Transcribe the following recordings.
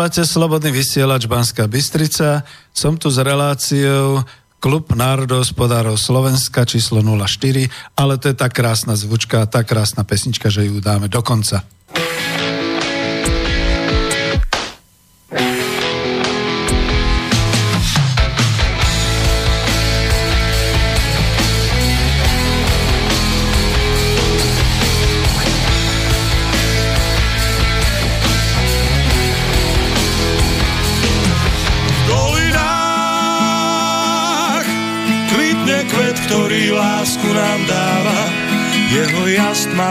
Počúvate Slobodný vysielač Banská Bystrica. Som tu s reláciou Klub národohospodárov Slovenska číslo 04, ale to je tá krásna zvučka, tá krásna pesnička, že ju dáme do konca.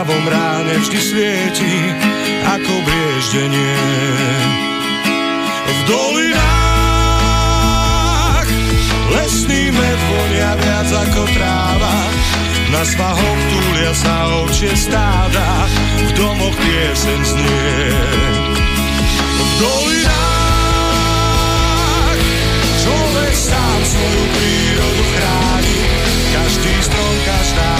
Tmavom ráne vždy svieti, ako brieždenie. V dolinách lesný med vonia viac ako tráva. Na svahoch túlia sa ovčie stáda, v domoch piesen znie. V dolinách človek sám svoju prírodu chráni, každý strom, každá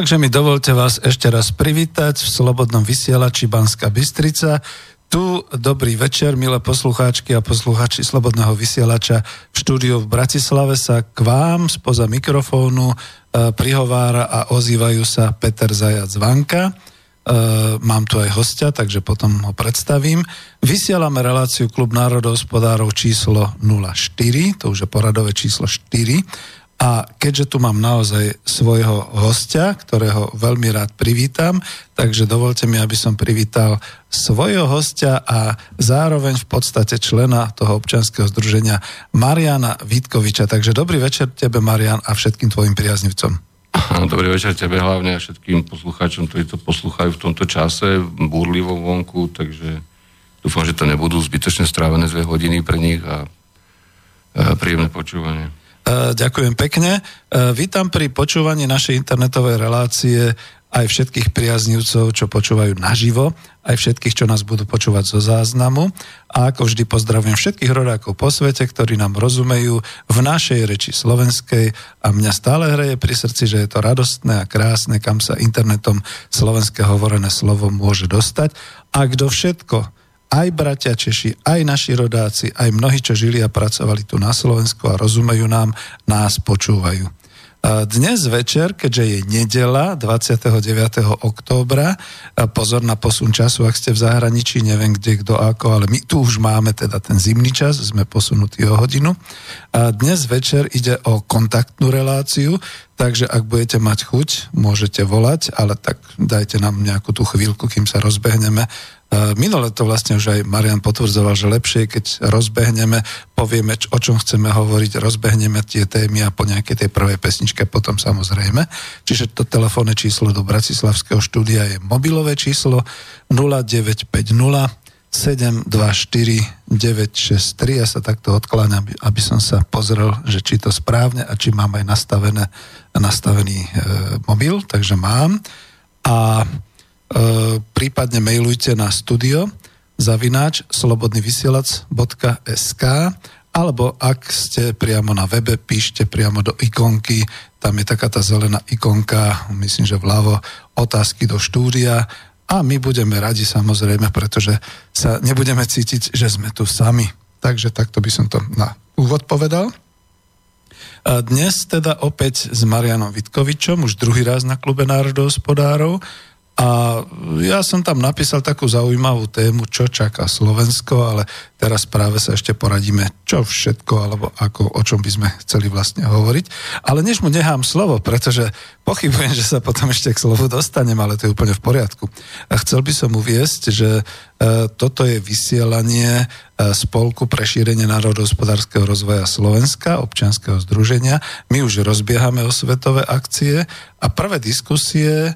Takže mi dovolte vás ešte raz privítať v Slobodnom vysielači Banska Bystrica. Tu dobrý večer, milé poslucháčky a poslucháči Slobodného vysielača. V štúdiu v Bratislave sa k vám spoza mikrofónu e, prihovára a ozývajú sa Peter Zajac Vanka. E, mám tu aj hostia, takže potom ho predstavím. Vysielame reláciu Klub národohospodárov číslo 04, to už je poradové číslo 4 a keďže tu mám naozaj svojho hostia, ktorého veľmi rád privítam, takže dovolte mi, aby som privítal svojho hostia a zároveň v podstate člena toho občianského združenia Mariana Vítkoviča. Takže dobrý večer tebe, Marian, a všetkým tvojim priaznivcom. Dobrý večer tebe hlavne a všetkým poslucháčom, ktorí to poslúchajú v tomto čase, búrlivom vonku, takže dúfam, že to nebudú zbytočne strávené dve hodiny pre nich a, a príjemné počúvanie. E, ďakujem pekne. E, vítam pri počúvaní našej internetovej relácie aj všetkých priaznivcov, čo počúvajú naživo, aj všetkých, čo nás budú počúvať zo záznamu. A ako vždy pozdravujem všetkých rodákov po svete, ktorí nám rozumejú v našej reči slovenskej a mňa stále hreje pri srdci, že je to radostné a krásne, kam sa internetom slovenské hovorené slovo môže dostať. A kto všetko aj bratia Češi, aj naši rodáci, aj mnohí, čo žili a pracovali tu na Slovensku a rozumejú nám, nás počúvajú. Dnes večer, keďže je nedela 29. októbra, pozor na posun času, ak ste v zahraničí, neviem kde, kto ako, ale my tu už máme teda ten zimný čas, sme posunutí o hodinu. A dnes večer ide o kontaktnú reláciu, takže ak budete mať chuť, môžete volať, ale tak dajte nám nejakú tú chvíľku, kým sa rozbehneme minule to vlastne už aj Marian potvrdzoval, že lepšie keď rozbehneme, povieme, o čom chceme hovoriť, rozbehneme tie témy a po nejakej tej prvej pesničke potom samozrejme. Čiže to telefónne číslo do Bratislavského štúdia je mobilové číslo 0950 724 963. Ja sa takto odkláňam, aby som sa pozrel, že či to správne a či mám aj nastavené, nastavený e, mobil, takže mám. A E, prípadne mailujte na studio zavináč slobodnyvysielac.sk alebo ak ste priamo na webe, píšte priamo do ikonky, tam je taká tá zelená ikonka, myslím, že vľavo, otázky do štúdia a my budeme radi samozrejme, pretože sa nebudeme cítiť, že sme tu sami. Takže takto by som to na úvod povedal. A dnes teda opäť s Marianom Vitkovičom, už druhý raz na klube národohospodárov. A ja som tam napísal takú zaujímavú tému, čo čaká Slovensko, ale teraz práve sa ešte poradíme, čo všetko, alebo ako, o čom by sme chceli vlastne hovoriť. Ale než mu nechám slovo, pretože pochybujem, že sa potom ešte k slovu dostanem, ale to je úplne v poriadku. A chcel by som uviesť, že e, toto je vysielanie e, Spolku pre šírenie národohospodárskeho rozvoja Slovenska, občianskeho združenia. My už rozbiehame o svetové akcie a prvé diskusie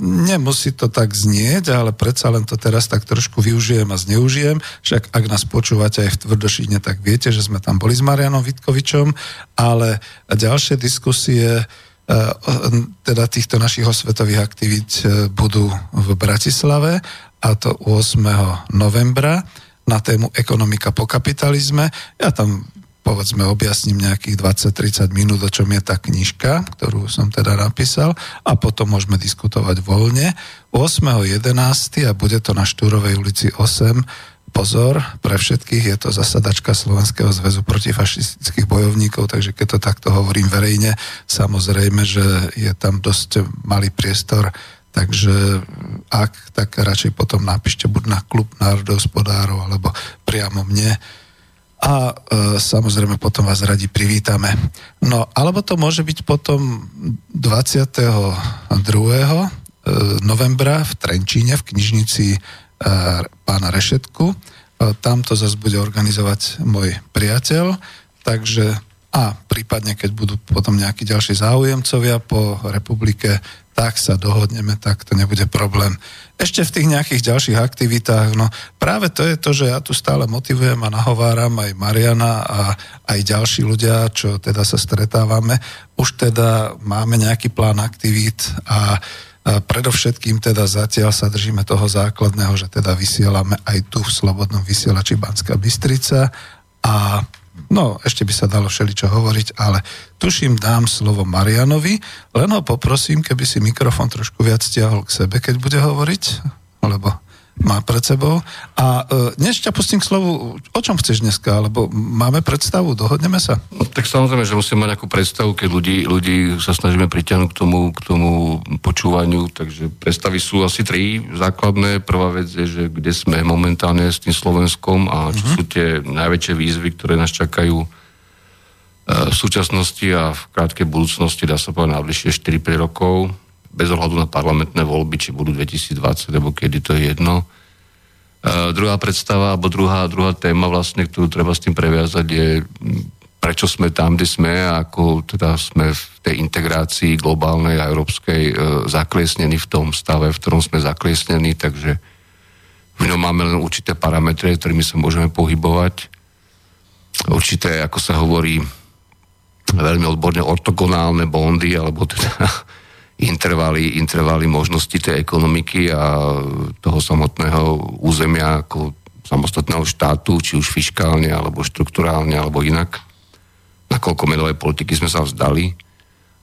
nemusí to tak znieť, ale predsa len to teraz tak trošku využijem a zneužijem. Však ak nás počúvate aj v Tvrdošíne, tak viete, že sme tam boli s Marianom Vitkovičom, ale ďalšie diskusie e, teda týchto našich osvetových aktivít e, budú v Bratislave a to 8. novembra na tému ekonomika po kapitalizme. Ja tam povedzme objasním nejakých 20-30 minút, o čom je tá knižka, ktorú som teda napísal a potom môžeme diskutovať voľne. 8.11. a bude to na Štúrovej ulici 8. Pozor, pre všetkých je to zasadačka Slovenského zväzu protifašistických bojovníkov, takže keď to takto hovorím verejne, samozrejme, že je tam dosť malý priestor Takže ak, tak radšej potom napíšte buď na klub národohospodárov, alebo priamo mne a e, samozrejme potom vás radi privítame. No, alebo to môže byť potom 22. E, novembra v Trenčíne v knižnici e, pána Rešetku. E, tam to zase bude organizovať môj priateľ, takže a prípadne, keď budú potom nejakí ďalší záujemcovia po republike, tak sa dohodneme, tak to nebude problém ešte v tých nejakých ďalších aktivitách, no práve to je to, že ja tu stále motivujem a nahováram aj Mariana a aj ďalší ľudia, čo teda sa stretávame. Už teda máme nejaký plán aktivít a a predovšetkým teda zatiaľ sa držíme toho základného, že teda vysielame aj tu v Slobodnom vysielači Banská Bystrica a No, ešte by sa dalo všeličo hovoriť, ale tuším, dám slovo Marianovi, len ho poprosím, keby si mikrofón trošku viac stiahol k sebe, keď bude hovoriť, lebo má pred sebou. A e, dnes ťa pustím k slovu, o čom chceš dneska, alebo máme predstavu, dohodneme sa? No, tak samozrejme, že musíme mať nejakú predstavu, keď ľudí, ľudí sa snažíme priťahnuť k tomu, k tomu počúvaniu, takže predstavy sú asi tri základné. Prvá vec je, že kde sme momentálne s tým Slovenskom a čo uh-huh. sú tie najväčšie výzvy, ktoré nás čakajú e, v súčasnosti a v krátkej budúcnosti, dá sa povedať, najbližšie 4-5 rokov bez ohľadu na parlamentné voľby, či budú 2020, alebo kedy to je jedno. Uh, druhá predstava, alebo druhá, druhá téma vlastne, ktorú treba s tým previazať je, prečo sme tam, kde sme a ako teda sme v tej integrácii globálnej a európskej uh, zakliesnení v tom stave, v ktorom sme zakliesnení, takže v ňom máme len určité parametre, ktorými sa môžeme pohybovať. Určité, ako sa hovorí, veľmi odborne ortogonálne bondy, alebo teda intervaly, intervaly možnosti tej ekonomiky a toho samotného územia ako samostatného štátu, či už fiskálne, alebo štruktúrálne, alebo inak. Nakoľko menovej politiky sme sa vzdali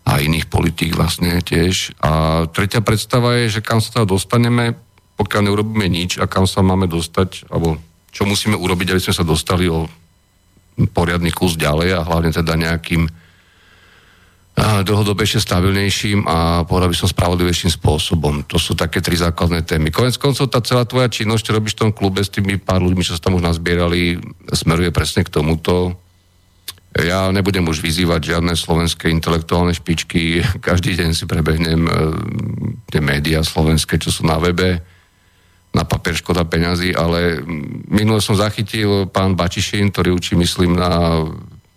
a iných politík vlastne tiež. A tretia predstava je, že kam sa teda dostaneme, pokiaľ neurobíme nič a kam sa máme dostať, alebo čo musíme urobiť, aby sme sa dostali o poriadny kus ďalej a hlavne teda nejakým dlhodobejšie stabilnejším a povedal by som spravodlivejším spôsobom. To sú také tri základné témy. Konec koncov tá celá tvoja činnosť, čo robíš v tom klube s tými pár ľuďmi, čo sa tam už nazbierali, smeruje presne k tomuto. Ja nebudem už vyzývať žiadne slovenské intelektuálne špičky. Každý deň si prebehnem e, tie médiá slovenské, čo sú na webe. na papier škoda peňazí, ale minule som zachytil pán Bačišin, ktorý učí, myslím, na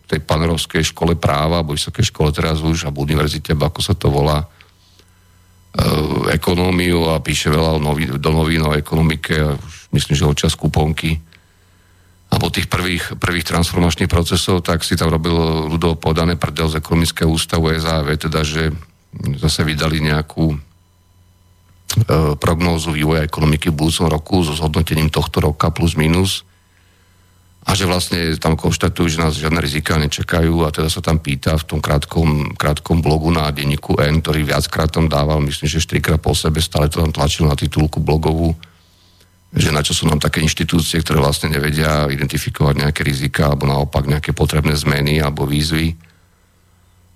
tej panerovskej škole práva, alebo vysokej škole teraz už, a v univerzite, ako sa to volá, e, ekonómiu a píše veľa nový, do novín o ekonomike a už myslím, že od čas kuponky. Alebo tých prvých, prvých transformačných procesov, tak si tam robil ľudovo podané prdel z ekonomického ústavu SAV, teda, že zase vydali nejakú E, prognózu vývoja ekonomiky v budúcom roku so zhodnotením tohto roka plus minus a že vlastne tam konštatujú, že nás žiadne rizika nečakajú a teda sa tam pýta v tom krátkom, krátkom blogu na denníku N, ktorý viackrát tam dával, myslím, že štyrikrát po sebe, stále to tam tlačil na titulku blogovú, že na čo sú nám také inštitúcie, ktoré vlastne nevedia identifikovať nejaké rizika alebo naopak nejaké potrebné zmeny alebo výzvy.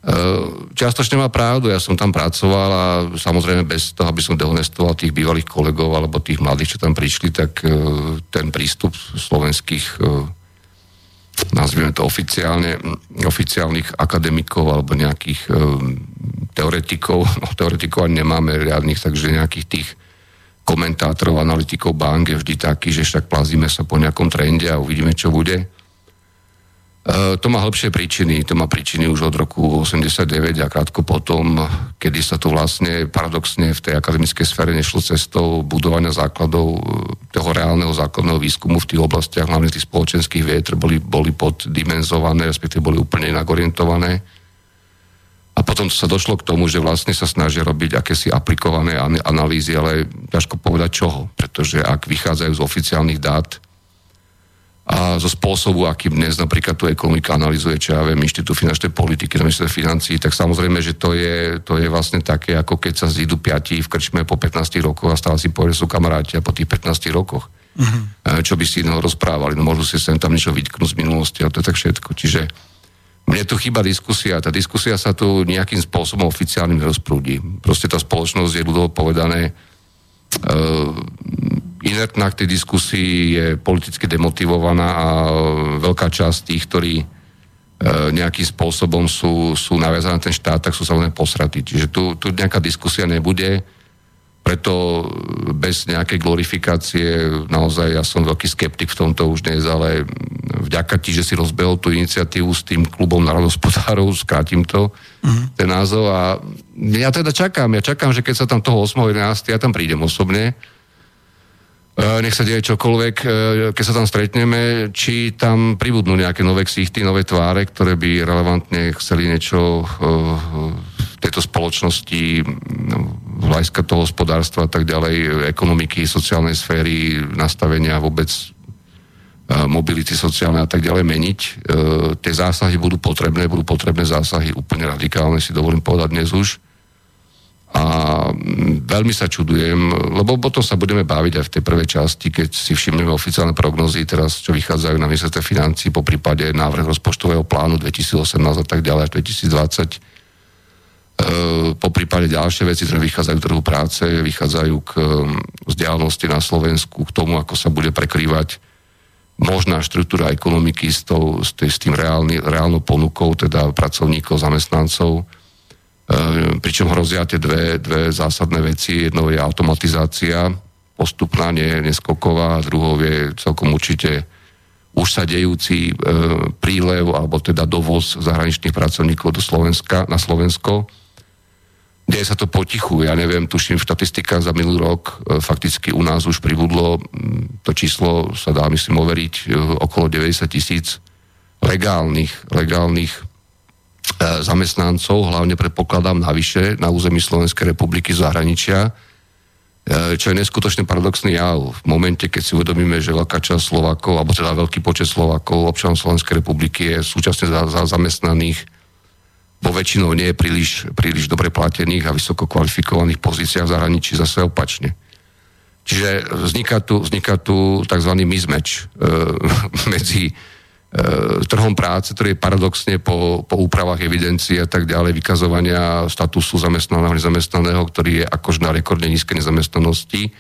Ehm, čiastočne má pravdu, ja som tam pracoval a samozrejme bez toho, aby som dehonestoval tých bývalých kolegov alebo tých mladých, čo tam prišli, tak ehm, ten prístup slovenských ehm, nazvime to oficiálne, oficiálnych akademikov alebo nejakých teoretikov, no teoretikov ani nemáme riadnych, takže nejakých tých komentátorov, analytikov bank je vždy taký, že však plazíme sa po nejakom trende a uvidíme, čo bude. E, to má hĺbšie príčiny. To má príčiny už od roku 89 a krátko potom, kedy sa to vlastne paradoxne v tej akademickej sfére nešlo cestou budovania základov e, toho reálneho základného výskumu v tých oblastiach, hlavne tých spoločenských vietr, boli, boli poddimenzované, respektíve boli úplne inak. A potom sa došlo k tomu, že vlastne sa snažia robiť akési aplikované analýzy, ale ťažko povedať čoho, pretože ak vychádzajú z oficiálnych dát, a zo spôsobu, akým dnes napríklad tú ekonomiku analizuje, čo ja viem, Inštitút finančnej politiky na ministerstve financí, tak samozrejme, že to je, to je vlastne také, ako keď sa zídu piati v krčme po 15 rokoch a stále si povedia, sú kamaráti a po tých 15 rokoch. Uh-huh. Čo by si iného rozprávali, no môžu si sem tam niečo vytknúť z minulosti a to je tak všetko. Čiže mne tu chýba diskusia. Tá diskusia sa tu nejakým spôsobom oficiálnym rozprúdi. Proste tá spoločnosť je ľudovo povedané uh, inertná k tej diskusii, je politicky demotivovaná a veľká časť tých, ktorí e, nejakým spôsobom sú, sú naviazané na ten štát, tak sú samozrejme posratí. Čiže tu, tu nejaká diskusia nebude, preto bez nejakej glorifikácie naozaj ja som veľký skeptik v tomto už dnes, ale vďaka ti, že si rozbehol tú iniciatívu s tým klubom národospodárov, skrátim to, uh-huh. ten názov a ja teda čakám, ja čakám, že keď sa tam toho 8.11. ja tam prídem osobne, E, nech sa deje čokoľvek, e, keď sa tam stretneme, či tam pribudnú nejaké nové ksichty, nové tváre, ktoré by relevantne chceli niečo e, v tejto spoločnosti, hľadiska toho hospodárstva a tak ďalej, ekonomiky, sociálnej sféry, nastavenia vôbec mobility sociálne a tak ďalej meniť. Tie zásahy budú potrebné, budú potrebné zásahy úplne radikálne, si dovolím povedať dnes už a veľmi sa čudujem, lebo potom sa budeme baviť aj v tej prvej časti, keď si všimneme oficiálne prognozy, teraz čo vychádzajú na ministerstve financí, po prípade návrh rozpočtového plánu 2018 a tak ďalej až 2020, e, po prípade ďalšie veci, ktoré vychádzajú k trhu práce, vychádzajú k mm, vzdialenosti na Slovensku, k tomu, ako sa bude prekrývať možná štruktúra ekonomiky s, tou, s, tým reálny, reálnou ponukou, teda pracovníkov, zamestnancov, pričom hrozia tie dve, dve zásadné veci. Jednou je automatizácia, postupná, nie neskoková, a druhou je celkom určite už sa dejúci e, prílev alebo teda dovoz zahraničných pracovníkov do Slovenska, na Slovensko. Deje sa to potichu, ja neviem, tuším v štatistikách za minulý rok e, fakticky u nás už pribudlo, to číslo sa dá myslím overiť, e, okolo 90 tisíc legálnych, legálnych zamestnancov, hlavne predpokladám navyše na území Slovenskej republiky zahraničia, e, čo je neskutočne paradoxný jav. V momente, keď si uvedomíme, že veľká časť Slovakov, alebo teda veľký počet Slovakov, občanov Slovenskej republiky je súčasne za, za zamestnaných vo väčšinou nie je príliš, príliš dobre platených a vysoko kvalifikovaných pozíciách v zahraničí zase opačne. Čiže vzniká tu, vzniká tu tzv. mismatch e, medzi E, trhom práce, ktorý je paradoxne po, po úpravách evidencie a tak ďalej, vykazovania statusu zamestnaného, nezamestnaného, ktorý je akož na rekordne nízkej nezamestnanosti.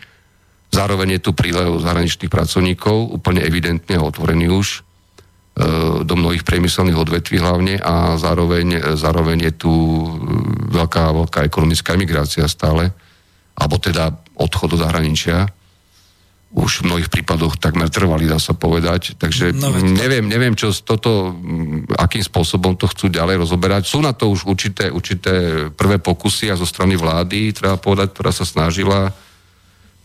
Zároveň je tu prílev zahraničných pracovníkov, úplne evidentne otvorený už e, do mnohých priemyselných odvetví hlavne a zároveň, zároveň je tu veľká, veľká ekonomická emigrácia stále, alebo teda odchod do zahraničia už v mnohých prípadoch takmer trvali, dá sa povedať. Takže no, neviem, neviem, čo z toto, akým spôsobom to chcú ďalej rozoberať. Sú na to už určité, určité prvé pokusy a zo strany vlády, treba povedať, ktorá sa snažila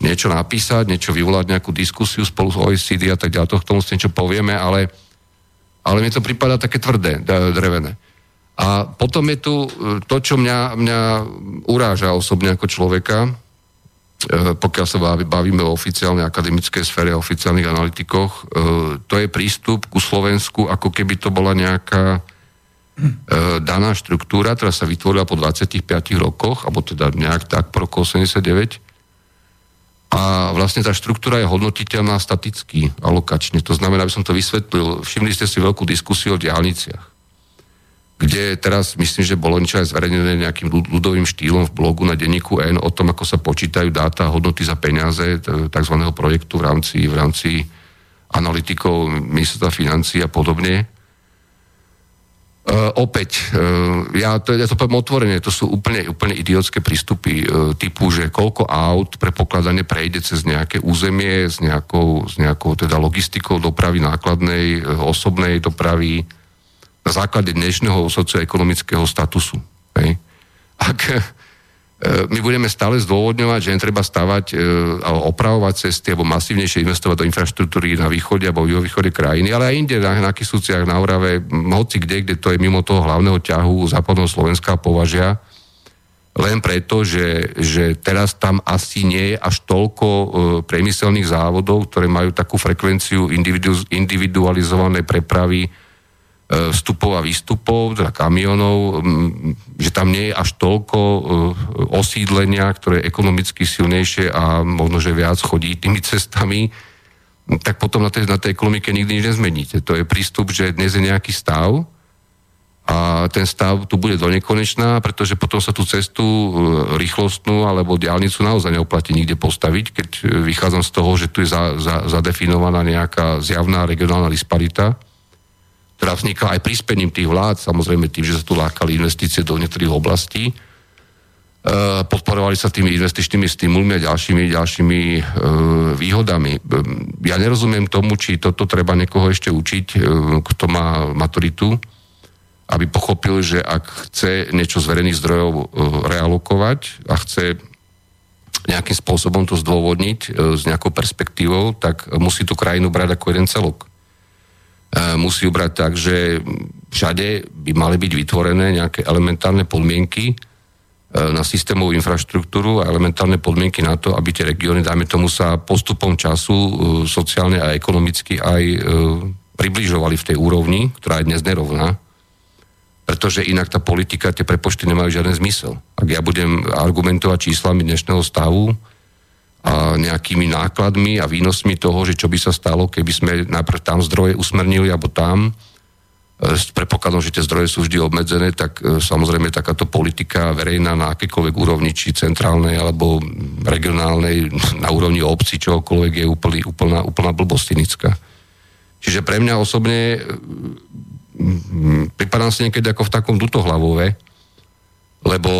niečo napísať, niečo vyvolať, nejakú diskusiu spolu s OECD a tak ďalej, to k tomu si niečo povieme, ale, ale mi to prípada také tvrdé, drevené. A potom je tu to, čo mňa, mňa uráža osobne ako človeka, E, pokiaľ sa bavíme o oficiálnej akademickej sfére, o oficiálnych analytikoch, e, to je prístup ku Slovensku, ako keby to bola nejaká e, daná štruktúra, ktorá sa vytvorila po 25 rokoch, alebo teda nejak tak po roku 89. A vlastne tá štruktúra je hodnotiteľná staticky, alokačne. To znamená, aby som to vysvetlil, všimli ste si veľkú diskusiu o diálniciach kde teraz myslím, že bolo niečo aj zverejnené nejakým ľudovým štýlom v blogu na denníku N o tom, ako sa počítajú dáta hodnoty za peniaze tzv. projektu v rámci, v rámci analytikov ministerstva financí a podobne. Uh, opäť, uh, ja, to, ja to poviem otvorene, to sú úplne, úplne idiotské prístupy uh, typu, že koľko aut prepokladane prejde cez nejaké územie s nejakou, s nejakou teda logistikou dopravy nákladnej, uh, osobnej dopravy, na základe dnešného socioekonomického statusu. Hej. Ak e, my budeme stále zdôvodňovať, že netreba stavať e, opravovať cesty alebo masívnejšie investovať do infraštruktúry na východe alebo v východe krajiny, ale aj inde, na, na Kisúciach, na Orave, hoci kde, kde to je mimo toho hlavného ťahu západného Slovenska považia, len preto, že, že teraz tam asi nie je až toľko e, priemyselných závodov, ktoré majú takú frekvenciu individu, individualizovanej prepravy vstupov a výstupov, teda kamionov, že tam nie je až toľko e, osídlenia, ktoré je ekonomicky silnejšie a možno, že viac chodí tými cestami, tak potom na tej, na tej ekonomike nikdy nič nezmeníte. To je prístup, že dnes je nejaký stav a ten stav tu bude do nekonečná, pretože potom sa tú cestu e, rýchlostnú alebo diálnicu naozaj neoplatí nikde postaviť, keď vychádzam z toho, že tu je za, za, zadefinovaná nejaká zjavná regionálna disparita ktorá vznikla aj príspením tých vlád, samozrejme tým, že sa tu lákali investície do niektorých oblastí. E, podporovali sa tými investičnými stimulmi a ďalšími, ďalšími e, výhodami. E, ja nerozumiem tomu, či toto treba niekoho ešte učiť, kto má maturitu, aby pochopil, že ak chce niečo z verejných zdrojov realokovať a chce nejakým spôsobom to zdôvodniť s nejakou perspektívou, tak musí tú krajinu brať ako jeden celok musí brať tak, že všade by mali byť vytvorené nejaké elementárne podmienky e, na systémovú infraštruktúru a elementárne podmienky na to, aby tie regióny, dajme tomu, sa postupom času e, sociálne a ekonomicky aj e, približovali v tej úrovni, ktorá je dnes nerovná, pretože inak tá politika, tie prepočty nemajú žiaden zmysel. Ak ja budem argumentovať číslami dnešného stavu, nejakými nákladmi a výnosmi toho, že čo by sa stalo, keby sme najprv tam zdroje usmernili alebo tam, e, s predpokladom, že tie zdroje sú vždy obmedzené, tak e, samozrejme takáto politika verejná na akékoľvek úrovni, či centrálnej alebo regionálnej, na úrovni obci, čokoľvek je úplný, úplná, úplná blbostinická. Čiže pre mňa osobne pripadám si niekedy ako v takom dutohlavove, lebo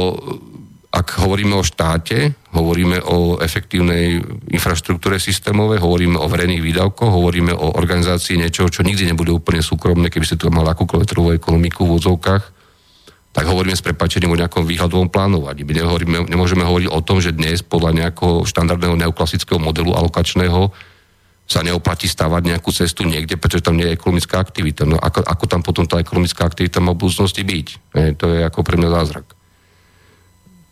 ak hovoríme o štáte, hovoríme o efektívnej infraštruktúre systémovej, hovoríme o verejných výdavkoch, hovoríme o organizácii niečoho, čo nikdy nebude úplne súkromné, keby ste tu mali akúkoľvek trhovú ekonomiku v úvodzovkách, tak hovoríme s prepačením o nejakom výhľadovom plánovaní. My nehovoríme, nemôžeme hovoriť o tom, že dnes podľa nejakého štandardného neoklasického modelu alokačného sa neoplatí stavať nejakú cestu niekde, pretože tam nie je ekonomická aktivita. No ako, ako tam potom tá ekonomická aktivita má v budúcnosti byť? E, to je ako pre mňa zázrak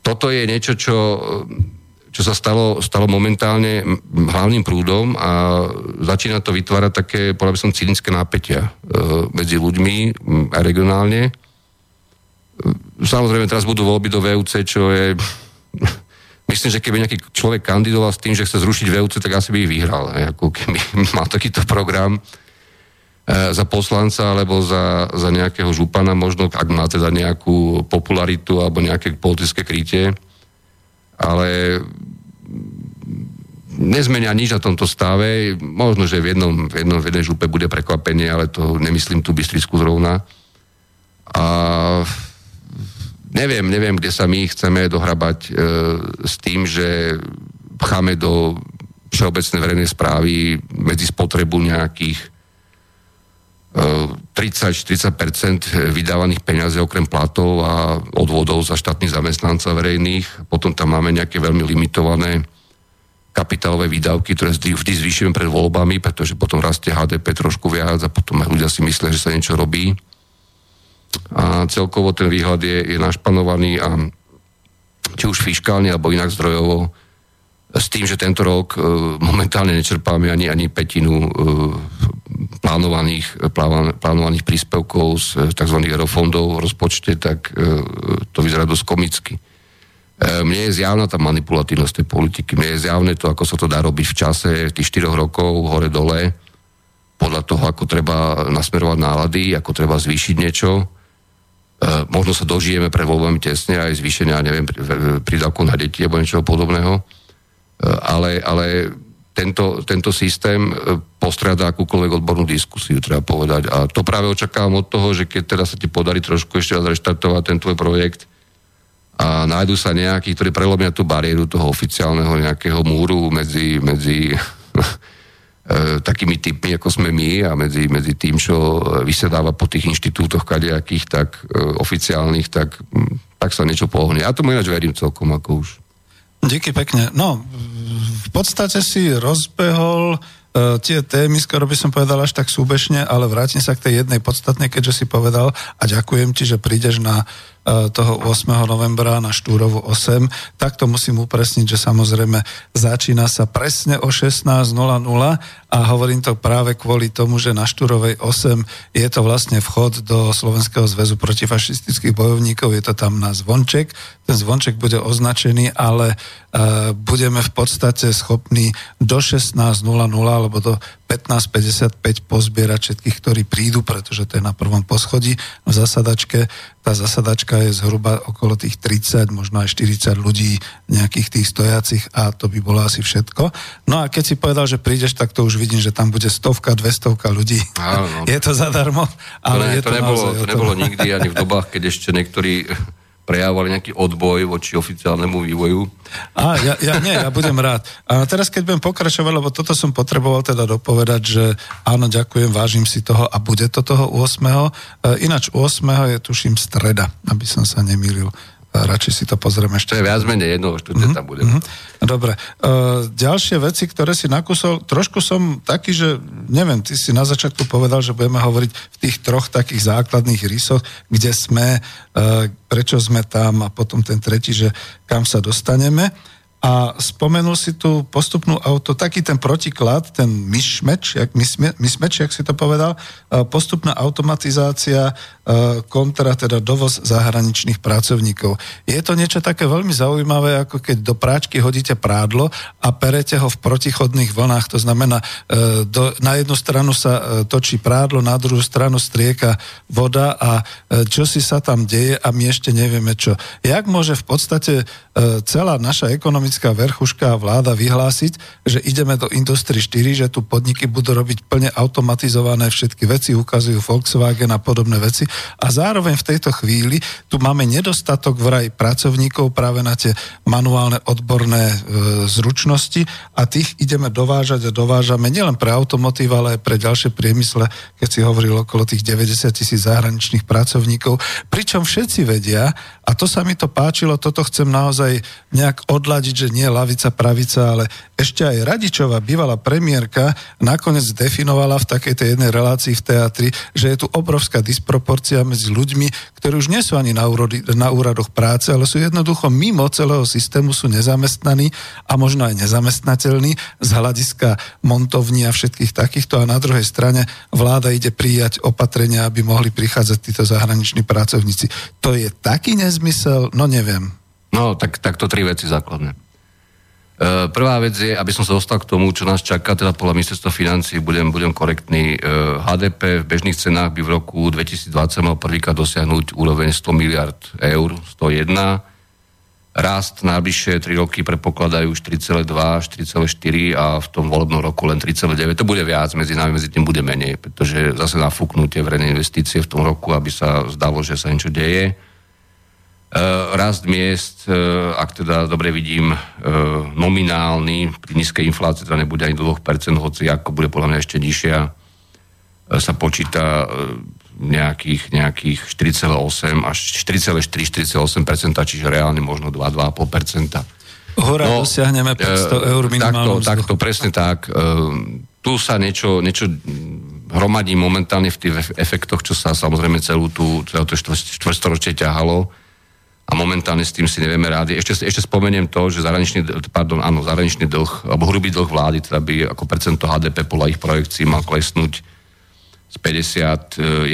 toto je niečo, čo, čo sa stalo, stalo momentálne hlavným prúdom a začína to vytvárať také, povedal by som, cynické nápetia e, medzi ľuďmi a regionálne. Samozrejme, teraz budú voľby do VUC, čo je... Myslím, že keby nejaký človek kandidoval s tým, že chce zrušiť VUC, tak asi by ich vyhral. Ako keby mal takýto program E, za poslanca alebo za, za nejakého župana, možno ak má teda nejakú popularitu alebo nejaké politické krytie. Ale nezmenia nič na tomto stave. Možno, že v jednom, v jednom v jednej župe bude prekvapenie, ale to nemyslím tu Bystrisku zrovna. A neviem, neviem, kde sa my chceme dohrabať e, s tým, že pcháme do všeobecnej verejnej správy medzi spotrebu nejakých 30-40% vydávaných peniazí okrem platov a odvodov za štátnych zamestnancov verejných. Potom tam máme nejaké veľmi limitované kapitálové výdavky, ktoré vždy, vždy zvýšime pred voľbami, pretože potom rastie HDP trošku viac a potom ľudia si myslia, že sa niečo robí. A celkovo ten výhľad je, je našpanovaný a či už fiskálne alebo inak zdrojovo s tým, že tento rok e, momentálne nečerpáme ani, ani petinu e, plánovaných, plán, plánovaných príspevkov z e, tzv. eurofondov v rozpočte, tak e, to vyzerá dosť komicky. E, mne je zjavná tá manipulatívnosť tej politiky, mne je zjavné to, ako sa to dá robiť v čase tých 4 rokov, hore-dole, podľa toho, ako treba nasmerovať nálady, ako treba zvýšiť niečo. E, možno sa dožijeme pre voľbami tesne aj zvýšenia, neviem, prídavku na deti alebo niečoho podobného ale, ale tento, tento systém e, postrada akúkoľvek odbornú diskusiu, treba povedať. A to práve očakávam od toho, že keď teda sa ti podarí trošku ešte raz reštartovať ten tvoj projekt a nájdu sa nejakí, ktorí prelomia tú bariéru toho oficiálneho nejakého múru medzi, medzi e, takými typmi, ako sme my a medzi, medzi tým, čo vysedáva po tých inštitútoch kadejakých, tak e, oficiálnych, tak, tak sa niečo pohne. Ja tomu ináč verím celkom ako už. Díky pekne. No, v podstate si rozbehol uh, tie témy, skoro by som povedal až tak súbešne, ale vrátim sa k tej jednej podstatnej, keďže si povedal a ďakujem ti, že prídeš na uh, toho 8. novembra na Štúrovu 8, tak to musím upresniť, že samozrejme začína sa presne o 16.00 a hovorím to práve kvôli tomu, že na Štúrovej 8 je to vlastne vchod do Slovenského zväzu protifašistických bojovníkov, je to tam na zvonček, ten zvonček bude označený, ale uh, budeme v podstate schopní do 16.00 alebo do 15.55 pozbierať všetkých, ktorí prídu, pretože to je na prvom poschodí v zasadačke. Tá zasadačka je zhruba okolo tých 30, možno aj 40 ľudí, nejakých tých stojacich a to by bolo asi všetko. No a keď si povedal, že prídeš, tak to už vidím, že tam bude stovka, dvestovka ľudí. Áno. je to zadarmo, ale to, ne, je to, to nebolo, to nebolo nikdy ani v dobách, keď ešte niektorí prejavovali nejaký odboj voči oficiálnemu vývoju. A ja, ja nie, ja budem rád. A teraz keď budem pokračovať, lebo toto som potreboval teda dopovedať, že áno, ďakujem, vážim si toho a bude to toho 8. E, ináč 8. je tuším streda, aby som sa nemýlil radšej si to pozrieme ešte. To je viac menej jedno, už tu mm-hmm. tam budem. Mm-hmm. Dobre. Uh, ďalšie veci, ktoré si nakúsol, trošku som taký, že neviem, ty si na začiatku povedal, že budeme hovoriť v tých troch takých základných rysoch, kde sme, uh, prečo sme tam a potom ten tretí, že kam sa dostaneme a spomenul si tu postupnú auto, taký ten protiklad, ten myšmeč, jak, myšmeč, jak si to povedal, postupná automatizácia kontra teda dovoz zahraničných pracovníkov. Je to niečo také veľmi zaujímavé, ako keď do práčky hodíte prádlo a perete ho v protichodných vlnách. To znamená, e, do, na jednu stranu sa e, točí prádlo, na druhú stranu strieka voda a e, čo si sa tam deje a my ešte nevieme čo. Jak môže v podstate celá naša ekonomická verchuška a vláda vyhlásiť, že ideme do Industry 4, že tu podniky budú robiť plne automatizované všetky veci, ukazujú Volkswagen a podobné veci a zároveň v tejto chvíli tu máme nedostatok vraj pracovníkov práve na tie manuálne odborné e, zručnosti a tých ideme dovážať a dovážame nielen pre automotív, ale aj pre ďalšie priemysle, keď si hovoril okolo tých 90 tisíc zahraničných pracovníkov. Pričom všetci vedia, a to sa mi to páčilo, toto chcem naozaj nejak odladiť, že nie lavica, pravica, ale ešte aj Radičová, bývalá premiérka, nakoniec definovala v takej tej jednej relácii v teatri, že je tu obrovská disproporcia medzi ľuďmi, ktorí už nie sú ani na, úrody, na úradoch práce, ale sú jednoducho mimo celého systému, sú nezamestnaní a možno aj nezamestnateľní z hľadiska montovní a všetkých takýchto a na druhej strane vláda ide prijať opatrenia, aby mohli prichádzať títo zahraniční pracovníci. To je taký nezmysel, no neviem. No, tak, tak to tri veci základné. E, prvá vec je, aby som sa dostal k tomu, čo nás čaká, teda podľa ministerstva financí, budem, budem korektný. E, HDP v bežných cenách by v roku 2020 mal prvýkrát dosiahnuť úroveň 100 miliard eur, 101. Rast najbližšie 3 roky predpokladajú 4,2, 4,4 a v tom volebnom roku len 3,9. To bude viac, medzi nami, medzi tým bude menej, pretože zase nafúknutie verejné investície v tom roku, aby sa zdalo, že sa niečo deje rast miest, ak teda dobre vidím, nominálny, pri nízkej inflácii teda nebude ani do 2%, hoci ako bude podľa mňa ešte nižšia, sa počíta nejakých, nejakých 4,8 až 4,4-4,8%, čiže reálne možno 2-2,5%. Hora, no, dosiahneme 500 eur minimálnu takto, takto, presne tak. Tu sa niečo, niečo hromadí momentálne v tých efektoch, čo sa samozrejme celú tú, celú to štvrstoročie ťahalo a momentálne s tým si nevieme rádi. Ešte, ešte spomeniem to, že zahraničný, pardon, áno, zahraničný dlh, alebo hrubý dlh vlády, teda by ako percento HDP podľa ich projekcií mal klesnúť z 51,1%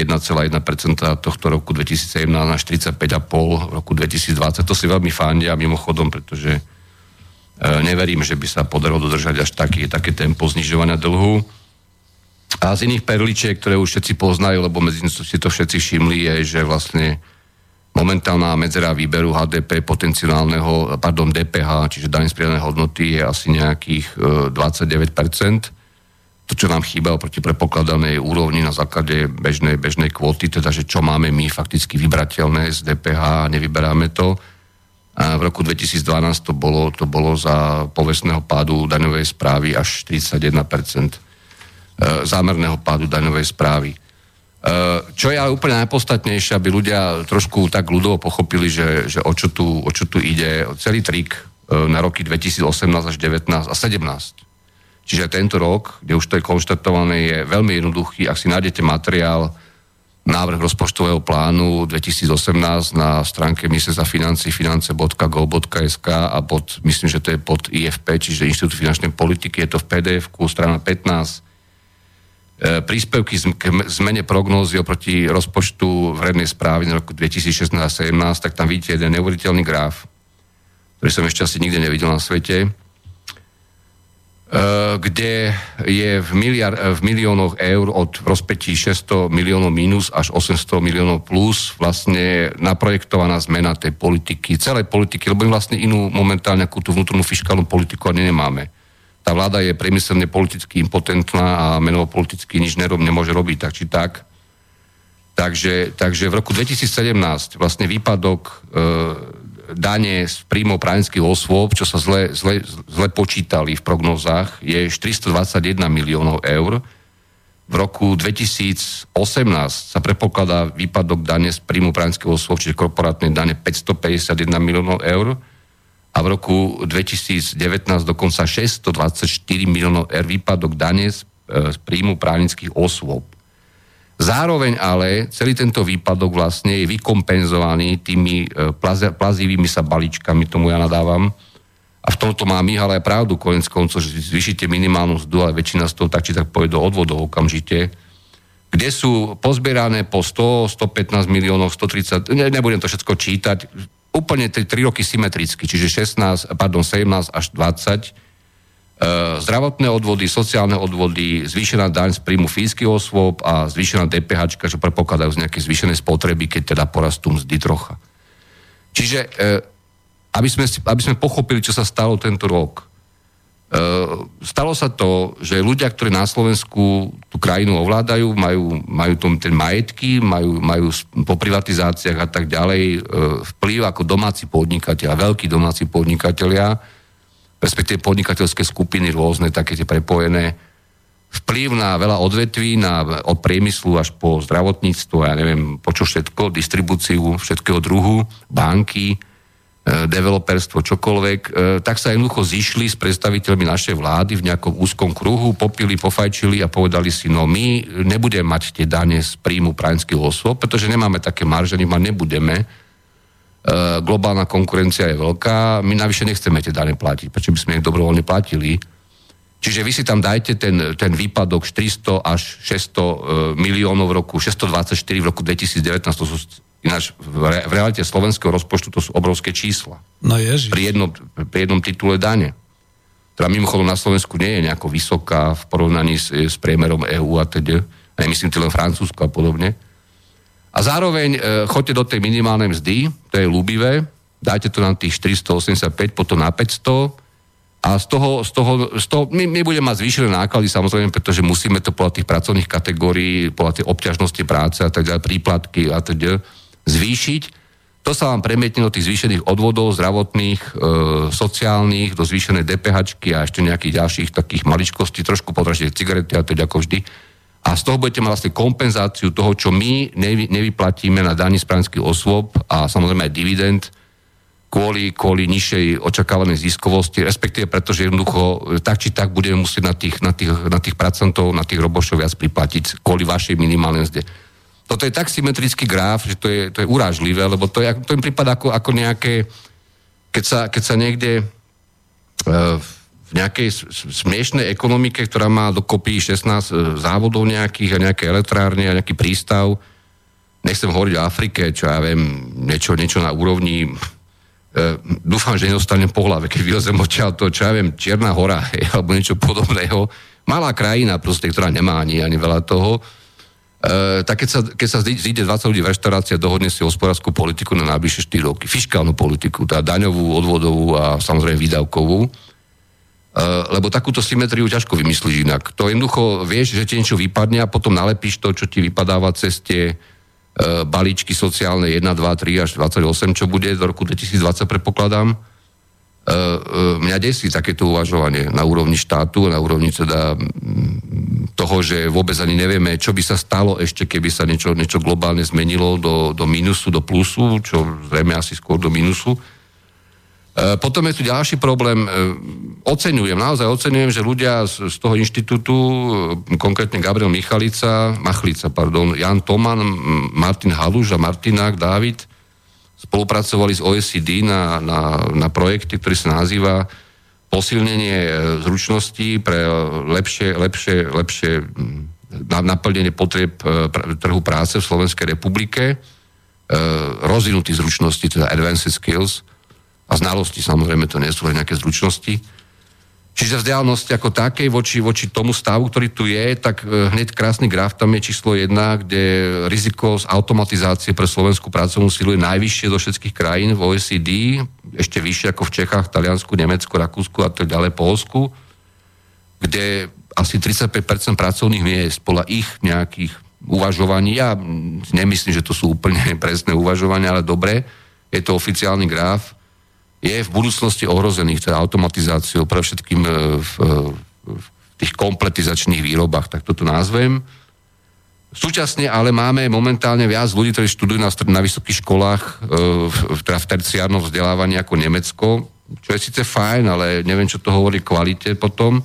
tohto roku 2017 na 45,5 v roku 2020. To si veľmi fandia mimochodom, pretože e, neverím, že by sa podarilo dodržať až taký, také tempo znižovania dlhu. A z iných perličiek, ktoré už všetci poznajú, lebo medzi si to všetci všimli, je, že vlastne momentálna medzera výberu HDP potenciálneho, pardon, DPH, čiže daň z hodnoty je asi nejakých 29%. To, čo nám chýba oproti prepokladanej úrovni na základe bežnej, bežnej kvóty, teda, že čo máme my fakticky vybrateľné z DPH a nevyberáme to. A v roku 2012 to bolo, to bolo za povestného pádu daňovej správy až 41%. E, zámerného pádu daňovej správy. E, čo je ale úplne najpodstatnejšie, aby ľudia trošku tak ľudovo pochopili, že, že o, čo tu, o čo tu ide, celý trik e, na roky 2018 až 19 a 17. Čiže tento rok, kde už to je konštatované, je veľmi jednoduchý. Ak si nájdete materiál, návrh rozpočtového plánu 2018 na stránke ministerstva financí finance.go.sk a pod, myslím, že to je pod IFP, čiže Inštitút finančnej politiky, je to v pdf strana 15 E, príspevky k zmene prognózy oproti rozpočtu vrednej správy na roku 2016-2017, tak tam vidíte jeden neuveriteľný graf, ktorý som ešte asi nikde nevidel na svete, e, kde je v, miliard, v miliónoch eur od rozpetí 600 miliónov minus až 800 miliónov plus vlastne naprojektovaná zmena tej politiky, celej politiky, lebo my vlastne inú momentálne akú tú vnútornú fiskálnu politiku ani nemáme tá vláda je priemyselne politicky impotentná a menovo politicky nič nerob, nemôže robiť tak či tak. Takže, takže v roku 2017 vlastne výpadok e, dane z príjmov právnických osôb, čo sa zle, zle, zle počítali v prognozách, je 421 miliónov eur. V roku 2018 sa prepokladá výpadok dane z príjmu právnických osôb, čiže korporátnej dane 551 miliónov eur a v roku 2019 dokonca 624 miliónov eur výpadok dane z, e, z príjmu právnických osôb. Zároveň ale celý tento výpadok vlastne je vykompenzovaný tými e, plazivými sa balíčkami, tomu ja nadávam. A v tomto má Mihal aj pravdu, konec koncov, že zvýšite minimálnu mzdu, ale väčšina z toho tak či tak pôjde do odvodov okamžite, kde sú pozbierané po 100, 115 miliónov, 130, ne, nebudem to všetko čítať, úplne tie 3 roky symetricky, čiže 16, pardon, 17 až 20, e, zdravotné odvody, sociálne odvody, zvýšená daň z príjmu fínskych osôb a zvýšená DPH, čo predpokladajú z nejaké zvýšené spotreby, keď teda porastú mzdy trocha. Čiže e, aby sme, aby sme pochopili, čo sa stalo tento rok, stalo sa to, že ľudia, ktorí na Slovensku tú krajinu ovládajú, majú, majú tom ten majetky, majú, majú po privatizáciách a tak ďalej ehm, vplyv ako domáci podnikateľ, veľkí domáci podnikatelia, respektíve podnikateľské skupiny rôzne, také tie prepojené, vplyv na veľa odvetví, na, od priemyslu až po zdravotníctvo, ja neviem, po čo všetko, distribúciu všetkého druhu, banky, E, developerstvo, čokoľvek, e, tak sa jednoducho zišli s predstaviteľmi našej vlády v nejakom úzkom kruhu, popili, pofajčili a povedali si, no my nebudeme mať tie dane z príjmu právnických osôb, pretože nemáme také marže, my nebudeme. E, globálna konkurencia je veľká, my navyše nechceme tie dane platiť, prečo by sme ich dobrovoľne platili. Čiže vy si tam dajte ten, ten výpadok 400 až 600 miliónov v roku, 624 v roku 2019, to sú Ináč v, re, v realite slovenského rozpočtu to sú obrovské čísla. No ježiš. Pri jednom, pri jednom titule dane. Ktorá mimochodom na Slovensku nie je nejako vysoká v porovnaní s, s priemerom EÚ a teda. A nemyslím len Francúzsko a podobne. A zároveň e, choďte do tej minimálnej mzdy, to je ľúbivé, dajte to na tých 485, potom na 500 a z toho, z toho, z toho my, my budeme mať zvýšené náklady samozrejme, pretože musíme to podľa tých pracovných kategórií, podľa tej obťažnosti práce a tak ďalej, príplatky a tak ďalej, zvýšiť. To sa vám premietne do tých zvýšených odvodov zdravotných, e, sociálnych, do zvýšenej DPH a ešte nejakých ďalších takých maličkostí, trošku podražíte cigarety a to ako vždy. A z toho budete mať vlastne kompenzáciu toho, čo my nevy, nevyplatíme na daní z osôb a samozrejme aj dividend, kvôli, kvôli nižšej očakávanej ziskovosti, respektíve pretože jednoducho e, tak či tak budeme musieť na tých, na tých, na tých pracantov, na tých robošov viac priplatiť kvôli vašej minimálnej mzde. Toto je tak symetrický graf, že to je, to je urážlivé, lebo to, je, to im prípada ako, ako nejaké, keď sa, keď sa niekde uh, v nejakej smiešnej ekonomike, ktorá má dokopy 16 e, závodov nejakých a nejaké elektrárne a nejaký prístav, nechcem hovoriť o Afrike, čo ja viem, niečo, niečo na úrovni E, dúfam, že nedostanem po hlave, keď vylezem odtiaľ to, čo ja viem, Čierna hora, alebo niečo podobného. Malá krajina proste, ktorá nemá ani, ani veľa toho. E, tak keď sa, keď sa zíde 20 ľudí v reštaurácii a dohodne si hospodárskú politiku na najbližšie 4 roky, fiskálnu politiku, teda daňovú, odvodovú a samozrejme výdavkovú, e, lebo takúto symetriu ťažko vymyslíš inak. To jednoducho vieš, že ti niečo vypadne a potom nalepíš to, čo ti vypadáva cez tie E, balíčky sociálne 1, 2, 3 až 28, čo bude do roku 2020, predpokladám. E, e, mňa desí takéto uvažovanie na úrovni štátu, na úrovni teda toho, že vôbec ani nevieme, čo by sa stalo ešte, keby sa niečo, niečo globálne zmenilo do, do minusu, do plusu, čo zrejme asi skôr do minusu. E, potom je tu ďalší problém. Oceňujem, naozaj oceňujem, že ľudia z, z toho inštitútu, konkrétne Gabriel Michalica, Machlica, pardon, Jan Toman, Martin Haluš a Martinák, Dávid, spolupracovali s OECD na, na, na projekte, ktorý sa nazýva posilnenie zručností pre lepšie, lepšie, lepšie naplnenie potrieb trhu práce v Slovenskej republike, rozvinutý zručnosti, teda advanced skills, a znalosti, samozrejme to nie sú len nejaké zručnosti. Čiže vzdialenosť ako takej voči, voči tomu stavu, ktorý tu je, tak e, hneď krásny graf, tam je číslo 1, kde riziko z automatizácie pre slovenskú pracovnú silu je najvyššie zo všetkých krajín v OECD, ešte vyššie ako v Čechách, Taliansku, Nemecku, Rakúsku a tak ďalej, Polsku, kde asi 35% pracovných miest podľa ich nejakých uvažovaní, ja nemyslím, že to sú úplne presné uvažovania, ale dobre, je to oficiálny graf, je v budúcnosti ohrozených teda automatizáciou, pre všetkým e, v, e, v tých kompletizačných výrobách, tak toto názvem. Súčasne ale máme momentálne viac ľudí, ktorí študujú na, na vysokých školách, e, v, teda v terciárnom vzdelávaní ako Nemecko, čo je síce fajn, ale neviem, čo to hovorí kvalite potom.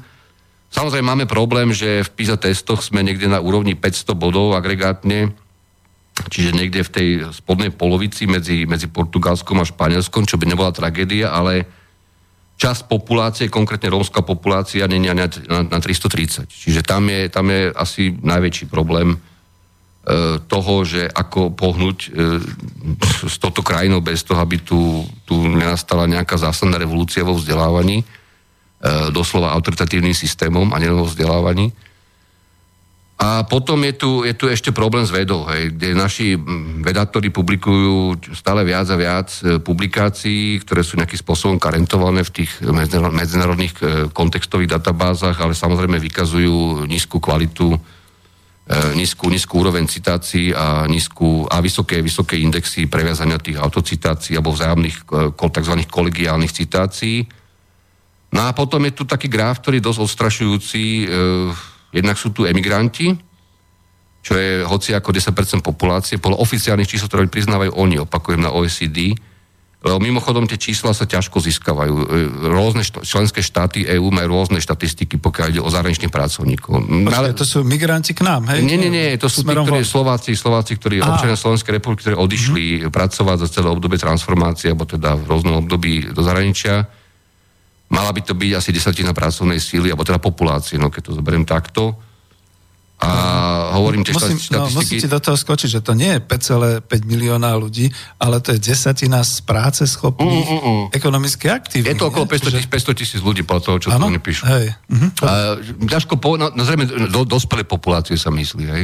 Samozrejme máme problém, že v PISA testoch sme niekde na úrovni 500 bodov agregátne, čiže niekde v tej spodnej polovici medzi, medzi Portugalskom a Španielskom, čo by nebola tragédia, ale časť populácie, konkrétne rómska populácia, nie na, na, na 330. Čiže tam je, tam je asi najväčší problém e, toho, že ako pohnúť e, s touto krajinou bez toho, aby tu, tu nenastala nejaká zásadná revolúcia vo vzdelávaní, e, doslova autoritatívnym systémom a nie vo vzdelávaní. A potom je tu, je tu ešte problém s vedou, hej, kde naši vedátori publikujú stále viac a viac e, publikácií, ktoré sú nejakým spôsobom karentované v tých medzinárodných e, kontextových databázach, ale samozrejme vykazujú nízku kvalitu, e, nízku, nízku úroveň citácií a, nízku, a vysoké, vysoké indexy previazania tých autocitácií alebo vzájomných tzv. kolegiálnych citácií. No a potom je tu taký graf, ktorý je dosť odstrašujúci, Jednak sú tu emigranti, čo je hoci ako 10% populácie, podľa oficiálnych čísel, ktoré priznávajú oni, opakujem na OECD, lebo mimochodom tie čísla sa ťažko získavajú. E, rôzne št- členské štáty EÚ majú rôzne štatistiky, pokiaľ ide o zahraničných pracovníkov. Počkej, ale to sú migranti k nám, hej? Nie, nie, nie, to sú tí, ktorí Slováci, Slováci, ktorí občania Slovenskej republiky, ktorí odišli mm-hmm. pracovať za celé obdobie transformácie, alebo teda v rôznom období do zahraničia Mala by to byť asi desatina pracovnej síly, alebo teda populácie, no keď to zoberiem takto. A hovorím tie Musím, no, musíte do toho skočiť, že to nie je 5,5 milióna ľudí, ale to je desatina z práce schopných mm, mm, mm. ekonomicky aktívnych. Je to okolo 500 tisíc, ľudí po toho, čo ano? to oni píšu. Hej. Uh-huh. A, ťažko po, no, no zrejme do, dospelé populácie sa myslí, hej.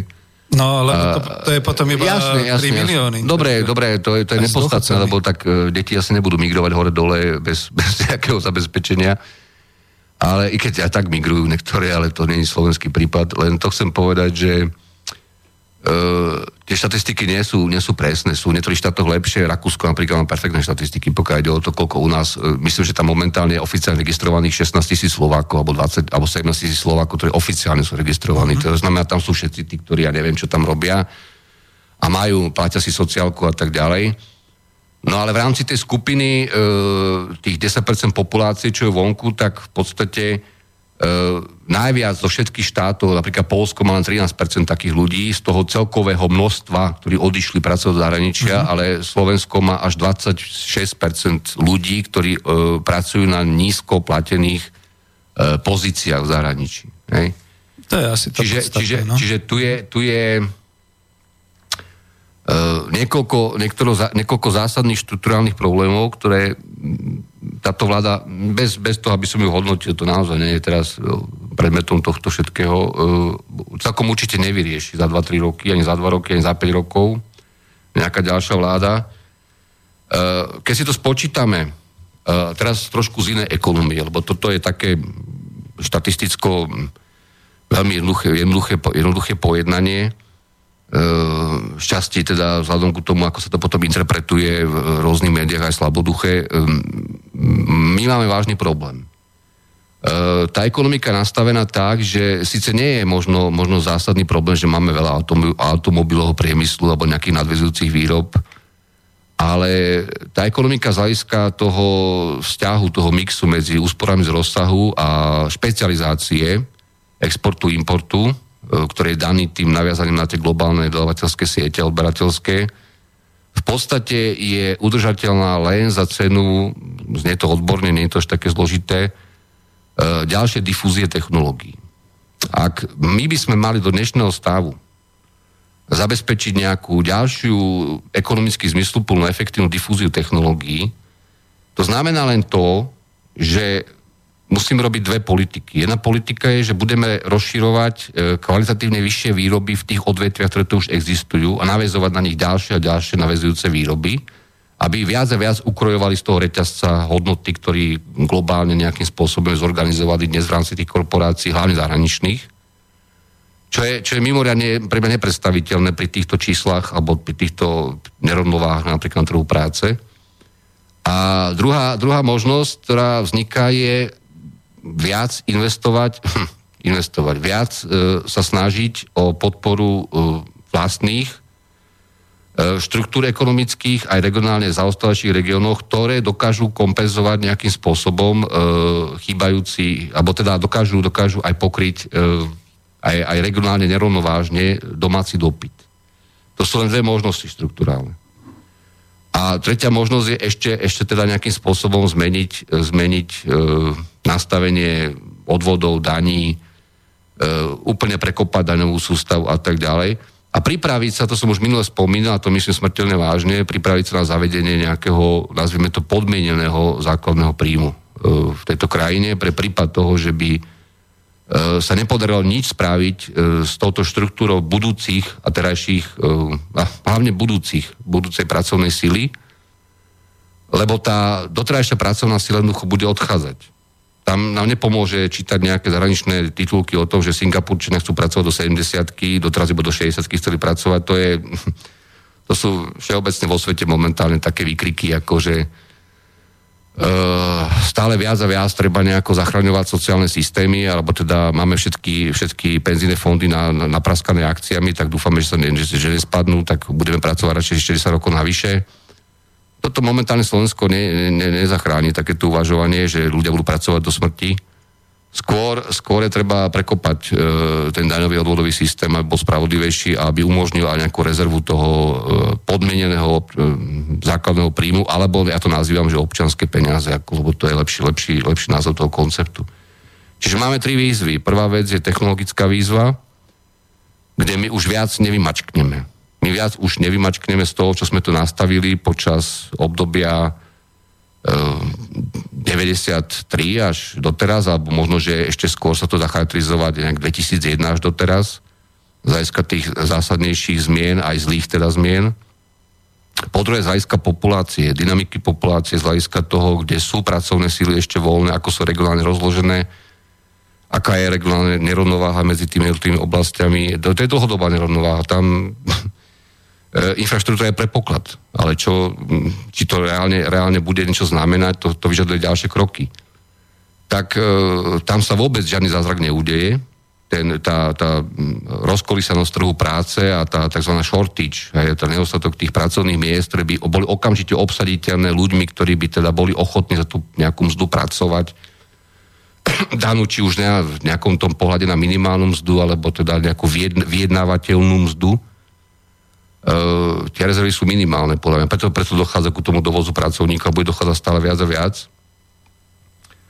No, lebo to, to je potom iba jasne, jasne, 3 milióny. Dobre, dobre, to je, to je nepodstatné, lebo tak uh, deti asi nebudú migrovať hore-dole bez, bez nejakého zabezpečenia. Ale i keď aj tak migrujú niektoré, ale to nie je slovenský prípad. Len to chcem povedať, že uh, tie štatistiky nie sú, nie sú presné, sú v niektorých štátoch lepšie, Rakúsko napríklad má perfektné štatistiky, pokiaľ ide o to, koľko u nás, e, myslím, že tam momentálne je oficiálne registrovaných 16 tisíc Slovákov, alebo 20, alebo 17 tisíc Slovákov, ktorí oficiálne sú registrovaní. Mm-hmm. To znamená, tam sú všetci tí, ktorí ja neviem, čo tam robia a majú, platia si sociálku a tak ďalej. No ale v rámci tej skupiny e, tých 10% populácie, čo je vonku, tak v podstate najviac zo všetkých štátov, napríklad Polsko má len 13% takých ľudí z toho celkového množstva, ktorí odišli pracovať do zahraničia, uh-huh. ale Slovensko má až 26% ľudí, ktorí e, pracujú na nízko platených e, pozíciách v zahraničí. Hej? To je asi to čiže, čiže, no? čiže tu je, tu je Uh, niekoľko, niekoľko zásadných štruktúrálnych problémov, ktoré táto vláda, bez, bez toho, aby som ju hodnotil, to naozaj nie je teraz e, predmetom tohto všetkého, e, celkom určite nevyrieši za 2-3 roky, ani za 2 roky, ani za 5 rokov nejaká ďalšia vláda. E, keď si to spočítame, teraz trošku z inej ekonomie, lebo toto je také štatisticko veľmi jednoduché, jednoduché, jednoduché pojednanie, šťastie teda vzhľadom k tomu, ako sa to potom interpretuje v rôznych médiách aj slaboduché, my máme vážny problém. E, tá ekonomika nastavená tak, že síce nie je možno, možno zásadný problém, že máme veľa automobilového priemyslu alebo nejakých nadvezujúcich výrob, ale tá ekonomika z toho vzťahu, toho mixu medzi úsporami z rozsahu a špecializácie exportu, importu, ktorý je daný tým naviazaním na tie globálne dodavateľské siete, odberateľské, v podstate je udržateľná len za cenu, znie to odborne, nie je to až také zložité, e, ďalšie difúzie technológií. Ak my by sme mali do dnešného stavu zabezpečiť nejakú ďalšiu ekonomicky zmysluplnú efektívnu difúziu technológií, to znamená len to, že musíme robiť dve politiky. Jedna politika je, že budeme rozširovať e, kvalitatívne vyššie výroby v tých odvetviach, ktoré tu už existujú a navezovať na nich ďalšie a ďalšie navezujúce výroby, aby viac a viac ukrojovali z toho reťazca hodnoty, ktorí globálne nejakým spôsobom zorganizovali dnes v rámci tých korporácií, hlavne zahraničných. Čo je, čo je mimoriadne pre mňa nepredstaviteľné pri týchto číslach alebo pri týchto nerovnováhach napríklad na trhu práce. A druhá, druhá možnosť, ktorá vzniká, je viac investovať, investovať, viac e, sa snažiť o podporu e, vlastných e, štruktúr ekonomických aj regionálne zaostalejších regiónoch, ktoré dokážu kompenzovať nejakým spôsobom e, chýbajúci, alebo teda dokážu, dokážu aj pokryť e, aj, aj regionálne nerovnovážne domáci dopyt. To sú len dve možnosti štruktúrálne. A tretia možnosť je ešte, ešte teda nejakým spôsobom zmeniť, zmeniť e, nastavenie odvodov, daní, e, úplne prekopať daňovú sústavu a tak ďalej. A pripraviť sa, to som už minule spomínal, a to myslím smrteľne vážne, pripraviť sa na zavedenie nejakého, nazvime to, podmieneného základného príjmu e, v tejto krajine pre prípad toho, že by E, sa nepodarilo nič spraviť e, s touto štruktúrou budúcich a terajších, e, a hlavne budúcich, budúcej pracovnej sily, lebo tá doterajšia pracovná sila jednoducho bude odchádzať. Tam nám nepomôže čítať nejaké zahraničné titulky o tom, že Singapurčania chcú pracovať do 70 doteraz iba do 60 chceli pracovať. To, je, to sú všeobecne vo svete momentálne také výkriky, ako že stále viac a viac treba nejako zachraňovať sociálne systémy, alebo teda máme všetky, všetky penzíne fondy na, na, napraskané akciami, tak dúfame, že sa ne, že, že nespadnú, tak budeme pracovať radšej 40 rokov navyše. Toto momentálne Slovensko ne, ne, nezachráni, takéto uvažovanie, že ľudia budú pracovať do smrti Skôr, skôr je treba prekopať e, ten daňový odvodový systém, aby bol spravodlivejší a aby umožnil aj nejakú rezervu toho e, podmieneného e, základného príjmu, alebo ja to nazývam, že občianské peniaze, ako, lebo to je lepší, lepší, lepší názov toho konceptu. Čiže máme tri výzvy. Prvá vec je technologická výzva, kde my už viac nevymačkneme. My viac už nevymačkneme z toho, čo sme tu nastavili počas obdobia 93 až doteraz, alebo možno, že ešte skôr sa to charakterizovať nejak 2001 až doteraz, z hľadiska tých zásadnejších zmien, aj zlých teda zmien. Po druhé, z hľadiska populácie, dynamiky populácie, z hľadiska toho, kde sú pracovné síly ešte voľné, ako sú regionálne rozložené, aká je regionálna nerovnováha medzi tými jednotlivými oblastiami. To je dlhodobá nerovnováha. Tam infraštruktúra je prepoklad, ale čo, či to reálne, reálne bude niečo znamenať, to, to vyžaduje ďalšie kroky. Tak e, tam sa vôbec žiadny zázrak neudeje. Ten, tá, tá rozkolísanosť trhu práce a tá tzv. shortage, hej, ten nedostatok tých pracovných miest, ktoré by boli okamžite obsaditeľné ľuďmi, ktorí by teda boli ochotní za tú nejakú mzdu pracovať, danú či už v nejakom tom pohľade na minimálnu mzdu, alebo teda nejakú vyjednávateľnú mzdu, tie rezervy sú minimálne, podľa mňa. Preto, preto dochádza ku tomu dovozu pracovníkov, bude dochádzať stále viac a viac.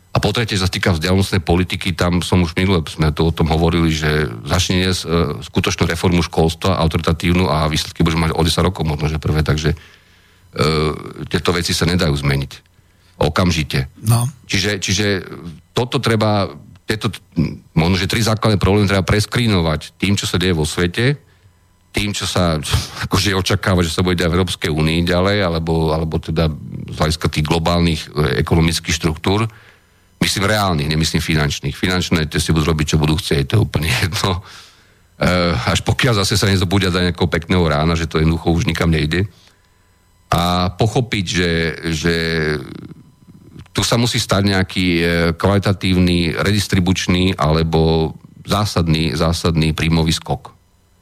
A po tretie, sa týka vzdialenostnej politiky, tam som už minule, sme to o tom hovorili, že začne dnes uh, skutočnú reformu školstva, autoritatívnu a výsledky budeme mať o 10 rokov možno, že prvé, takže uh, tieto veci sa nedajú zmeniť okamžite. No. Čiže, čiže toto treba, tieto, možno, že tri základné problémy treba preskrínovať tým, čo sa deje vo svete, tým, čo sa akože očakáva, že sa bude v Európskej únii ďalej, alebo, alebo teda z hľadiska tých globálnych e, ekonomických štruktúr, myslím reálnych, nemyslím finančných. Finančné, tie si budú robiť, čo budú chcieť, to je úplne jedno. E, až pokiaľ zase sa nezobudia za nejakého pekného rána, že to jednoducho už nikam nejde. A pochopiť, že, že tu sa musí stať nejaký e, kvalitatívny, redistribučný alebo zásadný, zásadný príjmový skok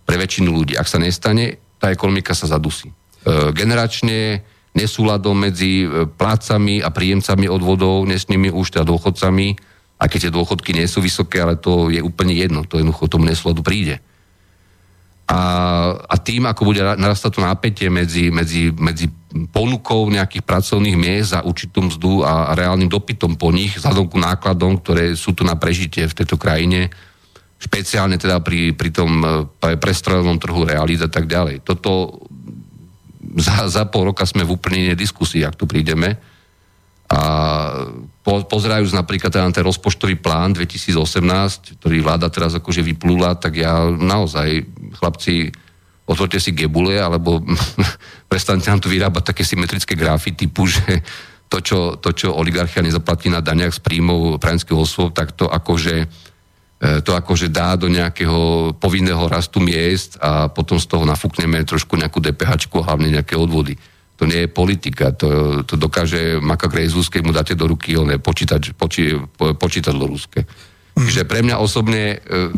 pre väčšinu ľudí. Ak sa nestane, tá ekonomika sa zadusí. E, generačne nesúladom medzi e, plácami a príjemcami odvodov, nesnými už teda dôchodcami, a keď tie dôchodky nie sú vysoké, ale to je úplne jedno, to jednoducho tomu nesúladu príde. A, a tým, ako bude narastať to napätie medzi, medzi, medzi ponukou nejakých pracovných miest za určitú mzdu a, reálnym dopytom po nich, vzhľadom ku nákladom, ktoré sú tu na prežitie v tejto krajine, špeciálne teda pri, pri tom e, pre, trhu realít a tak ďalej. Toto za, za pol roka sme v úplne inej diskusii, ak tu prídeme. A po, pozerajúc napríklad teda na ten rozpočtový plán 2018, ktorý vláda teraz akože vyplula, tak ja naozaj, chlapci, otvorte si gebule, alebo prestante nám tu vyrábať také symetrické grafy typu, že to, čo, to, čo oligarchia nezaplatí na daniach z príjmov právnických osôb, tak to akože to akože dá do nejakého povinného rastu miest a potom z toho nafúkneme trošku nejakú DPH hlavne nejaké odvody. To nie je politika, to, to dokáže Makak Rejzus, keď mu dáte do ruky oné počítač, poči, po, počítadlo ruské. Čiže pre mňa osobne e,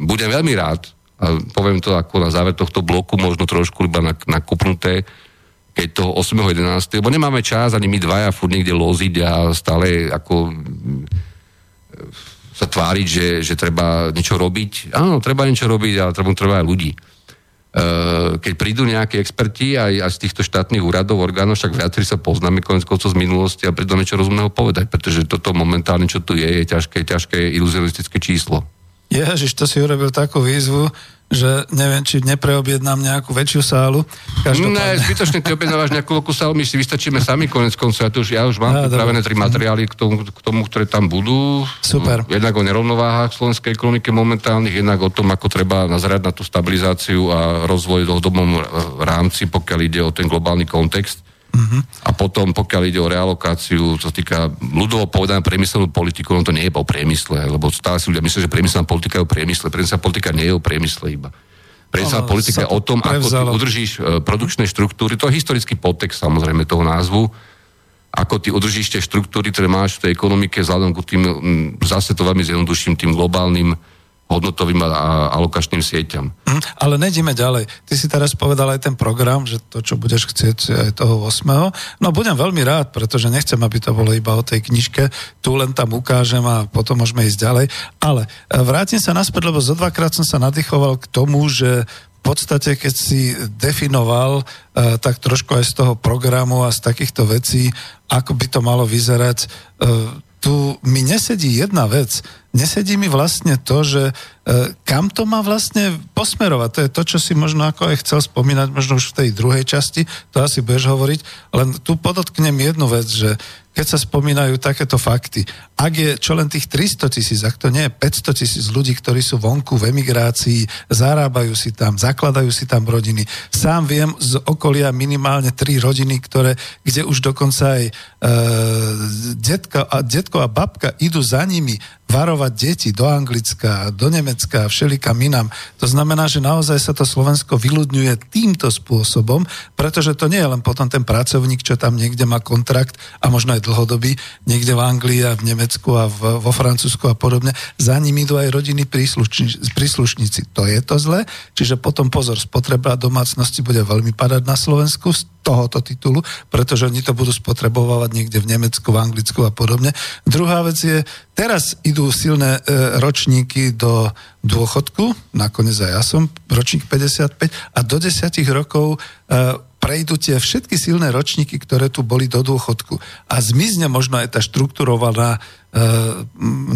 budem veľmi rád, a poviem to ako na záver tohto bloku, možno trošku iba nakupnuté, keď to 8.11. lebo nemáme čas ani my dvaja furt niekde loziť a stále ako sa tváriť, že, že treba niečo robiť. Áno, treba niečo robiť, ale treba, treba aj ľudí. E, keď prídu nejakí experti aj, aj z týchto štátnych úradov, orgánov, však viacerí sa poznáme konec z minulosti a prídu niečo rozumného povedať, pretože toto momentálne, čo tu je, je ťažké, ťažké iluzionistické číslo. Ježiš, to si urobil takú výzvu, že neviem, či nepreobjednám nejakú väčšiu sálu. Každopádne... Ne, zbytočne ty objednávaš nejakú veľkú sálu, my si vystačíme sami konec koncov. Ja, už, ja už mám ja, pripravené tri materiály k tomu, k tomu, ktoré tam budú. Super. Jednak o nerovnováhach slovenskej ekonomiky momentálnych, jednak o tom, ako treba nazerať na tú stabilizáciu a rozvoj v dlhodobom rámci, pokiaľ ide o ten globálny kontext. Uh-huh. A potom, pokiaľ ide o realokáciu, čo sa týka ľudovo povedané priemyselnú politiku, no to nie je o priemysle, lebo stále si ľudia myslia, že priemyselná politika je o priemysle. Priemyselná politika nie je o priemysle iba. Priemyselná politika je o tom, ako ty udržíš e, produkčné štruktúry. To je historický podtext samozrejme toho názvu. Ako ty udržíš tie štruktúry, ktoré máš v tej ekonomike vzhľadom k tým, zase to veľmi zjednoduším, tým globálnym hodnotovým a alokačným sieťam. Mm, ale nejdeme ďalej. Ty si teraz povedal aj ten program, že to, čo budeš chcieť aj toho 8. No budem veľmi rád, pretože nechcem, aby to bolo iba o tej knižke. Tu len tam ukážem a potom môžeme ísť ďalej. Ale e, vrátim sa naspäť, lebo zo dvakrát som sa nadýchoval k tomu, že v podstate, keď si definoval uh, tak trošku aj z toho programu a z takýchto vecí, ako by to malo vyzerať, uh, tu mi nesedí jedna vec nesedí mi vlastne to, že e, kam to má vlastne posmerovať. To je to, čo si možno ako aj chcel spomínať, možno už v tej druhej časti, to asi budeš hovoriť, len tu podotknem jednu vec, že keď sa spomínajú takéto fakty. Ak je čo len tých 300 tisíc, ak to nie je 500 tisíc ľudí, ktorí sú vonku v emigrácii, zarábajú si tam, zakladajú si tam rodiny. Sám viem z okolia minimálne tri rodiny, ktoré, kde už dokonca aj e, detko, a, detko a babka idú za nimi varovať deti do Anglicka, do Nemecka, všelikam inám. To znamená, že naozaj sa to Slovensko vyľudňuje týmto spôsobom, pretože to nie je len potom ten pracovník, čo tam niekde má kontrakt a možno aj dlhodobý, niekde v Anglii a v Nemecku a v, vo Francúzsku a podobne. Za ním idú aj rodiny príslušníci, príslušníci. To je to zle, čiže potom pozor, spotreba domácnosti bude veľmi padať na Slovensku z tohoto titulu, pretože oni to budú spotrebovať niekde v Nemecku, v Anglicku a podobne. Druhá vec je, teraz idú silné e, ročníky do dôchodku, nakoniec aj ja som ročník 55 a do 10 rokov e, prejdú tie všetky silné ročníky, ktoré tu boli do dôchodku. A zmizne možno aj tá štrukturovaná e,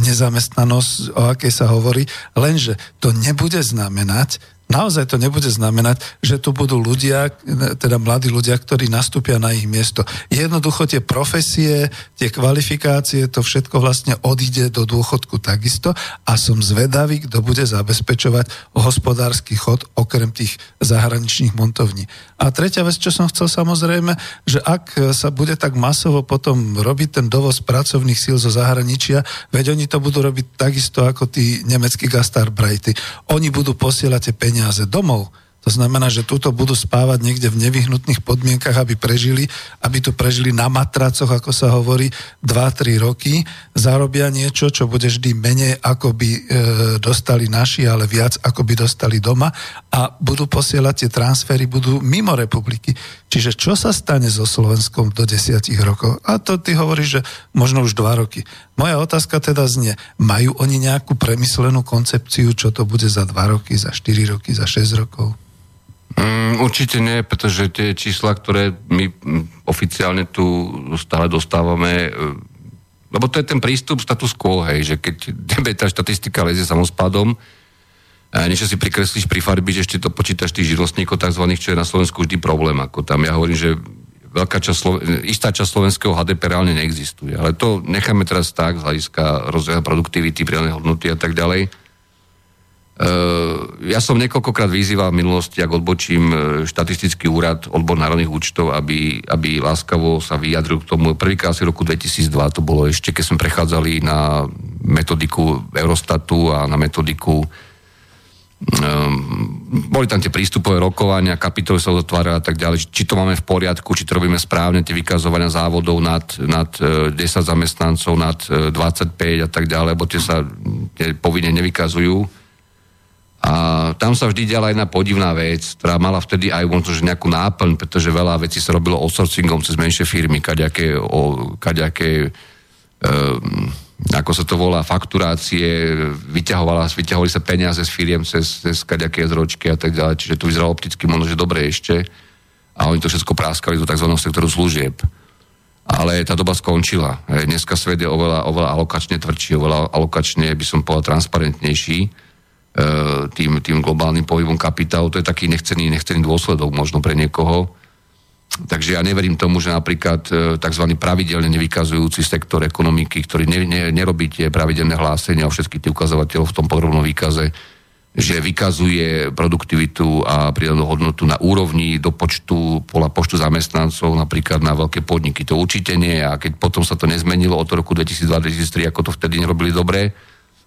nezamestnanosť, o akej sa hovorí, lenže to nebude znamenať, naozaj to nebude znamenať, že tu budú ľudia, teda mladí ľudia, ktorí nastúpia na ich miesto. Jednoducho tie profesie, tie kvalifikácie, to všetko vlastne odíde do dôchodku takisto a som zvedavý, kto bude zabezpečovať hospodársky chod okrem tých zahraničných montovní. A tretia vec, čo som chcel samozrejme, že ak sa bude tak masovo potom robiť ten dovoz pracovných síl zo zahraničia, veď oni to budú robiť takisto ako tí nemeckí gastarbrajty. Oni budú posielať tie peniaze peniaze domov. To znamená, že túto budú spávať niekde v nevyhnutných podmienkach, aby prežili, aby tu prežili na matracoch, ako sa hovorí, 2-3 roky, zarobia niečo, čo bude vždy menej, ako by e, dostali naši, ale viac, ako by dostali doma a budú posielať tie transfery, budú mimo republiky. Čiže čo sa stane so Slovenskom do 10 rokov? A to ty hovoríš, že možno už 2 roky. Moja otázka teda znie, majú oni nejakú premyslenú koncepciu, čo to bude za 2 roky, za 4 roky, za 6 rokov? Mm, určite nie, pretože tie čísla, ktoré my mm, oficiálne tu stále dostávame, e, lebo to je ten prístup status quo, hej, že keď tebe tá štatistika lezie samospádom, niečo si prikreslíš, prifarbíš, ešte to počítaš tých živnostníkov tzv., čo je na Slovensku vždy problém. Ako tam ja hovorím, že veľká časť, istá časť slovenského HDP reálne neexistuje. Ale to necháme teraz tak z hľadiska rozvoja produktivity, pridanej hodnoty a tak ďalej. Ja som niekoľkokrát vyzýval v minulosti, ak odbočím e, štatistický úrad, odbor národných účtov, aby, aby láskavo sa vyjadril k tomu. Prvýkrát asi roku 2002 to bolo ešte, keď sme prechádzali na metodiku Eurostatu a na metodiku Um, boli tam tie prístupové rokovania, kapitoly sa otvárali a tak ďalej, či to máme v poriadku, či to robíme správne, tie vykazovania závodov nad, nad 10 e, zamestnancov, nad 25 a tak ďalej, lebo tie sa tie povinne nevykazujú. A tam sa vždy diala jedna podivná vec, ktorá mala vtedy aj možno, že nejakú náplň, pretože veľa vecí sa robilo outsourcingom cez menšie firmy, kaďaké, o, kaďaké um, ako sa to volá, fakturácie, vyťahovali sa peniaze z firiem cez, cez kaďaké zročky a tak ďalej, čiže to vyzeralo opticky možno, že dobre ešte a oni to všetko práskali do tzv. sektoru služieb. Ale tá doba skončila. Dneska svet je oveľa, oveľa alokačne tvrdší, oveľa alokačne, by som povedal, transparentnejší E, tým, tým globálnym pohybom kapitálu. To je taký nechcený, nechcený dôsledok možno pre niekoho. Takže ja neverím tomu, že napríklad e, tzv. pravidelne nevykazujúci sektor ekonomiky, ktorý ne, ne, nerobí tie pravidelné hlásenia o všetky tie ukazovateľov v tom podrobnom výkaze, že vykazuje produktivitu a pridanú hodnotu na úrovni do počtu, pola počtu zamestnancov, napríklad na veľké podniky. To určite nie. A keď potom sa to nezmenilo od roku 2002-2003, ako to vtedy nerobili dobre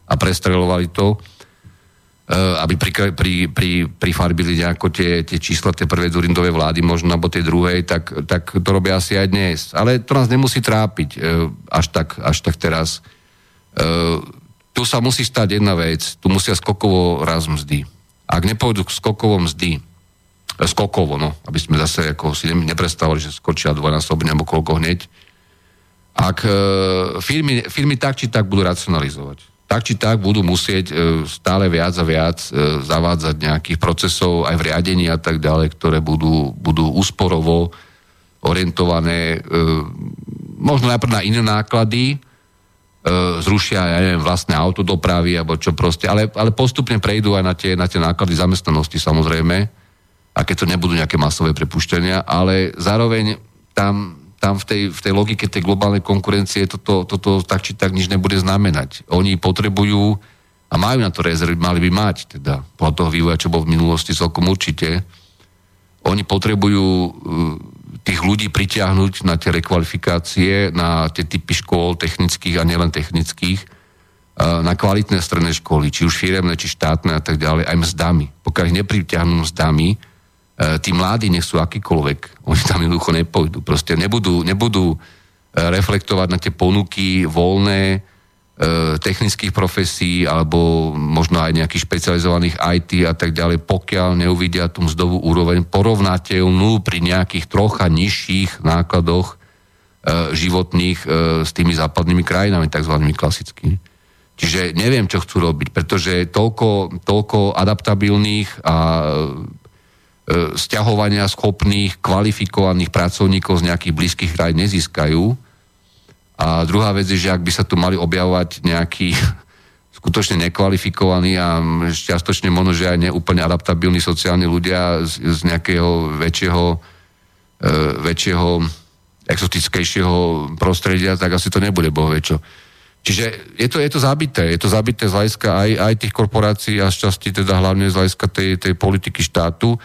a prestrelovali to, aby pri, pri, pri, prifarbili nejako tie, tie čísla tej prvej Zurindovej vlády, možno, alebo tej druhej, tak, tak to robia asi aj dnes. Ale to nás nemusí trápiť eh, až tak, až tak teraz. Eh, tu sa musí stať jedna vec. Tu musia skokovo raz mzdy. Ak nepôjdu skokovo mzdy, skokovo, no, aby sme zase ako si neprestávali, že skočia dvojnásobne alebo koľko hneď, ak firmy, firmy tak či tak budú racionalizovať tak či tak budú musieť e, stále viac a viac e, zavádzať nejakých procesov aj v riadení a tak ďalej, ktoré budú, budú úsporovo orientované e, možno najprv na iné náklady, zrušia, ja neviem, vlastné autodopravy alebo čo proste, ale, ale postupne prejdú aj na tie, na tie náklady zamestnanosti samozrejme, a keď to nebudú nejaké masové prepuštenia, ale zároveň tam tam v tej, v tej logike tej globálnej konkurencie toto, toto tak či tak nič nebude znamenať. Oni potrebujú a majú na to rezervy, mali by mať, teda podľa toho vývoja, čo bol v minulosti celkom určite. Oni potrebujú uh, tých ľudí pritiahnuť na tie rekvalifikácie, na tie typy škôl technických a nielen technických, na kvalitné stredné školy, či už firemné, či štátne a tak ďalej, aj mzdami. Pokiaľ ich nepritiahnu mzdami, tí mladí nech sú akýkoľvek, oni tam jednoducho nepôjdu. Proste nebudú, nebudú reflektovať na tie ponuky voľné, E, technických profesí alebo možno aj nejakých špecializovaných IT a tak ďalej, pokiaľ neuvidia tú mzdovú úroveň porovnateľnú pri nejakých trocha nižších nákladoch e, životných e, s tými západnými krajinami, tzv. klasickými. Čiže neviem, čo chcú robiť, pretože toľko, toľko adaptabilných a e, stiahovania schopných, kvalifikovaných pracovníkov z nejakých blízkych krajín nezískajú, a druhá vec je, že ak by sa tu mali objavovať nejakí skutočne nekvalifikovaní a čiastočne možno, že aj neúplne adaptabilní sociálni ľudia z, z nejakého väčšieho, e, väčšieho exotickejšieho prostredia, tak asi to nebude boh čo. Čiže je to, je to zabité. Je to zabité z hľadiska aj, aj tých korporácií a z časti teda hlavne z hľadiska tej, tej politiky štátu.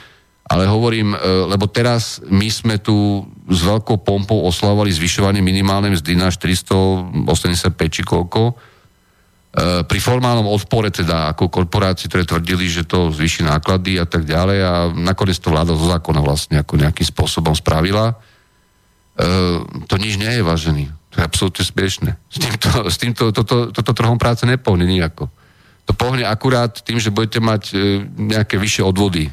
Ale hovorím, e, lebo teraz my sme tu s veľkou pompou oslavovali zvyšovanie minimálnej mzdy na 485 či koľko. E, pri formálnom odpore teda ako korporácii, ktoré tvrdili, že to zvýši náklady a tak ďalej a nakoniec to vláda zo zákona vlastne ako nejakým spôsobom spravila. E, to nič nie je vážený. To je absolútne smiešne. S týmto, s týmto toto, toto trhom práce nepohne nejako to pohne akurát tým, že budete mať e, nejaké vyššie odvody, e,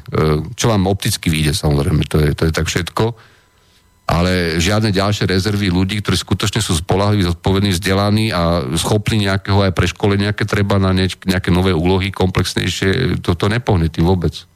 čo vám opticky vyjde samozrejme, to je, to je tak všetko, ale žiadne ďalšie rezervy ľudí, ktorí skutočne sú spolahliví, zodpovední, vzdelaní a schopní nejakého aj preškolenia, nejaké treba na nejaké nové úlohy komplexnejšie, to, to nepohne tým vôbec.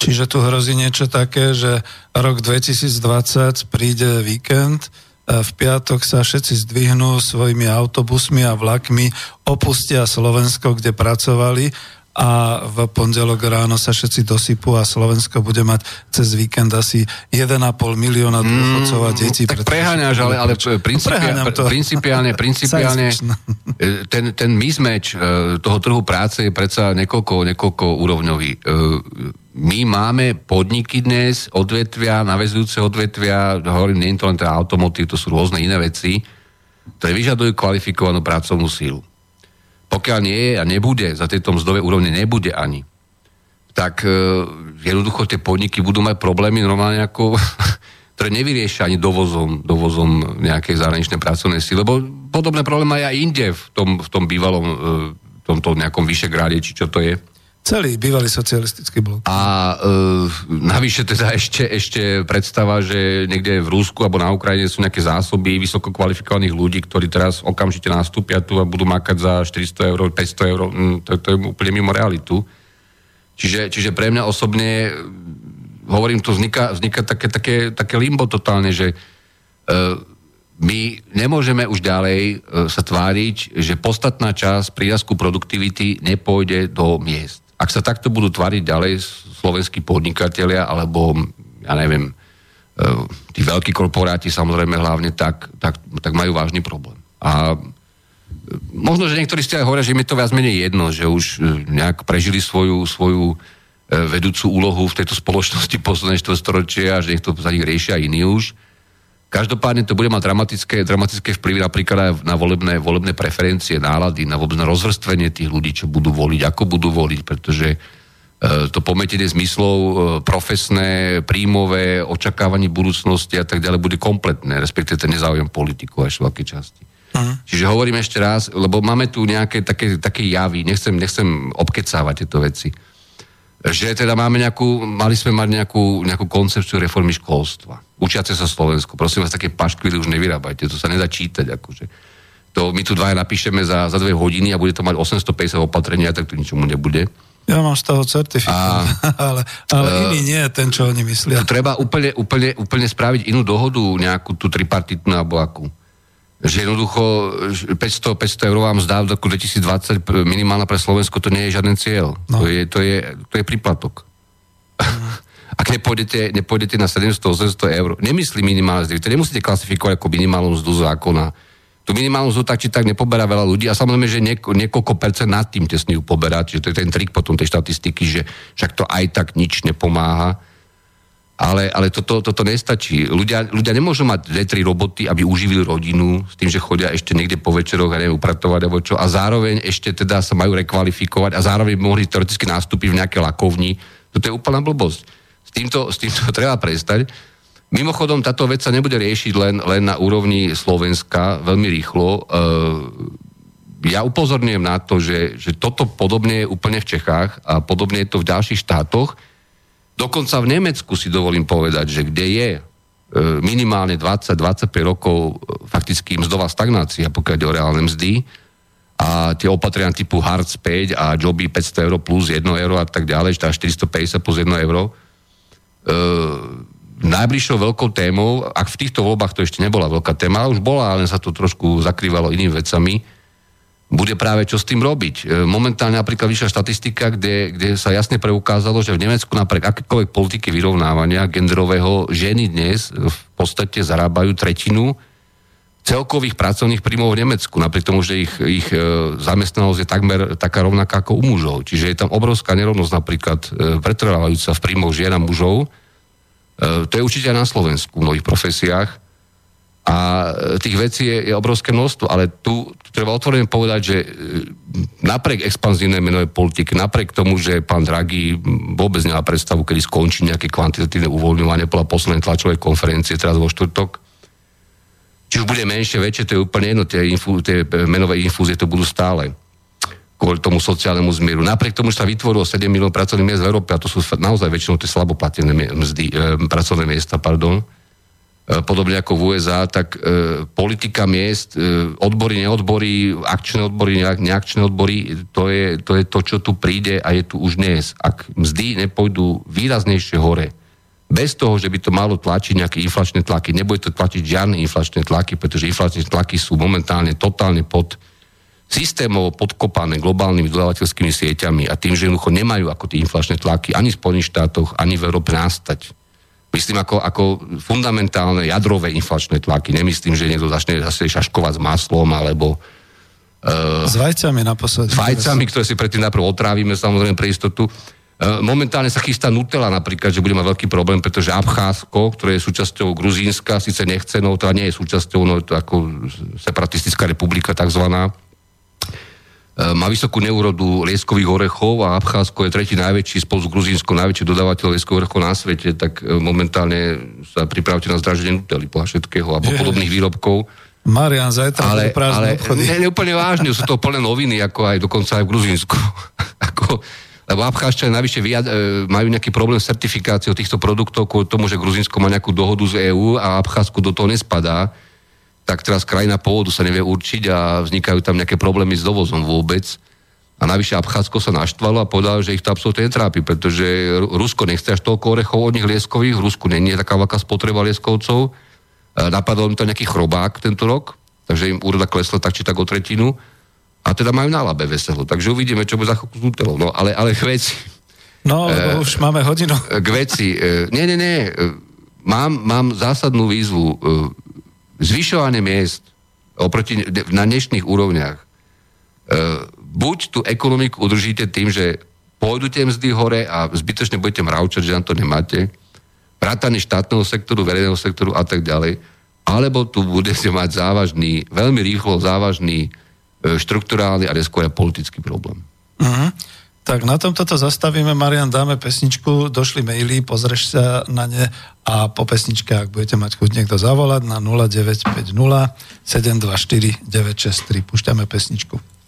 Čiže tu hrozí niečo také, že rok 2020 príde víkend, v piatok sa všetci zdvihnú svojimi autobusmi a vlakmi, opustia Slovensko, kde pracovali a v pondelok ráno sa všetci dosypú a Slovensko bude mať cez víkend asi 1,5 milióna dôchodcov a mm, detí. Tak preháňaš, ale, ale principiálne, principiálne e, ten, ten mismatch e, toho trhu práce je predsa niekoľko, niekoľko úrovňový. My máme podniky dnes, odvetvia, navezujúce odvetvia, hovorím, nie je to len teda automotív, to sú rôzne iné veci, ktoré vyžadujú kvalifikovanú pracovnú sílu. Pokiaľ nie je a nebude, za tieto mzdové úrovne nebude ani, tak e, jednoducho tie podniky budú mať problémy normálne ako, ktoré nevyriešia ani dovozom, dovozom nejakej zahraničnej pracovnej síly, lebo podobné problémy aj inde v tom, v tom bývalom, e, tomto nejakom Vyšegráde, či čo to je Celý bývalý socialistický blok. A e, navyše teda ešte, ešte predstava, že niekde v Rusku alebo na Ukrajine sú nejaké zásoby vysoko kvalifikovaných ľudí, ktorí teraz okamžite nastúpia tu a budú makať za 400 eur, 500 eur. Hm, to, to je úplne mimo realitu. Čiže, čiže pre mňa osobne, hovorím, to vzniká, vzniká také, také, také limbo totálne, že e, my nemôžeme už ďalej e, sa tváriť, že podstatná časť prírazku produktivity nepôjde do miest ak sa takto budú tvariť ďalej slovenskí podnikatelia, alebo ja neviem, e, tí veľkí korporáti samozrejme hlavne, tak, tak, tak majú vážny problém. A e, možno, že niektorí ste aj hovoria, že mi to viac menej jedno, že už e, nejak prežili svoju, svoju vedúcu úlohu v tejto spoločnosti posledné storočia a že nech za nich riešia iní už. Každopádne to bude mať dramatické, dramatické vplyvy napríklad aj na volebné, volebné preferencie, nálady, na vôbec na rozvrstvenie tých ľudí, čo budú voliť, ako budú voliť, pretože e, to pometenie zmyslov e, profesné, príjmové, očakávanie budúcnosti a tak ďalej bude kompletné, respektíve ten nezáujem politiku až v veľkej časti. Uh-huh. Čiže hovorím ešte raz, lebo máme tu nejaké také, také javy, nechcem, nechcem obkecávať tieto veci že teda máme nejakú, mali sme mať nejakú, nejakú koncepciu reformy školstva. Učiace sa Slovensku. Prosím vás, také paškvily už nevyrábajte, to sa nedá čítať. Akože. To my tu dvaja napíšeme za, za dve hodiny a bude to mať 850 opatrenia, tak to ničomu nebude. Ja mám z toho certifikát, ale, ale uh, iný nie ten, čo oni myslia. Treba úplne, úplne, úplne spraviť inú dohodu, nejakú tú tripartitnú alebo akú že jednoducho 500, 500 eur vám zdá v roku 2020 minimálna pre Slovensko, to nie je žiaden cieľ. No. To, je, to, je, to je príplatok. Ak nepôjdete, nepôjdete na 700-800 eur, nemyslím minimálne zdy, to nemusíte klasifikovať ako minimálnu mzdu zákona. Tu minimálnu mzdu tak či tak nepoberá veľa ľudí a samozrejme, že nieko, niekoľko percent nad tým tesný poberá, čiže to je ten trik potom tej štatistiky, že však to aj tak nič nepomáha Ale, ale toto, toto nestačí. Ľudia, ľudia nemôžu mať dve, tri roboty, aby uživili rodinu s tým, že chodia ešte niekde po večeroch a neviem, upratovať alebo čo. A zároveň ešte teda sa majú rekvalifikovať a zároveň mohli teoreticky nastúpiť v nejaké lakovni. Toto je úplná blbosť. S týmto, s týmto treba prestať. Mimochodom, táto vec sa nebude riešiť len, len na úrovni Slovenska veľmi rýchlo. E, ja upozorňujem na to, že, že toto podobne je úplne v Čechách a podobne je to v ďalších štátoch Dokonca v Nemecku si dovolím povedať, že kde je e, minimálne 20-25 rokov e, fakticky mzdová stagnácia, pokiaľ ide o reálne mzdy a tie opatrenia typu Hartz 5 a joby 500 euro plus 1 euro a tak ďalej, teda 450 plus 1 euro. E, najbližšou veľkou témou, ak v týchto voľbách to ešte nebola veľká téma, ale už bola, ale sa to trošku zakrývalo inými vecami, bude práve čo s tým robiť. E, momentálne napríklad vyšla štatistika, kde, kde sa jasne preukázalo, že v Nemecku napriek akékoľvek politiky vyrovnávania genderového ženy dnes v podstate zarábajú tretinu celkových pracovných príjmov v Nemecku, napriek tomu, že ich, ich e, zamestnanosť je takmer taká rovnaká ako u mužov. Čiže je tam obrovská nerovnosť napríklad e, pretrvávajúca v príjmoch žien a mužov. To je určite aj na Slovensku v mnohých profesiách a e, tých vecí je, je obrovské množstvo, ale tu, treba otvorene povedať, že e, napriek expanzívnej menovej politike, napriek tomu, že pán Draghi vôbec nemá predstavu, kedy skončí nejaké kvantitatívne uvoľňovanie podľa poslednej tlačovej konferencie teraz vo štvrtok, či už bude menšie, väčšie, to je úplne jedno, tie, infú, tie menové infúzie to budú stále kvôli tomu sociálnemu zmieru. Napriek tomu, že sa vytvorilo 7 miliónov pracovných miest v Európe, a to sú naozaj väčšinou tie slaboplatené mzdy, e, pracovné miesta, pardon, E, podobne ako v USA, tak e, politika miest, e, odbory, neodbory, akčné odbory, neakčné odbory, to je, to je to, čo tu príde a je tu už dnes. Ak mzdy nepôjdu výraznejšie hore, bez toho, že by to malo tlačiť nejaké inflačné tlaky, nebude to tlačiť žiadne inflačné tlaky, pretože inflačné tlaky sú momentálne totálne pod systémovo podkopané globálnymi dodávateľskými sieťami a tým, že jednoducho nemajú ako tie inflačné tlaky ani v Spojených štátoch, ani v Európe nastať Myslím ako, ako fundamentálne jadrové inflačné tlaky. Nemyslím, že niekto začne zase šaškovať s maslom alebo Uh, s vajcami naposledy. S vajcami, ktoré si predtým najprv otrávime, samozrejme pre istotu. Uh, momentálne sa chystá Nutella napríklad, že bude mať veľký problém, pretože Abcházsko, ktoré je súčasťou Gruzínska, síce nechce, no to nie je súčasťou, no je to ako separatistická republika takzvaná, má vysokú neurodu lieskových orechov a Abcházsko je tretí najväčší spolu s Gruzínskou najväčší dodávateľ lieskových orechov na svete, tak e, momentálne sa pripravte na zdraženie nutely podľa všetkého alebo podobných výrobkov. Marian, zajtra ale, ale ne, ne, úplne vážne, sú to plné noviny, ako aj dokonca aj v Gruzínsku. ako, lebo Abcházčania najvyššie vyjad, e, majú nejaký problém s certifikáciou týchto produktov kvôli tomu, že Gruzínsko má nejakú dohodu z EÚ a Abcházsko do toho nespadá tak teraz krajina pôvodu sa nevie určiť a vznikajú tam nejaké problémy s dovozom vôbec. A navyše Abcházsko sa naštvalo a povedal, že ich to absolútne netrápi, pretože Rusko nechce až toľko orechov od nich lieskových, v Rusku není taká veľká spotreba lieskovcov. Napadol im to nejaký chrobák tento rok, takže im úroda klesla tak či tak o tretinu. A teda majú na labe veselo. Takže uvidíme, čo bude za chvíľku s Nutellou. No ale, ale k veci. No, lebo e, už máme hodinu. K veci. E, nie, nie, nie. E, mám, mám zásadnú výzvu. E, zvyšovanie miest oproti na dnešných úrovniach, e, buď tú ekonomiku udržíte tým, že pôjdu tie mzdy hore a zbytočne budete mravčať, že na to nemáte, vrátanie štátneho sektoru, verejného sektoru a tak ďalej, alebo tu budete mať závažný, veľmi rýchlo závažný e, štruktúrálny a neskôr politický problém. Uh-huh. Tak na tom toto zastavíme, Marian, dáme pesničku, došli maily, pozrieš sa na ne a po pesničke, ak budete mať chuť niekto zavolať na 0950 724 963. Púšťame pesničku.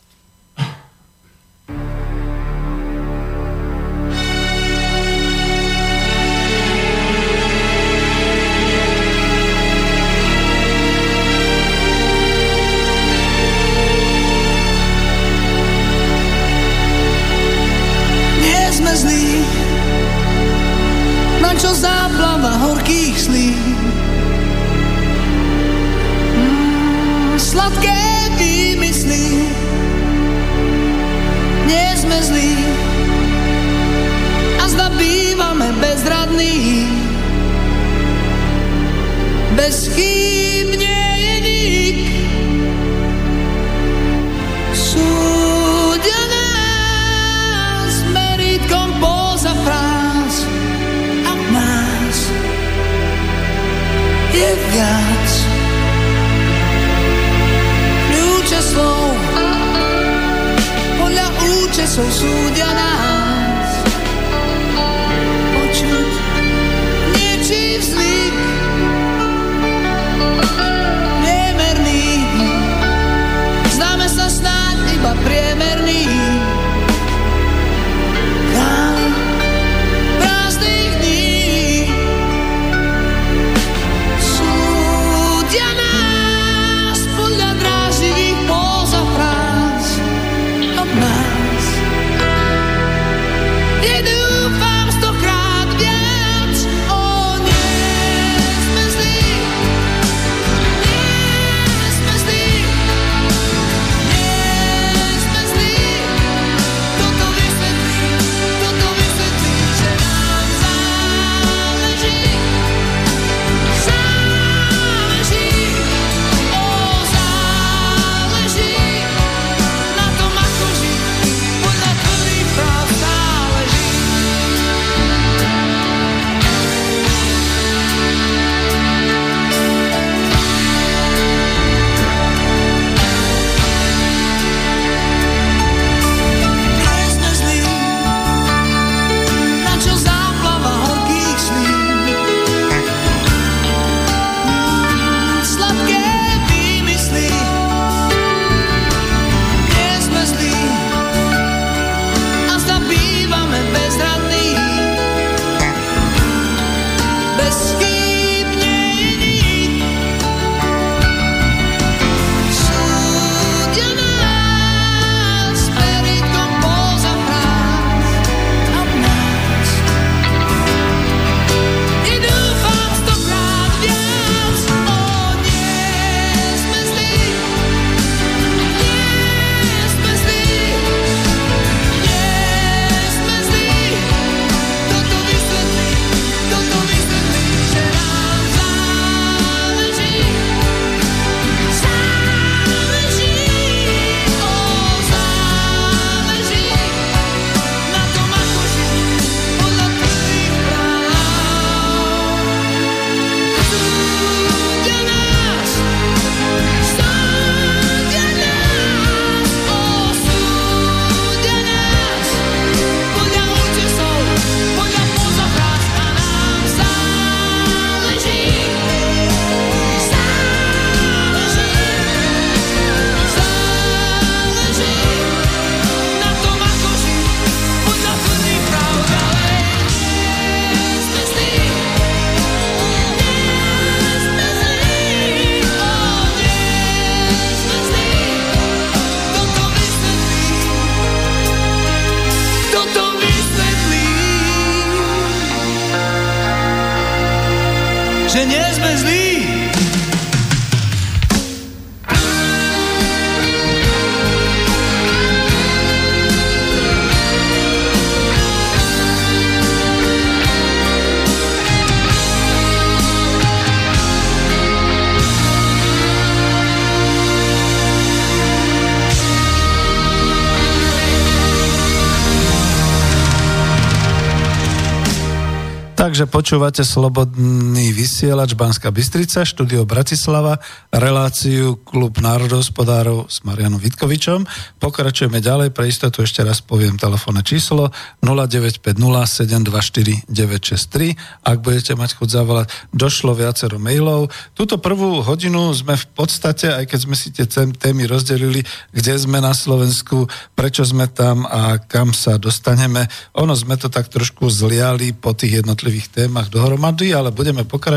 Takže počúvate Slobodný vysielač Banská Bystrica, štúdio Bratislava, reláciu Klub národohospodárov s Marianom Vitkovičom. Pokračujeme ďalej, pre istotu ešte raz poviem telefónne číslo 0950 724 963. Ak budete mať chuť zavolať, došlo viacero mailov. Túto prvú hodinu sme v podstate, aj keď sme si tie tém- témy rozdelili, kde sme na Slovensku, prečo sme tam a kam sa dostaneme. Ono sme to tak trošku zliali po tých jednotlivých témach dohromady, ale budeme pokračovať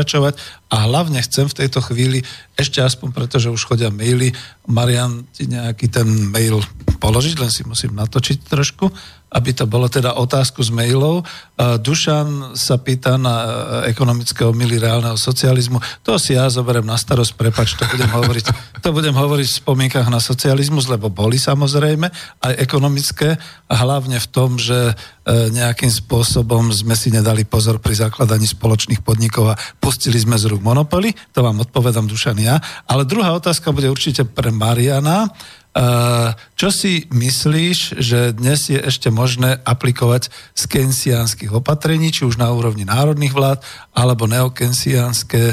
a hlavne chcem v tejto chvíli, ešte aspoň preto, že už chodia maily, Marian ti nejaký ten mail položiť, len si musím natočiť trošku, aby to bolo teda otázku z mailov. Dušan sa pýta na uh, ekonomické omily reálneho socializmu. To si ja zoberiem na starosť, prepač, to budem hovoriť, to budem hovoriť v spomienkach na socializmus, lebo boli samozrejme aj ekonomické a hlavne v tom, že uh, nejakým spôsobom sme si nedali pozor pri zakladaní spoločných podnikov a pustili sme z rúk monopoly. To vám odpovedám Dušan ja. Ale druhá otázka bude určite pre Mariana. Uh, čo si myslíš, že dnes je ešte možné aplikovať z kensiánskych opatrení, či už na úrovni národných vlád, alebo neokensiánske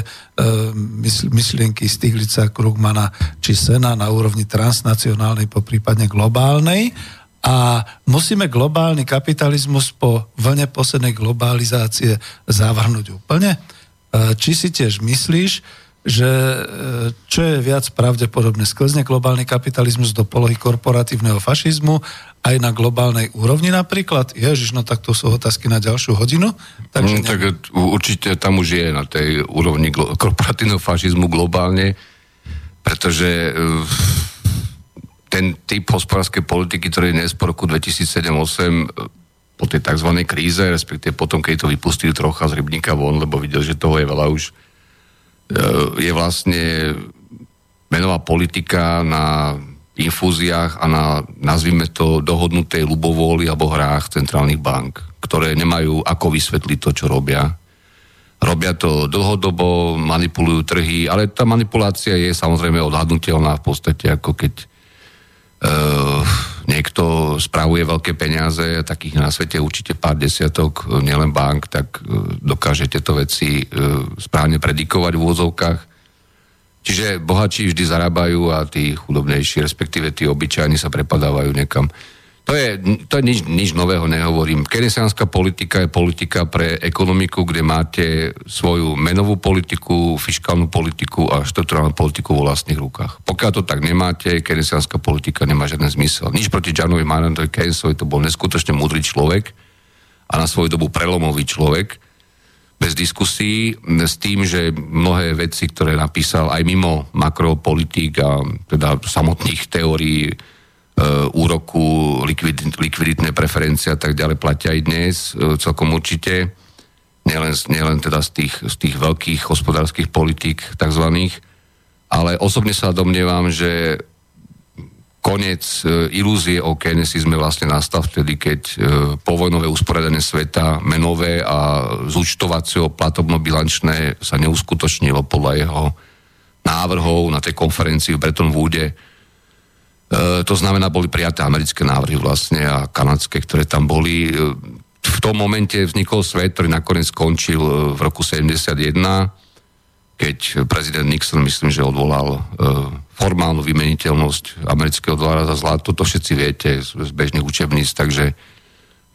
mysl- myšlienky Stiglica, Krugmana či Sena na úrovni transnacionálnej, po prípadne globálnej? a musíme globálny kapitalizmus po vlne poslednej globalizácie zavrhnúť úplne? E, Či si tiež myslíš, že e, čo je viac pravdepodobné, sklzne globálny kapitalizmus do polohy korporatívneho fašizmu aj na globálnej úrovni napríklad? Ježiš, no tak to sú otázky na ďalšiu hodinu. Takže Mm, tak určite tam už je na tej úrovni glo- korporatívneho fašizmu globálne, pretože eh, ten typ hospodárskej politiky, ktorý je dnes po roku 2007-2008 po tej tzv. kríze, respektíve potom, keď to vypustili trocha z rybníka von, lebo videl, že toho je veľa už, je vlastne menová politika na infúziách a na, nazvime to, dohodnutej ľubovôli alebo hrách centrálnych bank, ktoré nemajú ako vysvetliť to, čo robia. Robia to dlhodobo, manipulujú trhy, ale tá manipulácia je samozrejme odhadnutelná v podstate, ako keď niekto spravuje veľké peniaze, takých na svete určite pár desiatok, eh, nielen bank, tak uh, dokáže tieto veci správne predikovať v úvozovkách. Čiže bohatší vždy zarábajú a tí chudobnejší, respektíve tí obyčajní sa prepadávajú niekam. To je, to je nič, nič nového nehovorím. Keynesianská politika je politika pre ekonomiku, kde máte svoju menovú politiku, fiskálnu politiku a štruktúrálnu politiku vo vlastných rukách. Pokiaľ to tak nemáte, keynesianská politika nemá žiaden zmysel. Nič proti Janovi Marantovi Keynesovi, to bol neskutočne múdry človek a na svoju dobu prelomový človek, bez diskusí, s tým, že mnohé veci, ktoré napísal aj mimo makropolitík a teda samotných teórií úroku, likvid, likviditné preferencie a tak ďalej platia aj dnes e, celkom určite. Nielen, nielen teda z tých, z tých veľkých hospodárskych politík takzvaných, ale osobne sa domnievam, že koniec e, ilúzie o keynesiizme vlastne nastal vtedy, keď povojnové usporiadanie sveta, menové a zúčtovacieho platobno-bilančné sa neuskutočnilo podľa jeho návrhov na tej konferencii v Bretton Woode. E, to znamená, boli prijaté americké návrhy vlastne a kanadské, ktoré tam boli. E, v tom momente vznikol svet, ktorý nakoniec skončil e, v roku 71 keď prezident Nixon, myslím, že odvolal formálnu vymeniteľnosť amerického dolára za zlato, to všetci viete z, bežných učebníc, takže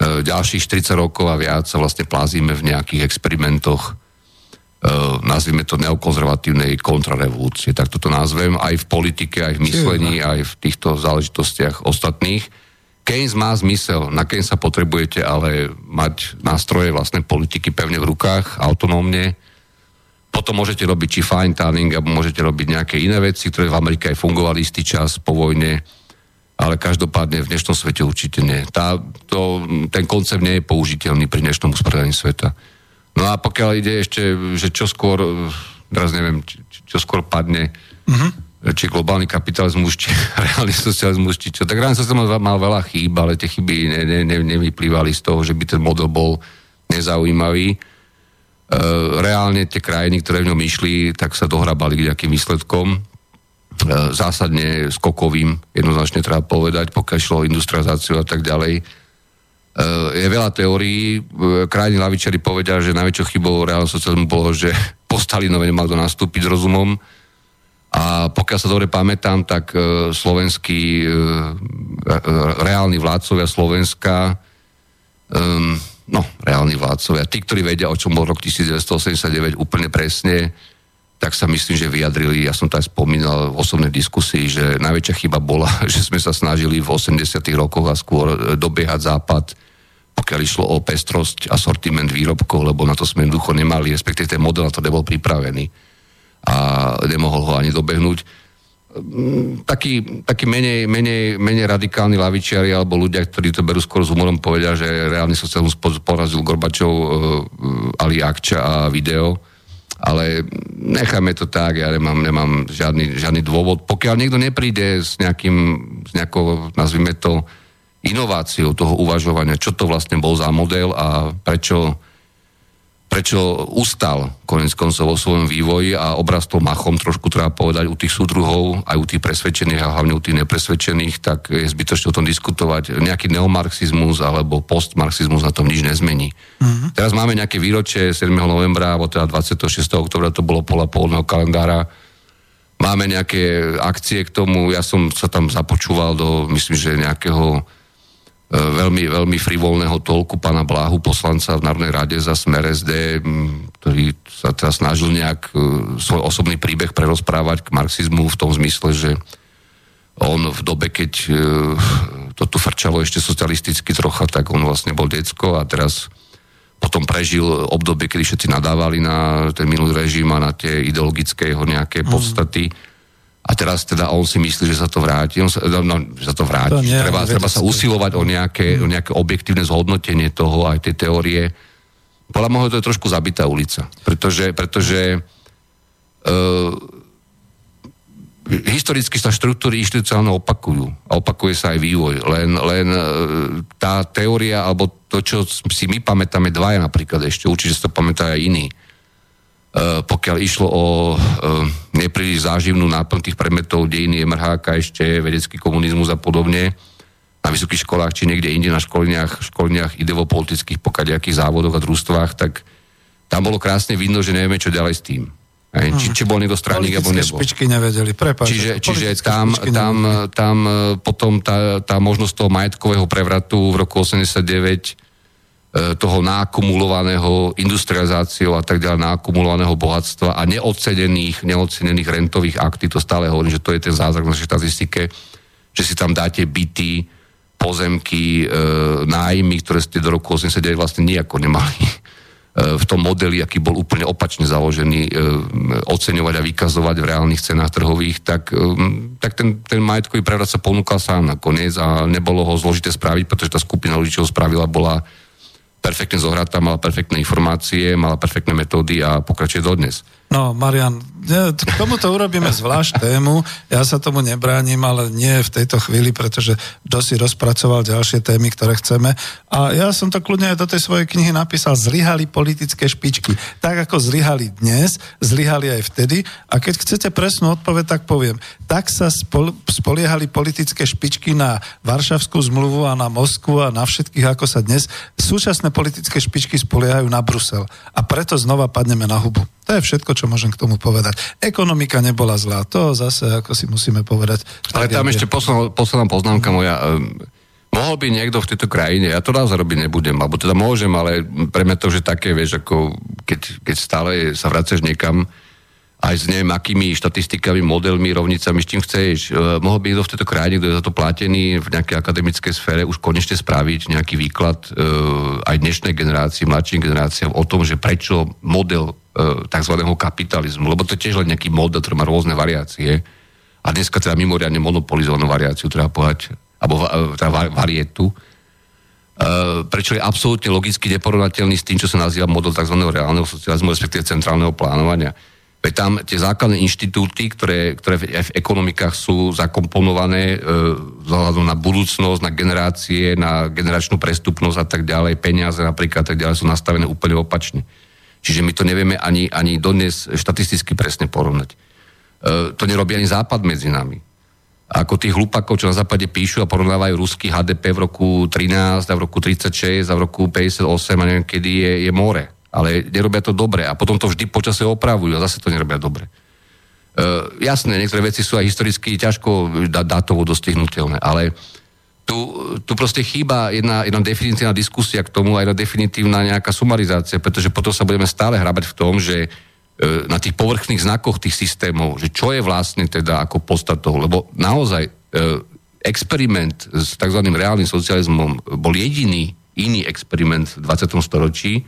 ďalších 40 rokov a viac sa vlastne plázíme v nejakých experimentoch, nazvime to neokonzervatívnej kontrarevolúcie, tak toto nazvem, aj v politike, aj v myslení, aj v týchto záležitostiach ostatných. Keynes má zmysel, na Keynes sa potrebujete ale mať nástroje vlastnej politiky pevne v rukách, autonómne, potom môžete robiť či fine tuning, alebo môžete robiť nejaké iné veci, ktoré v Amerike aj fungovali istý čas po vojne, ale každopádne v dnešnom svete určite nie. Tá, to, ten koncept nie je použiteľný pri dnešnom usporiadaní sveta. No a pokiaľ ide ešte, že čo skôr, teraz neviem, či, či- čo skôr padne, uh-huh. či globálny kapitalizmus, či reálny socializmus, či čo. Tak reálny socializmus mal veľa chýb, ale tie chyby ne, ne, ne, nevyplývali z toho, že by ten model bol nezaujímavý. E, reálne tie krajiny, ktoré v ňom išli, tak sa dohrabali k nejakým výsledkom. E, zásadne skokovým, jednoznačne treba povedať, pokiaľ šlo o industrializáciu a tak ďalej. E, je veľa teórií. E, Krajní lavičari povedia, že najväčšou chybou reálneho socializmu bolo, že po Stalinove nemal kto nastúpiť s rozumom. A pokiaľ sa dobre pamätám, tak e, slovenskí reálni vládcovia Slovenska um, no, reálni vládcovia, tí, ktorí vedia, o čom bol rok 1989 úplne presne, tak sa myslím, že vyjadrili, ja som to aj spomínal v osobnej diskusii, že najväčšia chyba bola, že sme sa snažili v 80 rokoch a skôr dobiehať západ, pokiaľ išlo o pestrosť a sortiment výrobkov, lebo na to sme jednoducho nemali, respektíve ten model na to nebol pripravený a nemohol ho ani dobehnúť takí, takí menej, menej, menej radikálni lavičiari alebo ľudia, ktorí to berú skôr s humorom, povedia, že reálny socializmus po- porazil Gorbačov, uh, Ali Akča a video. Ale necháme to tak, ja nemám, nemám žiadny, žiadny dôvod. Pokiaľ niekto nepríde s nejakým, s nejakou, nazvime to, inováciou toho uvažovania, čo to vlastne bol za model a prečo prečo ustal konec koncov vo svojom vývoji a obrastol machom, trošku treba povedať, u tých súdruhov, aj u tých presvedčených a hlavne u tých nepresvedčených, tak je zbytočné o tom diskutovať. Nejaký neomarxizmus alebo postmarxizmus na tom nič nezmení. Uh-huh. Teraz máme nejaké výročie 7. novembra, alebo teda 26. oktobra, to bolo pola polného kalendára. Máme nejaké akcie k tomu, ja som sa tam započúval do, myslím, že nejakého veľmi, veľmi frivolného tolku pána Bláhu, poslanca v Národnej rade za Smer SD, ktorý sa teraz snažil nejak e, svoj osobný príbeh prerozprávať k marxizmu v tom zmysle, že on v dobe, keď e, to tu frčalo ešte socialisticky trocha, tak on vlastne bol decko a teraz potom prežil obdobie, kedy všetci nadávali na ten minulý režim a na tie ideologické jeho nejaké podstaty. A teraz teda on si myslí, že sa to vráti. On sa, no, že sa to vráti. To nie, treba, treba sa usilovať o nejaké, o nejaké objektívne zhodnotenie toho, aj tej teórie. Podľa môjho to je trošku zabitá ulica. Pretože, pretože uh, historicky sa štruktúry inštitucionálne opakujú. A opakuje sa aj vývoj. Len, len e, tá teória, alebo to, čo si my pamätáme dvaja napríklad ešte, určite si to pamätá aj iní. E, pokiaľ išlo o e, nepríliš záživnú náplň tých predmetov dejiny MRHK ešte, vedecký komunizmus a podobne, na vysokých školách, či niekde inde na školniach, školniach ideopolitických pokaďakých závodoch a družstvách, tak tam bolo krásne vidno, že nevieme, čo ďalej s tým. Hej, či, či bol niekto straník, alebo nebol. špičky nevedeli, prepáč. Čiže, čiže tam, tam, tam e, potom tá, tá možnosť toho majetkového prevratu v roku 89 e, toho nákumulovaného industrializáciou a tak ďalej, nákumulovaného bohatstva a neocenených, neocenených rentových akty, to stále hovorím, že to je ten zázrak našej štatistike, že si tam dáte byty, pozemky, e, nájmy, ktoré ste do roku 89 vlastne nejako nemali. E, v tom modeli, aký bol úplne opačne založený, e, oceňovať a vykazovať v reálnych cenách trhových, tak, e, tak ten, ten majetkový prevrat sa ponúkal sám nakoniec a nebolo ho zložité spraviť, pretože tá skupina ľudí, čo ho spravila, bola perfektne zohratá, mala perfektné informácie, mala perfektné metódy a pokračuje dodnes. No, Marian, k tomuto urobíme zvlášť tému. Ja sa tomu nebránim, ale nie v tejto chvíli, pretože kto rozpracoval ďalšie témy, ktoré chceme. A ja som to kľudne aj do tej svojej knihy napísal, zlyhali politické špičky. Tak ako zlyhali dnes, zlyhali aj vtedy. A keď chcete presnú odpoveď, tak poviem. Tak sa spol- spoliehali politické špičky na Varšavskú zmluvu a na Moskvu a na všetkých, ako sa dnes súčasné politické špičky spoliehajú na Brusel. A preto znova padneme na hubu. To je všetko, čo môžem k tomu povedať. Ekonomika nebola zlá, to zase, ako si musíme povedať. Ale tam ešte posledná, posledná poznámka moja. Um, mohol by niekto v tejto krajine, ja to naozaj robiť nebudem, alebo teda môžem, ale pre mňa to už je také, vieš, ako keď, keď stále sa vracaš niekam, aj s neviem akými štatistikami, modelmi, rovnicami, s čím chceš. Uh, mohol by niekto v tejto krajine, kto je za to platený v nejakej akademickej sfére, už konečne spraviť nejaký výklad uh, aj dnešnej generácii, mladším generáciám o tom, že prečo model uh, tzv. kapitalizmu, lebo to je tiež len nejaký model, ktorý má rôzne variácie a dneska teda mimoriadne monopolizovanú variáciu, treba povedať, alebo teda va- varietu, prečo je absolútne logicky neporovnateľný s tým, čo sa nazýva model tzv. reálneho socializmu, respektíve centrálneho plánovania. Veď tam tie základné inštitúty, ktoré, ktoré v, v ekonomikách sú zakomponované vzhľadom na budúcnosť, na generácie, na generačnú prestupnosť a tak ďalej, peniaze napríklad a tak ďalej sú nastavené úplne opačne. Čiže my to nevieme ani, ani dodnes štatisticky presne porovnať. Uh, to nerobí ani západ medzi nami ako tých hlupakov, čo na západe píšu a porovnávajú ruský HDP v roku 13 a v roku 36 a v roku 58 a neviem kedy je, je more. Ale nerobia to dobre a potom to vždy počasie opravujú a zase to nerobia dobre. Uh, jasné, niektoré veci sú aj historicky ťažko dá, dátovo dostihnutelné, ale tu, tu proste chýba jedna, jedna definitívna diskusia k tomu a jedna definitívna nejaká sumarizácia, pretože potom sa budeme stále hrabať v tom, že e, na tých povrchných znakoch tých systémov, že čo je vlastne teda ako podstatou, lebo naozaj e, experiment s tzv. reálnym socializmom bol jediný iný experiment v 20. storočí, e,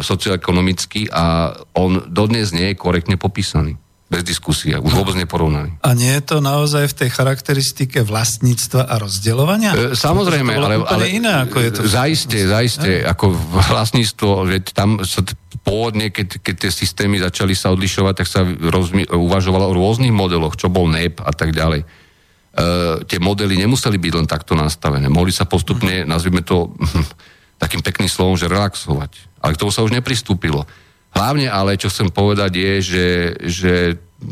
socioekonomický a on dodnes nie je korektne popísaný. Bez diskusie, už vôbec neporovnaný. A nie je to naozaj v tej charakteristike vlastníctva a rozdeľovania? E, Samozrejme, To ale, ale iné, ako je to. zaiste, zaiste, ako vlastníctvo, že tam sa pôvodne, keď, keď tie systémy začali sa odlišovať, tak sa rozmi- uvažovalo o rôznych modeloch, čo bol NEP a tak ďalej. E, tie modely nemuseli byť len takto nastavené. Mohli sa postupne, nazvime to takým pekným slovom, že relaxovať. Ale k tomu sa už nepristúpilo. Hlavne ale, čo chcem povedať, je, že, že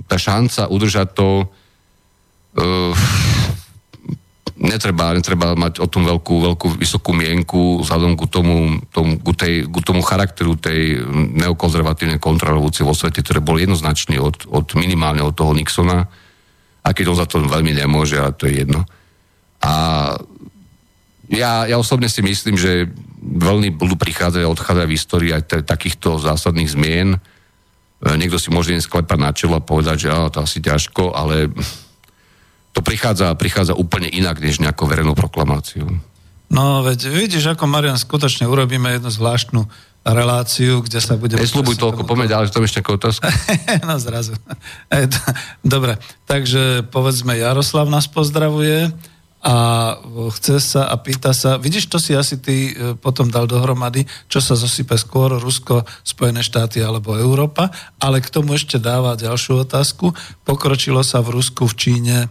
tá šanca udržať to uh, netreba, netreba mať o tom veľkú, veľkú vysokú mienku vzhľadom ku tomu, tomu, ku tej, ku tomu charakteru tej neokonzervatívnej kontrarevolúcie vo svete, ktorý bol jednoznačný od, od minimálne od toho Nixona, a keď on za to veľmi nemôže, ale to je jedno. A ja, ja osobne si myslím, že veľmi budú prichádzať a odchádzať v histórii aj t- takýchto zásadných zmien. E, Niekto si môže sklepať na čelo a povedať, že á, to asi ťažko, ale to prichádza, prichádza úplne inak, než nejakou verejnou proklamáciou. No veď vidíš, ako Marian, skutočne urobíme jednu zvláštnu reláciu, kde sa bude... Nesľubuj toľko, poďme ďalej, tam ešte nejaká otázka. no zrazu. Dobre, takže povedzme, Jaroslav nás pozdravuje a chce sa a pýta sa, vidíš, to si asi ty e, potom dal dohromady, čo sa zosype skôr, Rusko, Spojené štáty alebo Európa, ale k tomu ešte dáva ďalšiu otázku. Pokročilo sa v Rusku, v Číne, e,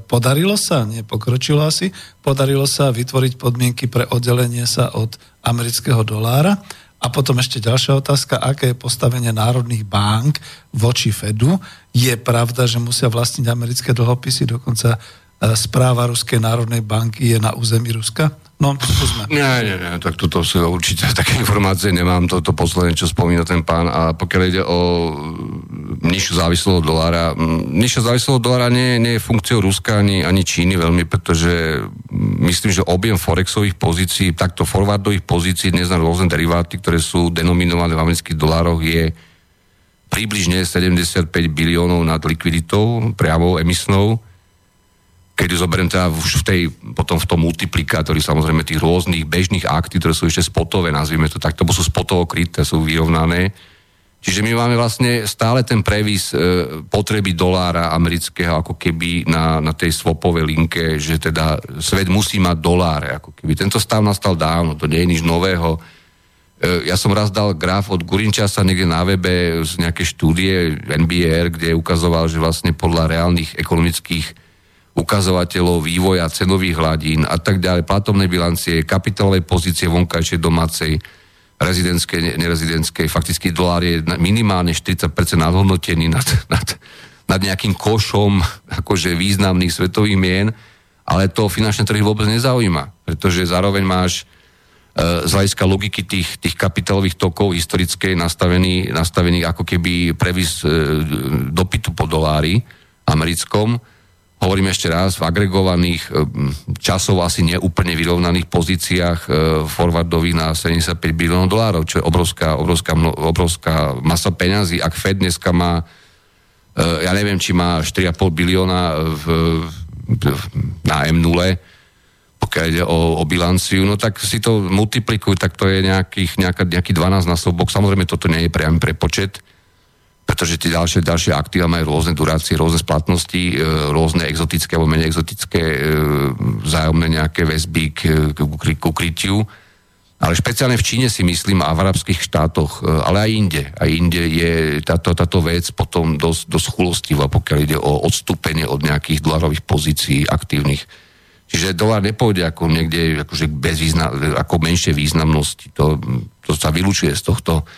podarilo sa, nie pokročilo asi, podarilo sa vytvoriť podmienky pre oddelenie sa od amerického dolára. A potom ešte ďalšia otázka, aké je postavenie národných bank voči Fedu. Je pravda, že musia vlastniť americké dlhopisy, dokonca e, správa Ruskej národnej banky je na území Ruska? No, skúsme. Nie, nie, nie, tak toto sú určite také informácie, nemám toto posledné, čo spomína ten pán. A pokiaľ ide o mm, nižšiu závislosť od dolára, mm, nižšia závislosť od dolára nie, nie je funkciou Ruska ani, ani Číny veľmi, pretože mm, myslím, že objem forexových pozícií, takto forwardových pozícií, dnes na rôzne deriváty, ktoré sú denominované v amerických dolároch, je približne 75 biliónov nad likviditou, priamou emisnou keď zoberiem teda už v tej, potom v tom multiplikátori samozrejme tých rôznych bežných aktív, ktoré sú ešte spotové, nazvime to takto, bo sú spotovo kryté, sú vyrovnané. Čiže my máme vlastne stále ten previs e, potreby dolára amerického ako keby na, na tej swapovej linke, že teda svet musí mať doláre, ako keby. Tento stav nastal dávno, to nie je nič nového. E, ja som raz dal graf od Gurinčasa niekde na webe z nejakej štúdie NBR, kde ukazoval, že vlastne podľa reálnych ekonomických ukazovateľov vývoja cenových hladín a tak ďalej, platobnej bilancie, kapitálovej pozície vonkajšej domácej, rezidentskej, ne- nerezidentskej. Fakticky dolár je minimálne 40% nadhodnotený nad, nad, nad nejakým košom akože významných svetových mien, ale to finančné trhy vôbec nezaujíma, pretože zároveň máš e, z hľadiska logiky tých, tých kapitálových tokov historické nastavený, nastavený ako keby previs e, dopytu po dolári americkom. Hovorím ešte raz, v agregovaných, e, časov asi neúplne vyrovnaných pozíciách e, forwardových na 75 biliónov dolárov, čo je obrovská, obrovská, obrovská masa peňazí. Ak Fed dneska má, e, ja neviem, či má 4,5 bilióna v, na M0, pokiaľ ide o, o bilanciu, no tak si to multiplikuj, tak to je nejakých, nejaká, nejaký 12 násobok. Samozrejme, toto nie je priamy prepočet, pretože tie ďalšie, ďalšie aktíva majú rôzne durácie, rôzne splatnosti, e, rôzne exotické alebo menej exotické e, vzájomné nejaké väzby k, k, k, k ukrytiu. Ale špeciálne v Číne si myslím a v arabských štátoch, e, ale aj inde. Aj inde je táto, táto vec potom dosť, dosť chulostivá, pokiaľ ide o odstúpenie od nejakých dolarových pozícií aktívnych. Čiže dolár nepôjde ako niekde akože bez význam, ako menšie významnosti. To, to sa vylúčuje z tohto,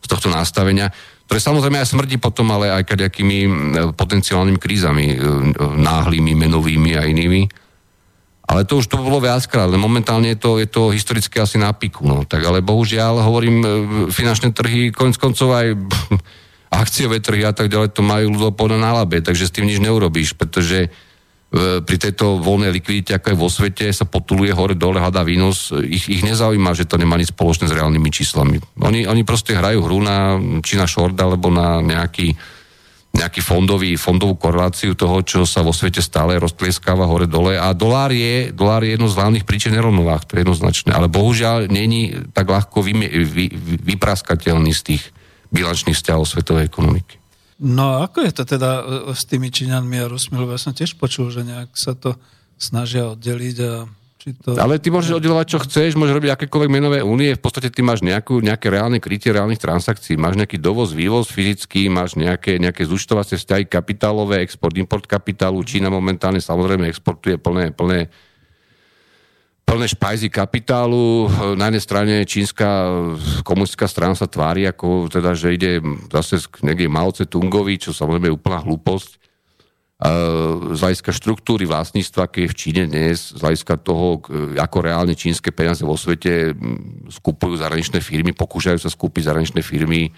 z tohto nastavenia ktoré samozrejme aj smrdí potom, ale aj kaďakými e, potenciálnymi krízami, e, náhlymi, menovými a inými. Ale to už to bolo viackrát, ale momentálne je to, je to historicky asi na piku. No. Tak ale bohužiaľ, hovorím, e, finančné trhy, konec koncov aj akciové trhy a tak ďalej, to majú ľudia na labe, takže s tým nič neurobíš, pretože pri tejto voľnej likvidite, ako je vo svete, sa potuluje hore, dole, hľadá výnos. Ich, ich nezaujíma, že to nemá nič spoločné s reálnymi číslami. Oni, oni proste hrajú hru na, či na short, alebo na nejaký, nejaký fondový, fondovú koreláciu toho, čo sa vo svete stále roztlieskáva hore, dole. A dolár je, dolár je jedno z hlavných príčin nerovnováh, to je jednoznačné. Ale bohužiaľ není tak ľahko vy, vy, vy, vypraskateľný z tých bilančných vzťahov svetovej ekonomiky. No ako je to teda e, s tými Číňanmi a Rusmi? Lebo ja som tiež počul, že nejak sa to snažia oddeliť a či to... Ale ty môžeš oddelovať, čo chceš, môžeš robiť akékoľvek menové únie, v podstate ty máš nejakú, nejaké reálne krytie reálnych transakcií, máš nejaký dovoz, vývoz fyzický, máš nejaké, nejaké zúčtovacie vzťahy kapitálové, export, import kapitálu. Čína momentálne samozrejme exportuje plné, plné plné špajzy kapitálu. Na jednej strane čínska komunistická strana sa tvári, ako teda, že ide zase k niekde Mao Tse-tungovi, čo samozrejme je úplná hlúposť. Z hľadiska štruktúry vlastníctva, keď je v Číne dnes, z hľadiska toho, ako reálne čínske peniaze vo svete skupujú zahraničné firmy, pokúšajú sa skúpiť zahraničné firmy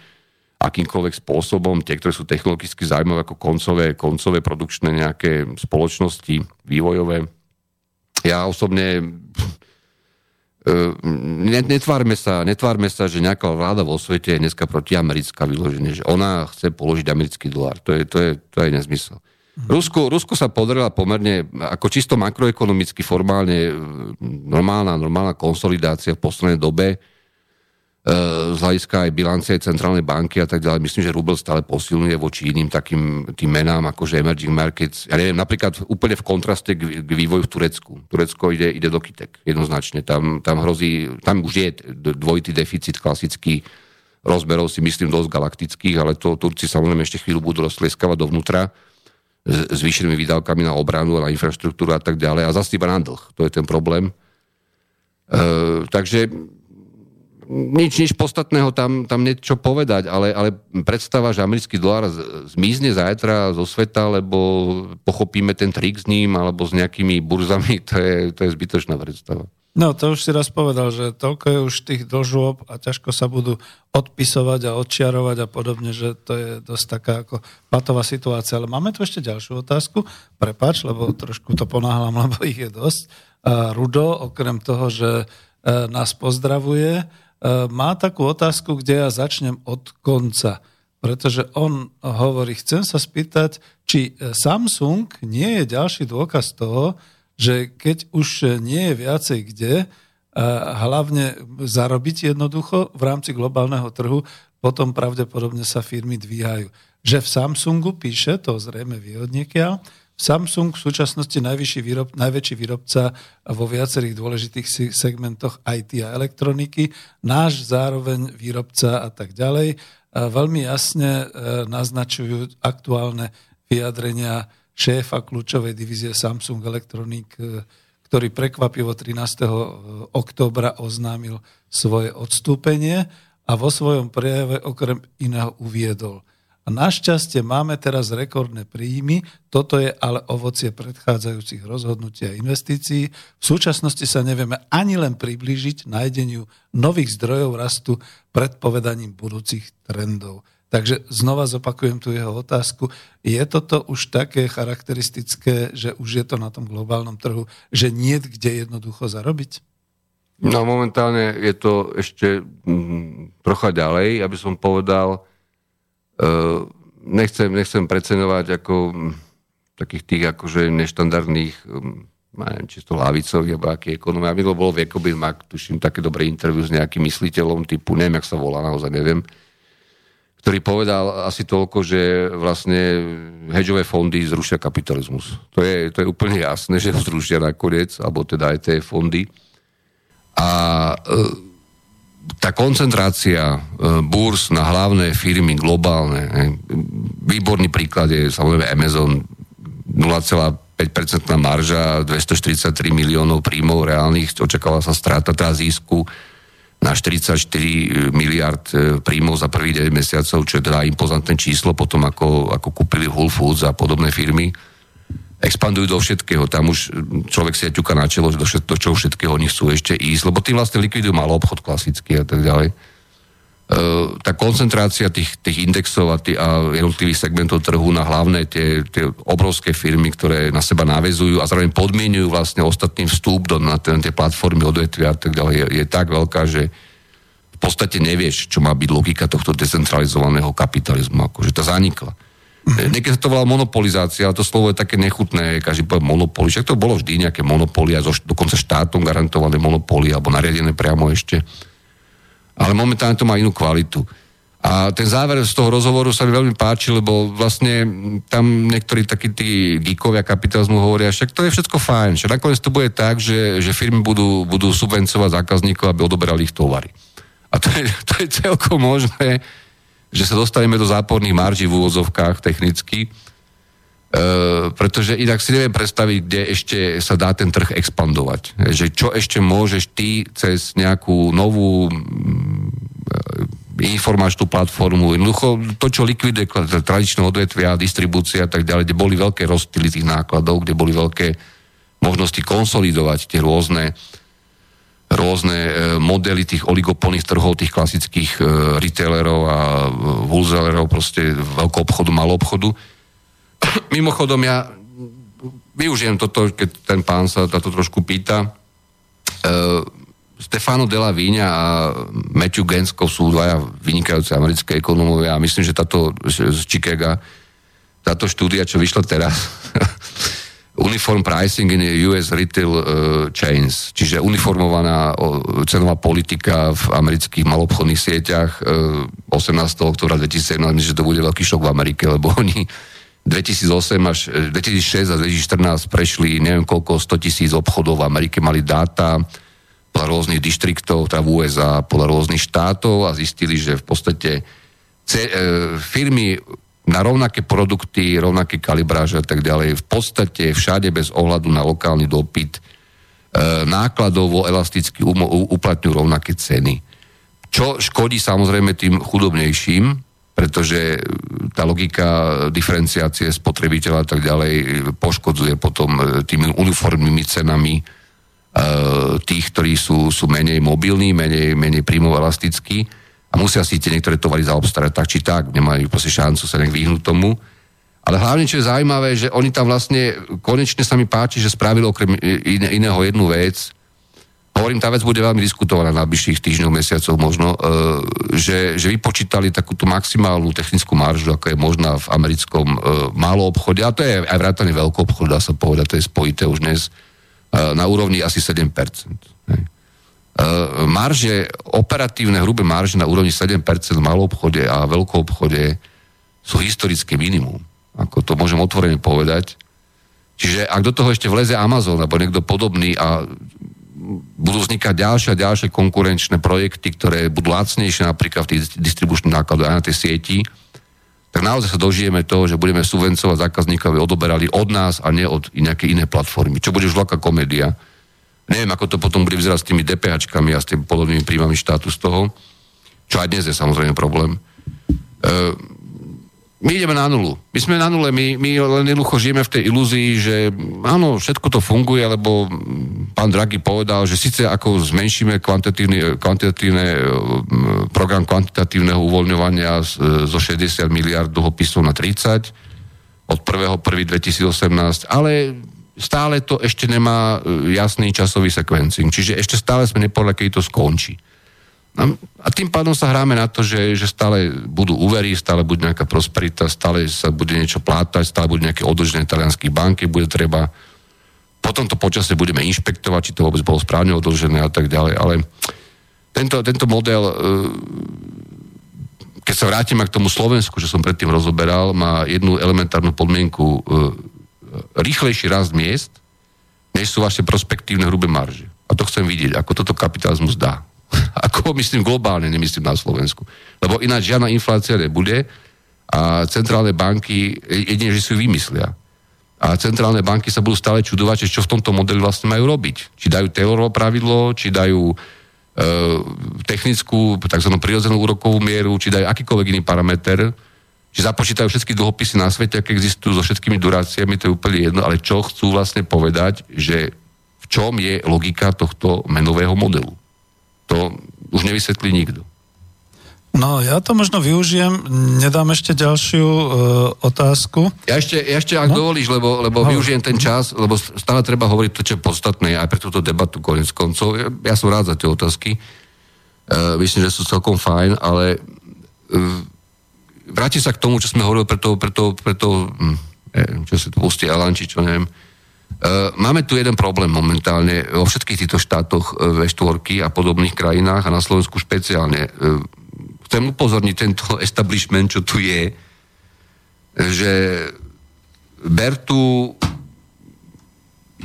akýmkoľvek spôsobom, tie, ktoré sú technologicky zaujímavé ako koncové, koncové produkčné nejaké spoločnosti vývojové, ja osobne e, ne- netvárme sa, netvárme sa, že nejaká vláda vo svete je dneska protiamerická vyloženie, že ona chce položiť americký dolár. To je, to je, to je nezmysel. Rusko, Rusko sa podarila pomerne, ako čisto makroekonomicky, formálne, e, normálna, normálna konsolidácia v poslednej dobe, z hľadiska aj bilancie centrálnej banky a tak ďalej. Myslím, že rubel stále posilňuje voči iným takým tým menám, ako že emerging markets. Ja neviem, napríklad úplne v kontraste k, k vývoju v Turecku. Turecko ide, ide do kytek, jednoznačne. Tam, tam hrozí, tam už je dvojitý deficit klasický rozmerov si myslím dosť galaktických, ale to Turci samozrejme ešte chvíľu budú roztlieskavať dovnútra s zvýšenými výdavkami na obranu, na infraštruktúru a tak ďalej a zase iba na dlh. To je ten problém. E, takže nič, nič podstatného tam, tam niečo povedať, ale, ale predstava, že americký dolár zmizne zajtra zo sveta, lebo pochopíme ten trik s ním, alebo s nejakými burzami, to je, to je zbytočná predstava. No, to už si raz povedal, že toľko je už tých dožôb a ťažko sa budú odpisovať a odčiarovať a podobne, že to je dosť taká ako patová situácia. Ale máme tu ešte ďalšiu otázku. Prepač, lebo trošku to ponáhľam, lebo ich je dosť. Rudo, okrem toho, že e, nás pozdravuje, má takú otázku, kde ja začnem od konca. Pretože on hovorí, chcem sa spýtať, či e, Samsung nie je ďalší dôkaz toho, že keď už nie je viacej kde, a hlavne zarobiť jednoducho v rámci globálneho trhu, potom pravdepodobne sa firmy dvíhajú. Že v Samsungu píše, to zrejme vie od niekiaľ, Samsung v súčasnosti najvyšší výrob, najväčší výrobca vo viacerých dôležitých segmentoch IT a elektroniky, náš zároveň výrobca a tak ďalej. Veľmi jasne e, naznačujú aktuálne vyjadrenia šéfa kľúčovej divízie Samsung Electronic, e, ktorý prekvapivo 13. októbra oznámil svoje odstúpenie a vo svojom prejave okrem iného uviedol. A našťastie máme teraz rekordné príjmy, toto je ale ovocie predchádzajúcich rozhodnutí a investícií. V súčasnosti sa nevieme ani len priblížiť nájdeniu nových zdrojov rastu predpovedaním budúcich trendov. Takže znova zopakujem tu jeho otázku. Je toto už také charakteristické, že už je to na tom globálnom trhu, že nie kde jednoducho zarobiť? No momentálne je to ešte mm, trocha ďalej, aby som povedal, nechcem, nechcem preceňovať ako mm, takých tých akože neštandardných mm, neviem, čisto lavicových, alebo aký ekonom. Ja minul bol v Ecobin Mac, tuším, také dobré interview s nejakým mysliteľom typu, neviem, jak sa volá, naozaj neviem, ktorý povedal asi toľko, že vlastne hedžové fondy zrušia kapitalizmus. To je, to je úplne jasné, že zrušia nakoniec, alebo teda aj tie fondy. A e, tá koncentrácia e, burs na hlavné firmy globálne, e, výborný príklad je samozrejme Amazon 0,5% marža, 243 miliónov príjmov reálnych, očakáva sa strata teda zisku na 44 miliard e, príjmov za prvých 9 mesiacov, čo je teda impozantné číslo, potom ako, ako kúpili Whole Foods a podobné firmy. Expandujú do všetkého, tam už človek si ťuka na čelo, do, všet, do čoho všetkého oni chcú ešte ísť, lebo tým vlastne likvidujú malý obchod klasický a tak ďalej. Uh, tá koncentrácia tých, tých indexov a, tý, a jednotlivých segmentov trhu na hlavné tie, tie obrovské firmy, ktoré na seba navezujú a zároveň podmienujú vlastne ostatným vstup do, na tie, tie platformy odvetvia a tak ďalej, je, je tak veľká, že v podstate nevieš, čo má byť logika tohto decentralizovaného kapitalizmu, akože to zanikla. Niekedy sa to volá monopolizácia, ale to slovo je také nechutné, každý povie monopoli, však to bolo vždy nejaké monopoly, a zo, dokonca štátom garantované monopoly, alebo nariadené priamo ešte ale momentálne to má inú kvalitu. A ten záver z toho rozhovoru sa mi veľmi páči, lebo vlastne tam niektorí takí tí geekovia kapitalizmu hovoria, však to je všetko fajn, že nakoniec to bude tak, že, že firmy budú, budú subvencovať zákazníkov, aby odoberali ich tovary. A to je, to je celkom možné, že sa dostaneme do záporných marží v úvodzovkách technicky, Uh, pretože inak si neviem predstaviť, kde ešte sa dá ten trh expandovať. Že čo ešte môžeš ty cez nejakú novú mm, informačnú platformu, jednoducho to, čo likviduje tradičné odvetvia, distribúcia a tak ďalej, kde boli veľké rozptýly tých nákladov, kde boli veľké možnosti konsolidovať tie rôzne rôzne e, modely tých oligopolných trhov, tých klasických e, retailerov a wholesalerov, proste veľkého obchodu, malou obchodu Mimochodom, ja využijem toto, keď ten pán sa táto trošku pýta. Stefano Della Víňa a Matthew Gensko sú dvaja vynikajúce americké ekonomovia a myslím, že táto z Chicaga, táto štúdia, čo vyšla teraz, Uniform Pricing in US Retail uh, Chains, čiže uniformovaná uh, cenová politika v amerických malobchodných sieťach uh, 18. oktobra 2017, myslím, že to bude veľký šok v Amerike, lebo oni 2008 až 2006 a 2014 prešli neviem koľko 100 tisíc obchodov v Amerike, mali dáta podľa rôznych dištriktov, teda v USA, podľa rôznych štátov a zistili, že v podstate ce, e, firmy na rovnaké produkty, rovnaké kalibráže a tak ďalej, v podstate všade bez ohľadu na lokálny dopyt e, nákladovo elasticky um, uplatňujú rovnaké ceny. Čo škodí samozrejme tým chudobnejším, pretože tá logika diferenciácie spotrebiteľa a tak ďalej poškodzuje potom e, tými uniformnými cenami e, tých, ktorí sú, sú menej mobilní, menej, menej príjmov elastickí a musia si tie niektoré tovary zaobstarať tak či tak, nemajú proste šancu sa nejak vyhnúť tomu. Ale hlavne, čo je zaujímavé, že oni tam vlastne, konečne sa mi páči, že spravili okrem iné, iného jednu vec, hovorím, tá vec bude veľmi diskutovaná na bližších týždňoch, mesiacoch možno, e, že, že vypočítali takúto maximálnu technickú maržu, ako je možná v americkom e, málo obchode, a to je aj vrátane veľký obchod, dá sa povedať, to je spojité už dnes, e, na úrovni asi 7%. Hej. Marže, operatívne hrubé marže na úrovni 7% v malom obchode a veľkom obchode sú historické minimum. Ako to môžem otvorene povedať. Čiže ak do toho ešte vleze Amazon alebo niekto podobný a budú vznikať ďalšie a ďalšie konkurenčné projekty, ktoré budú lacnejšie napríklad v tých distribučných nákladoch aj na tej sieti, tak naozaj sa dožijeme toho, že budeme subvencovať zákazníkov, aby odoberali od nás a nie od nejakej inej platformy, čo bude už veľká komédia. Neviem, ako to potom bude vyzerať s tými DPHčkami a s tými podobnými príjmami štátu z toho, čo aj dnes je samozrejme problém. E, my ideme na nulu. My sme na nule, my, my len jednoducho žijeme v tej ilúzii, že áno, všetko to funguje, lebo pán Draghi povedal, že síce ako zmenšíme kvantitatívne, kvantitatívne program kvantitatívneho uvoľňovania zo 60 miliard dlhopisov na 30 od 1.1.2018, ale stále to ešte nemá e, jasný časový sekvencing. Čiže ešte stále sme nepovedali, keď to skončí. A tým pádom sa hráme na to, že, že stále budú úvery, stále bude nejaká prosperita, stále sa bude niečo plátať, stále bude nejaké odlžené talianských banky, bude treba. Potom to počasie budeme inšpektovať, či to vôbec bolo správne odlžené a tak ďalej. Ale tento, tento model, e, keď sa vrátim k tomu Slovensku, že som predtým rozoberal, má jednu elementárnu podmienku e, rýchlejší rast miest, než sú vaše prospektívne hrubé marže. A to chcem vidieť, ako toto kapitalizmus dá. Ako myslím globálne, nemyslím na Slovensku. Lebo ináč žiadna inflácia nebude a centrálne banky jedine, že si ju vymyslia. A centrálne banky sa budú stále čudovať, čo v tomto modeli vlastne majú robiť. Či dajú Taylorovo pravidlo, či dajú e, technickú, tzv. prirodzenú úrokovú mieru, či dajú akýkoľvek iný parameter, či započítajú všetky dlhopisy na svete, aké existujú so všetkými duráciami, to je úplne jedno, ale čo chcú vlastne povedať, že v čom je logika tohto menového modelu. To už nevysvetlí nikto. No, ja to možno využijem, nedám ešte ďalšiu e, otázku. Ja ešte, ja ešte ak no? dovolíš, lebo, lebo no. využijem ten čas, lebo stále treba hovoriť to, čo je podstatné aj pre túto debatu konec koncov. Ja, ja som rád za tie otázky. E, myslím, že sú celkom fajn, ale e, vrátim sa k tomu, čo sme hovorili pre to, pre to, pre to hm, čo si to pustí Alanči, čo neviem, E, máme tu jeden problém momentálne vo všetkých týchto štátoch e, V4 a podobných krajinách a na Slovensku špeciálne. E, chcem upozorniť tento establishment, čo tu je, že Bertu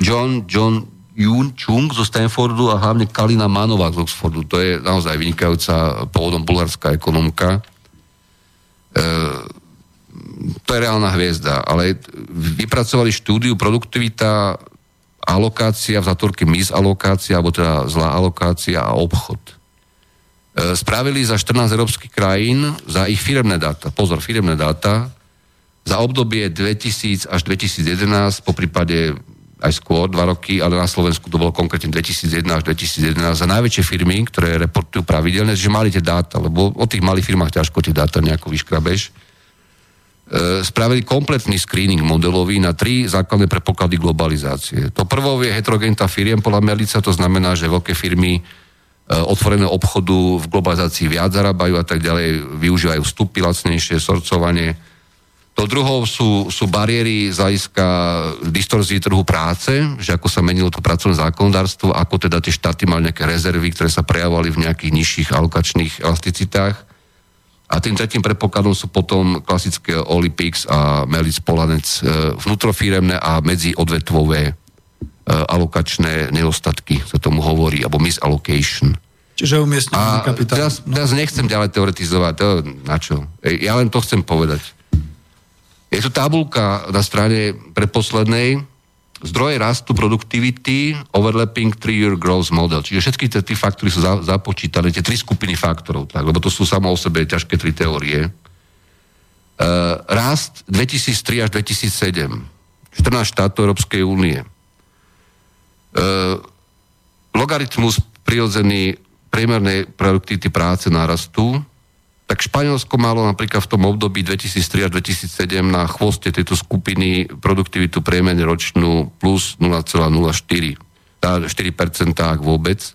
John, John Yun Chung zo Stanfordu a hlavne Kalina Manová z Oxfordu. To je naozaj vynikajúca pôvodom bulharská ekonomka to je reálna hviezda, ale vypracovali štúdiu produktivita, alokácia v zatvorke mis alokácia, alebo teda zlá alokácia a obchod. E, spravili za 14 európskych krajín za ich firmné dáta, pozor, firmné dáta, za obdobie 2000 až 2011, po prípade aj skôr, dva roky, ale na Slovensku to bolo konkrétne 2001 až 2011, za najväčšie firmy, ktoré reportujú pravidelne, že mali tie dáta, lebo o tých malých firmách ťažko tie dáta nejako vyškrabeš spravili kompletný screening modelový na tri základné predpoklady globalizácie. To prvou je heterogenta firiem podľa Melica, to znamená, že veľké firmy e, obchodu v globalizácii viac zarábajú a tak ďalej, využívajú vstupy lacnejšie, sorcovanie. To druhou sú, sú bariéry z hľadiska distorzií trhu práce, že ako sa menilo to pracovné zákonodárstvo, ako teda tie štáty mali nejaké rezervy, ktoré sa prejavovali v nejakých nižších alokačných elasticitách. A tým tretím predpokladom sú potom klasické Olipix a Melis Polanec e, vnútrofíremné a medziodvetvové e, alokačné nedostatky, sa tomu hovorí, alebo misallocation. Čiže umiestnenie kapitálu. teraz, teraz nechcem ďalej teoretizovať, to na čo? Ej, Ja len to chcem povedať. Je tu tabulka na strane predposlednej, zdroje rastu produktivity, overlapping three-year growth model. Čiže všetky tie tri faktory sú za, započítané, tie tri skupiny faktorov, tak, lebo to sú samo o sebe ťažké tri teórie. Uh, rast 2003 až 2007. 14 štátov Európskej únie. Uh, logaritmus prirodzený priemernej produktivity práce narastu, tak Španielsko malo napríklad v tom období 2003 až 2007 na chvoste tejto skupiny produktivitu priemerne ročnú plus 0,04. Tá 4% ak vôbec. E,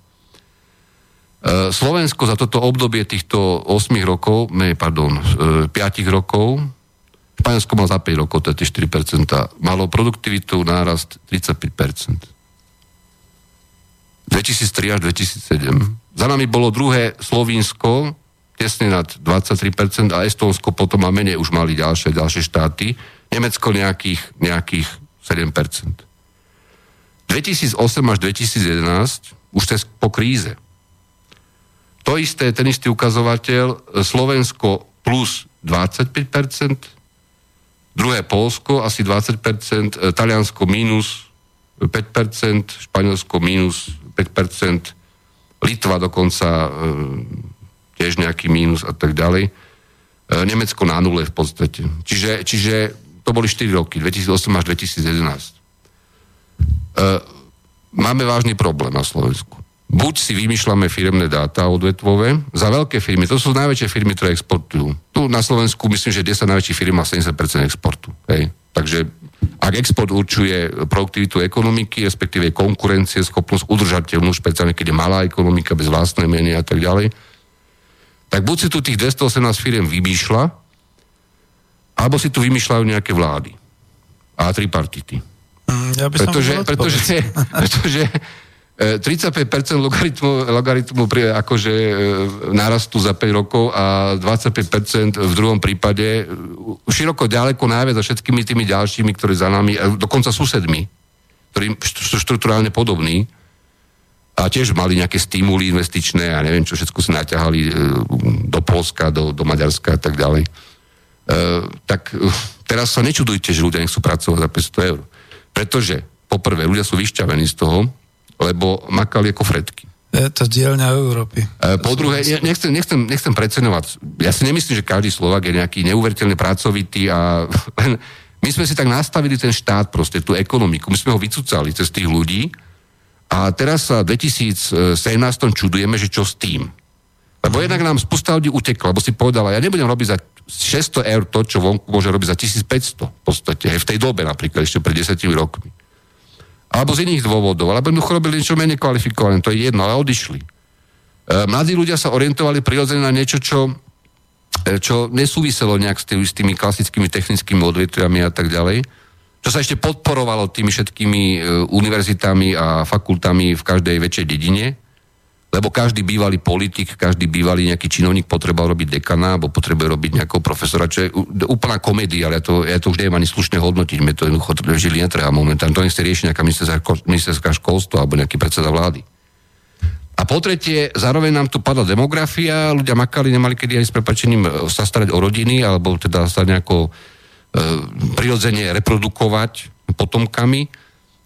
Slovensko za toto obdobie týchto 8 rokov, ne, pardon, 5 rokov, Španielsko malo za 5 rokov, to je tie 4%, malo produktivitu nárast 35%. 2003 až 2007. Za nami bolo druhé Slovinsko, tesne nad 23% a Estónsko potom a menej už mali ďalšie, ďalšie štáty. Nemecko nejakých, nejakých 7%. 2008 až 2011, už cez po kríze. To isté, ten istý ukazovateľ, Slovensko plus 25%, druhé Polsko asi 20%, e, Taliansko minus 5%, Španielsko minus 5%, Litva dokonca e, tiež nejaký mínus a tak ďalej. E, Nemecko na nule v podstate. Čiže, čiže to boli 4 roky, 2008 až 2011. E, máme vážny problém na Slovensku. Buď si vymýšľame firemné dáta odvetvové, za veľké firmy, to sú najväčšie firmy, ktoré exportujú. Tu na Slovensku myslím, že 10 najväčších firm má 70% exportu. Hej. Takže ak export určuje produktivitu ekonomiky, respektíve konkurencie, schopnosť udržateľnú, špeciálne keď je malá ekonomika bez vlastnej meny a tak ďalej, tak buď si tu tých 218 firiem vymýšľa, alebo si tu vymýšľajú nejaké vlády. A tripartity. Mm, Ja by som Pretože, vedel pretože, pretože e, 35% logaritmu, logaritmu pri, akože e, narastu za 5 rokov a 25% v druhom prípade e, široko ďaleko najviac za všetkými tými ďalšími, ktorí za nami, e, dokonca susedmi, ktorí sú štruktúrálne podobní a tiež mali nejaké stimuly investičné a neviem čo, všetko si naťahali e, do Polska, do, do Maďarska a tak ďalej. E, tak e, teraz sa nečudujte, že ľudia nechcú pracovať za 500 eur. Pretože, poprvé, ľudia sú vyšťavení z toho, lebo makali ako fretky. Je to dielňa Európy. E, Po druhé, ne- nechcem, nechcem, nechcem preceňovať. Ja si nemyslím, že každý Slovak je nejaký neuveriteľne pracovitý a len my sme si tak nastavili ten štát, proste tú ekonomiku. My sme ho vycúcali cez tých ľudí a teraz sa v 2017 čudujeme, že čo s tým. Lebo jednak nám spústa ľudí utekla, lebo si povedala, ja nebudem robiť za 600 eur to, čo vonku môže robiť za 1500 v podstate, aj v tej dobe napríklad, ešte pred 10 rokmi. Alebo z iných dôvodov, alebo jednoducho robili niečo menej kvalifikované, to je jedno, ale odišli. E, mladí ľudia sa orientovali prirodzene na niečo, čo, e, čo nesúviselo nejak s tými, s tými klasickými technickými odvetviami a tak ďalej, čo sa ešte podporovalo tými všetkými e, univerzitami a fakultami v každej väčšej dedine, lebo každý bývalý politik, každý bývalý nejaký činovník potreboval robiť dekana, alebo potrebuje robiť nejakého profesora, čo je úplná komédia, ale ja to, ja to už neviem ani slušne hodnotiť, mi to jednoducho žili netreba momentálne, to nechce riešiť nejaká ministerská, školstvo alebo nejaký predseda vlády. A po tretie, zároveň nám tu padla demografia, ľudia makali, nemali kedy aj s prepačením e, sa starať o rodiny, alebo teda sa nejako prirodzene reprodukovať potomkami.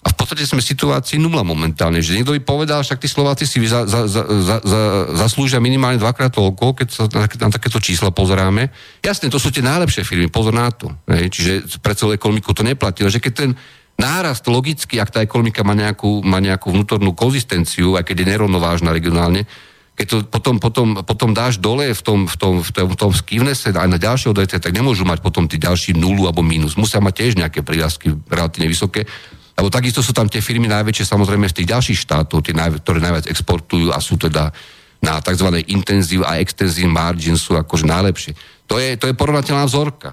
A v podstate sme v situácii nula momentálne, že niekto by povedal, však tí Slováci si za, za, za, za, za, zaslúžia minimálne dvakrát toľko, keď sa na, na takéto čísla pozeráme. Jasne, to sú tie najlepšie firmy, pozor na to. Hej, čiže pre celú ekonomiku to neplatí, že keď ten nárast logicky, ak tá ekonomika má nejakú, má nejakú vnútornú konzistenciu, aj keď je nerovnovážna regionálne, keď to potom, potom, potom dáš dole v tom, v tom, v tom, v tom skivnese aj na ďalšie odvetvia, tak nemôžu mať potom tí ďalší nulu alebo mínus. Musia mať tiež nejaké prírastky relatívne vysoké. Lebo takisto sú tam tie firmy najväčšie samozrejme z tých ďalších štátov, tie naj, ktoré najviac exportujú a sú teda na tzv. intenzív a extenzív margin sú akože najlepšie. To je, to je porovnateľná vzorka.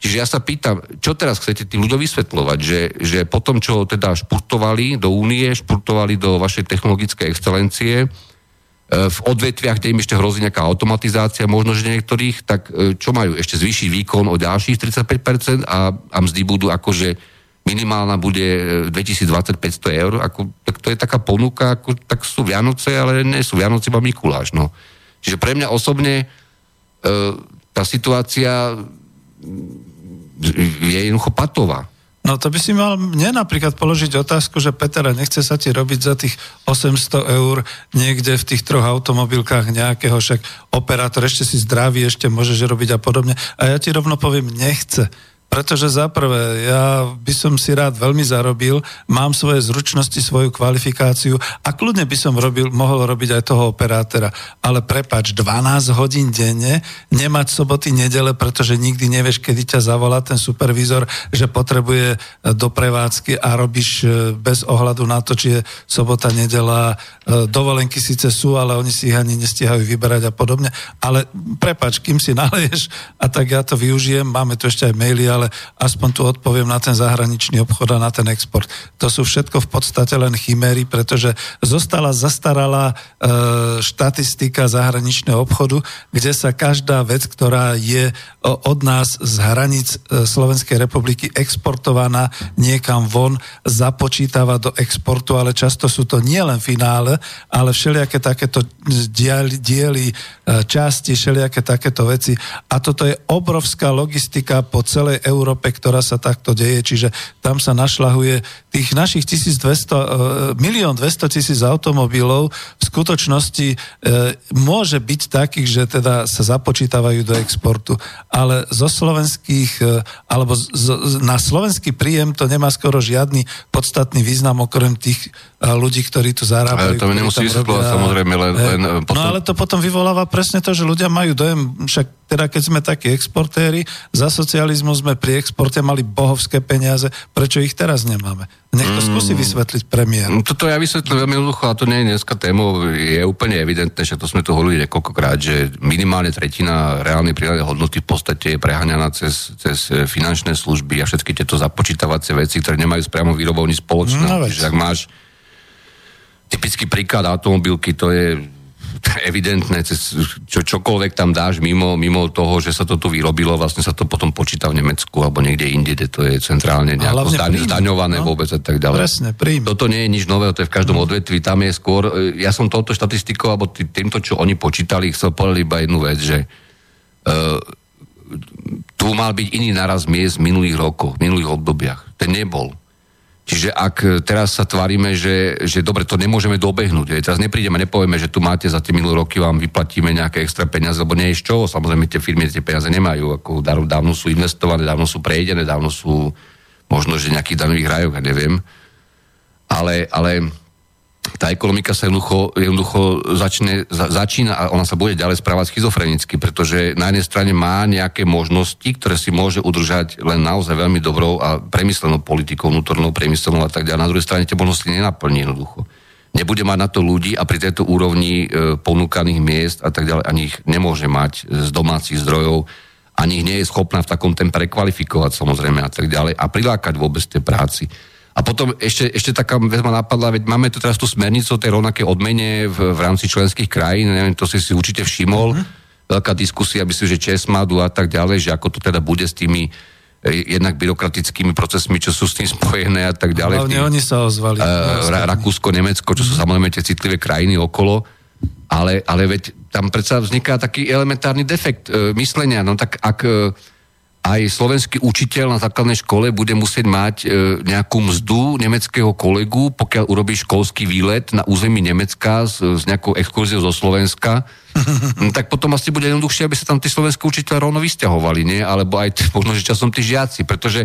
Čiže ja sa pýtam, čo teraz chcete tým ľuďom vysvetľovať, že, že po čo teda špurtovali do únie, špurtovali do vašej technologickej excelencie, v odvetviach, kde im ešte hrozí nejaká automatizácia, možno, že niektorých, tak e, čo majú? Ešte zvýšiť výkon o ďalších 35% a, a mzdy budú akože minimálna bude e, 2020 500 eur, ako, tak to je taká ponuka, ako, tak sú Vianoce, ale nie sú Vianoce, iba Mikuláš. No. Čiže pre mňa osobne e, tá situácia je jednoducho patová. No to by si mal mne napríklad položiť otázku, že Peter, a nechce sa ti robiť za tých 800 eur niekde v tých troch automobilkách nejakého, však operátor ešte si zdravý, ešte môžeš robiť a podobne. A ja ti rovno poviem, nechce. Pretože za prvé, ja by som si rád veľmi zarobil, mám svoje zručnosti, svoju kvalifikáciu a kľudne by som robil, mohol robiť aj toho operátora. Ale prepač, 12 hodín denne, nemať soboty, nedele, pretože nikdy nevieš, kedy ťa zavolá ten supervízor, že potrebuje e, do prevádzky a robíš e, bez ohľadu na to, či je sobota, nedela, e, dovolenky síce sú, ale oni si ich ani nestíhajú vyberať a podobne. Ale prepač, kým si naleješ a tak ja to využijem, máme tu ešte aj maily, aspoň tu odpoviem na ten zahraničný obchod a na ten export. To sú všetko v podstate len chiméry, pretože zostala zastaralá e, štatistika zahraničného obchodu, kde sa každá vec, ktorá je o, od nás z hraníc e, Slovenskej republiky exportovaná niekam von, započítava do exportu, ale často sú to nielen finále, ale všelijaké takéto diely, diely e, časti, všelijaké takéto veci. A toto je obrovská logistika po celej Európe, ktorá sa takto deje, čiže tam sa našlahuje tých našich 1200, milión 200 tisíc automobilov. V skutočnosti e, môže byť takých, že teda sa započítavajú do exportu, ale zo slovenských, e, alebo z, na slovenský príjem to nemá skoro žiadny podstatný význam okrem tých e, ľudí, ktorí tu zarábajú. Ale to nemusí vysvetľovať samozrejme, len, len e, potom... No ale to potom vyvoláva presne to, že ľudia majú dojem, však teda keď sme takí exportéri, za socializmu sme pri exporte mali bohovské peniaze, prečo ich teraz nemáme? Nech to skúsi vysvetliť premiér. No, Toto ja vysvetlím veľmi jednoducho, a to nie je dneska témou, je úplne evidentné, že to sme tu hovorili niekoľkokrát, že minimálne tretina reálnej prírodnej hodnoty v podstate je preháňaná cez, cez e, finančné služby a všetky tieto započítavacie veci, ktoré nemajú s priamou výrobou nič spoločné. No. Čiže ak máš typický príklad automobilky, to je evidentné, cez čo, čokoľvek tam dáš mimo, mimo toho, že sa to tu vyrobilo, vlastne sa to potom počíta v Nemecku alebo niekde inde, kde to je centrálne nejako zdaň, zdaňované no. vôbec a tak ďalej. Presne, príjmy. Toto nie je nič nového, to je v každom odvetví, tam je skôr, e, ja som touto štatistikou, alebo tý- týmto, čo oni počítali, chcel povedať iba jednu vec, že uh, tu mal byť iný naraz miest v minulých rokoch, v minulých obdobiach. Ten nebol. Čiže ak e, teraz sa tvárime, že, že dobre, to nemôžeme dobehnúť, hej, teraz neprídeme, nepovieme, že tu máte za tie minulé roky, vám vyplatíme nejaké extra peniaze, lebo nie je z čoho, samozrejme tie firmy tie peniaze nemajú, ako dáv- dávno sú investované, dávno sú prejdené, dávno sú možno, že nejakých danových rajoch, ja neviem. Ale, ale tá ekonomika sa jednoducho, jednoducho začne, za, začína a ona sa bude ďalej správať schizofrenicky, pretože na jednej strane má nejaké možnosti, ktoré si môže udržať len naozaj veľmi dobrou a premyslenou politikou, vnútornou, priemyselnou a tak ďalej. Na druhej strane tie možnosti nenaplní jednoducho. Nebude mať na to ľudí a pri tejto úrovni e, ponúkaných miest a tak ďalej ani ich nemôže mať z domácich zdrojov, ani ich nie je schopná v takom tempe rekvalifikovať samozrejme a tak ďalej a prilákať vôbec tej práci. A potom ešte, ešte taká vec ma napadla, veď máme tu teraz tú smernicu o tej rovnaké odmene v, v rámci členských krajín, neviem, to si si určite všimol, mm-hmm. veľká diskusia, myslím, že Česmadu a tak ďalej, že ako to teda bude s tými eh, jednak byrokratickými procesmi, čo sú s tým spojené a tak ďalej. Hlavne Tým- oni sa ozvali. uh, Ra- Rakúsko, Nemecko, čo sú samozrejme tie citlivé krajiny okolo, ale, ale veď tam predsa vzniká taký elementárny defekt uh, myslenia. No tak ak uh, aj slovenský učiteľ na základnej škole bude musieť mať uh, nejakú mzdu nemeckého kolegu, pokiaľ urobí školský výlet na území Nemecka s, s nejakou exkurziou zo Slovenska, no, tak potom asi bude jednoduchšie, aby sa tam tí slovenskí učiteľ rovno vysťahovali, nie? Alebo aj možno, že časom tí žiaci, pretože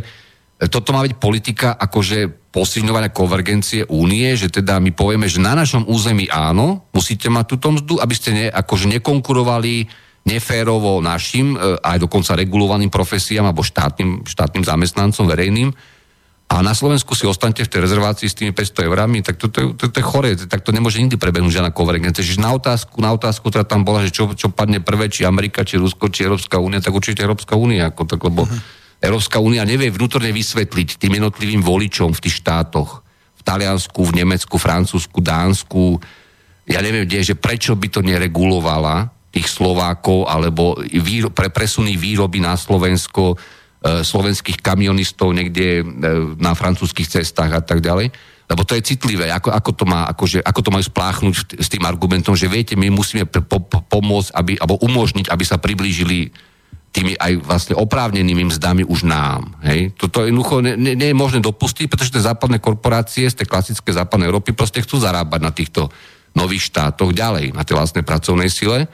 toto má byť politika akože posilňovania konvergencie únie, že teda my povieme, že na našom území áno, musíte mať túto mzdu, aby ste ne, akože nekonkurovali neférovo našim, e, aj dokonca regulovaným profesiám alebo štátnym, štátnym zamestnancom verejným, a na Slovensku si ostaňte v tej rezervácii s tými 500 eurami, tak to, to, to, to je chore, tak to nemôže nikdy prebehnúť žiadna konvergencia. Čiže na otázku, na otázku, ktorá tam bola, že čo, čo padne prvé, či Amerika, či Rusko, či Európska únia, tak určite Európska únia, ako tak, lebo uh-huh. Európska únia nevie vnútorne vysvetliť tým jednotlivým voličom v tých štátoch, v Taliansku, v Nemecku, Francúzsku, Dánsku, ja neviem kde, že prečo by to neregulovala tých Slovákov, alebo výro, pre presuny výroby na Slovensko, E, slovenských kamionistov niekde e, na francúzských cestách a tak ďalej. Lebo to je citlivé, ako, ako, to, má, akože, ako to majú spláchnuť s tým argumentom, že viete, my musíme po, po, pomôcť, aby, alebo umožniť, aby sa priblížili tými aj vlastne oprávnenými mzdami už nám. Hej? Toto jednoducho nie, nie, nie je možné dopustiť, pretože tie západné korporácie z tej klasické západnej Európy proste chcú zarábať na týchto nových štátoch ďalej, na tej vlastnej pracovnej sile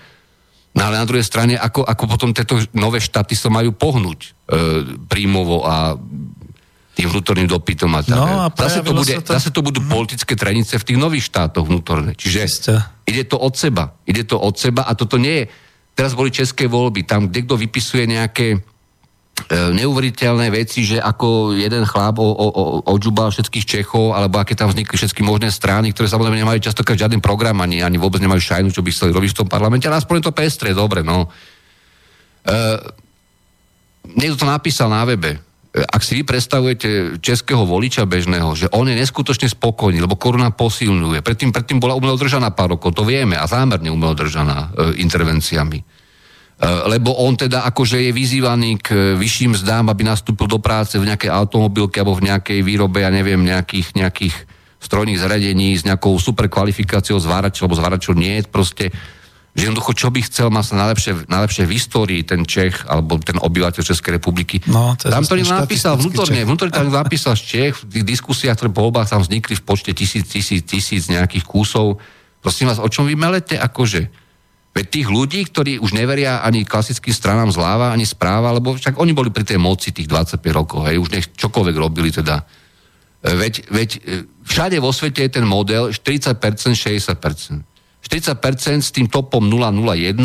No ale na druhej strane, ako, ako potom tieto nové štáty sa majú pohnúť e, príjmovo a tým vnútorným dopytom a tak. No a zase, to bude, to... zase to budú mm. politické trenice v tých nových štátoch vnútorné. Čiže Isté. ide to od seba. Ide to od seba a toto nie je... Teraz boli české voľby, tam kde kto vypisuje nejaké neuveriteľné veci, že ako jeden chlap o, o, o, odžubal všetkých Čechov, alebo aké tam vznikli všetky možné strany, ktoré samozrejme nemajú častokrát žiadny program, ani, ani vôbec nemajú šajnu, čo by chceli robiť v tom parlamente, ale aspoň to pestre, dobre, no. E, niekto to napísal na webe. E, ak si vy predstavujete českého voliča bežného, že on je neskutočne spokojný, lebo koruna posilňuje. Predtým, predtým bola umelo držaná pár rokov, to vieme, a zámerne umelo držaná e, intervenciami E, lebo on teda akože je vyzývaný k vyšším zdám, aby nastúpil do práce v nejakej automobilke alebo v nejakej výrobe, ja neviem, nejakých, nejakých strojných zariadení s nejakou super kvalifikáciou zváračov, alebo zváračov nie je proste, že jednoducho, čo by chcel, má sa najlepšie, najlepšie v histórii ten Čech, alebo ten obyvateľ Českej republiky. No, to tam to napísal vnútorne, vnútorne tam napísal z Čech, v tých diskusiách, ktoré po voľbách tam vznikli v počte tisíc, tisíc, tisíc nejakých kusov. Prosím vás, o čom vy melete? Akože, Veď tých ľudí, ktorí už neveria ani klasickým stranám zláva, ani správa, lebo však oni boli pri tej moci tých 25 rokov, hej, už nech čokoľvek robili teda. E, veď, veď e, všade vo svete je ten model 40%, 60%. 40% s tým topom 0,01%,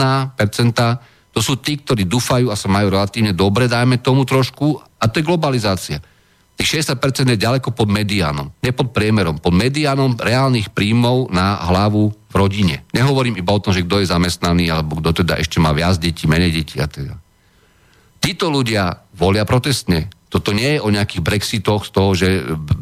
to sú tí, ktorí dúfajú a sa majú relatívne dobre, dajme tomu trošku, a to je globalizácia. Tých 60% je ďaleko pod mediánom, nie pod priemerom, pod mediánom reálnych príjmov na hlavu rodine. Nehovorím iba o tom, že kto je zamestnaný, alebo kto teda ešte má viac detí, menej detí a teda. Títo ľudia volia protestne. Toto nie je o nejakých brexitoch z toho, že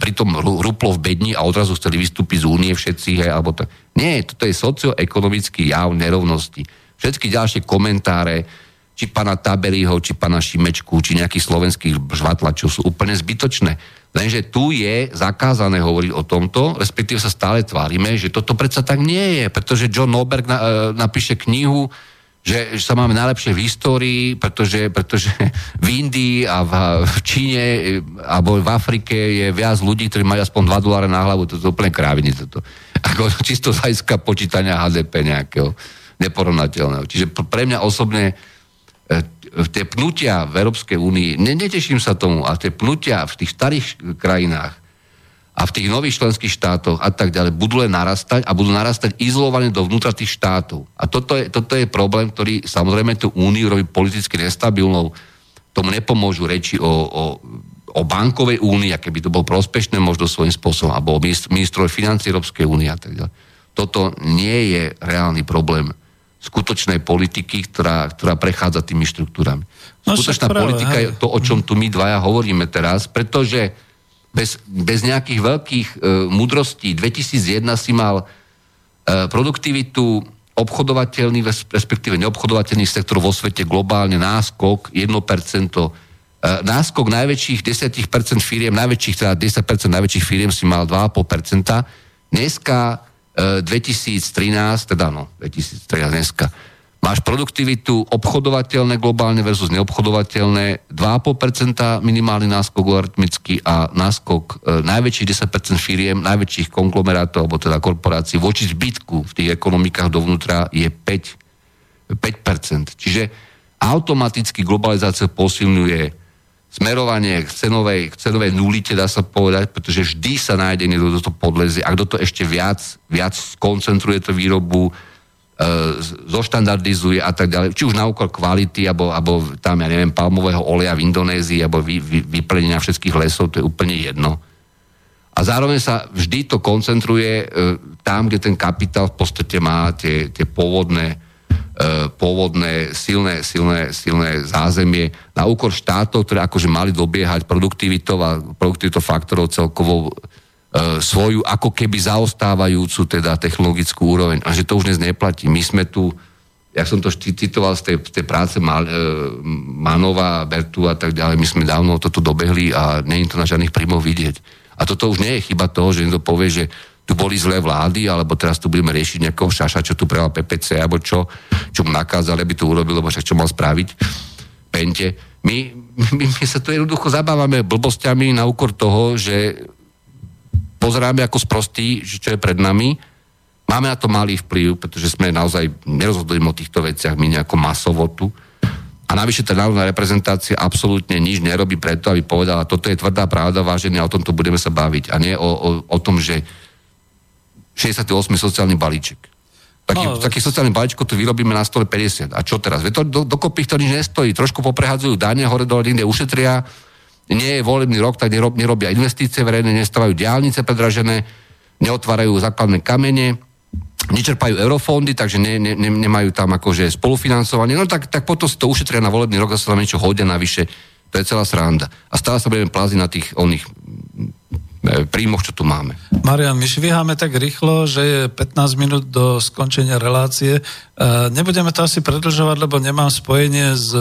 pritom ruplo v bedni a odrazu chceli vystúpiť z únie všetci, hej, alebo to. Nie, toto je socioekonomický jav nerovnosti. Všetky ďalšie komentáre, či pána Taberiho, či pána Šimečku, či nejakých slovenských žvatlačov sú úplne zbytočné. Lenže tu je zakázané hovoriť o tomto, respektíve sa stále tvárime, že toto predsa tak nie je, pretože John Noberg na, e, napíše knihu, že, že sa máme najlepšie v histórii, pretože, pretože v Indii a v, v Číne e, alebo v Afrike je viac ľudí, ktorí majú aspoň 2 doláre na hlavu, to je úplne kráviny. Toto. Ako čisto z hľadiska počítania HDP nejakého neporovnateľného. Čiže pre mňa osobne tie pnutia v Európskej únii, ne, neteším sa tomu, a tie pnutia v tých starých krajinách a v tých nových členských štátoch a tak ďalej budú len narastať a budú narastať izolované dovnútra tých štátov. A toto je, toto je problém, ktorý samozrejme tú úniu robí politicky nestabilnou. Tomu nepomôžu reči o, o, o bankovej únii, aké by to bolo prospešné možno svojím spôsobom, alebo o ministrov financí Európskej únie a tak ďalej. Toto nie je reálny problém skutočnej politiky, ktorá, ktorá prechádza tými štruktúrami. No, Skutočná práve, politika je to, o čom tu my dvaja hovoríme teraz, pretože bez, bez nejakých veľkých e, mudrostí 2001 si mal e, produktivitu obchodovateľný, respektíve neobchodovateľný sektor vo svete globálne náskok 1%, e, náskok najväčších 10% firiem, najväčších, teda 10% najväčších firiem si mal 2,5%. Dneska 2013, teda no, 2013 dneska, máš produktivitu obchodovateľné globálne versus neobchodovateľné 2,5% minimálny náskok logaritmický a náskok e, najväčších 10% firiem, najväčších konglomerátov, alebo teda korporácií voči zbytku v tých ekonomikách dovnútra je 5, 5%. Čiže automaticky globalizácia posilňuje smerovanie k cenovej, k cenovej nulite, dá sa povedať, pretože vždy sa nájde niekto, kto to podlezie a kto to ešte viac, viac skoncentruje tú výrobu, e, zoštandardizuje a tak ďalej, či už na úkor kvality, alebo, alebo tam, ja neviem, palmového oleja v Indonézii, alebo vy, vy, vyplnenia všetkých lesov, to je úplne jedno. A zároveň sa vždy to koncentruje e, tam, kde ten kapitál v podstate má tie, tie pôvodné, pôvodné silné, silné, silné zázemie na úkor štátov, ktoré akože mali dobiehať produktivitou a produktivitou faktorov celkovo e, svoju ako keby zaostávajúcu teda technologickú úroveň. A že to už dnes neplatí. My sme tu, ja som to citoval z tej, z tej práce Mal, e, Manova, Bertu a tak ďalej, my sme dávno toto dobehli a je to na žiadnych príjmov vidieť. A toto už nie je chyba toho, že niekto povie, že tu boli zlé vlády, alebo teraz tu budeme riešiť nejakého šaša, čo tu prejal PPC, alebo čo, čo mu nakázali, aby to urobil, lebo čo mal spraviť. Pente. My, my, my sa tu jednoducho zabávame blbosťami na úkor toho, že pozeráme ako sprostí, čo je pred nami. Máme na to malý vplyv, pretože sme naozaj nerozhodujeme o týchto veciach my nejako masovo tu. A navyše tá národná reprezentácia absolútne nič nerobí preto, aby povedala, toto je tvrdá pravda, vážený, a o tomto budeme sa baviť. A nie o, o, o tom, že 68. sociálny balíček. Taký, no, taký sociálny balíčko tu vyrobíme na stole 50. A čo teraz? Veď to do, dokopy to nič nestojí. Trošku poprehádzajú dane, hore dole niekde ušetria. Nie je volebný rok, tak nerob, nerobia investície verejné, nestávajú diálnice predražené, neotvárajú základné kamene, nečerpajú eurofondy, takže ne, ne, ne, nemajú tam akože spolufinancovanie, no tak, tak potom si to ušetria na volebný rok, zase tam niečo hodia navyše, to je celá sranda. A stále sa budeme pláziť na tých oných príjmoch, čo tu máme. Marian, my švíhame tak rýchlo, že je 15 minút do skončenia relácie. E, nebudeme to asi predlžovať, lebo nemám spojenie s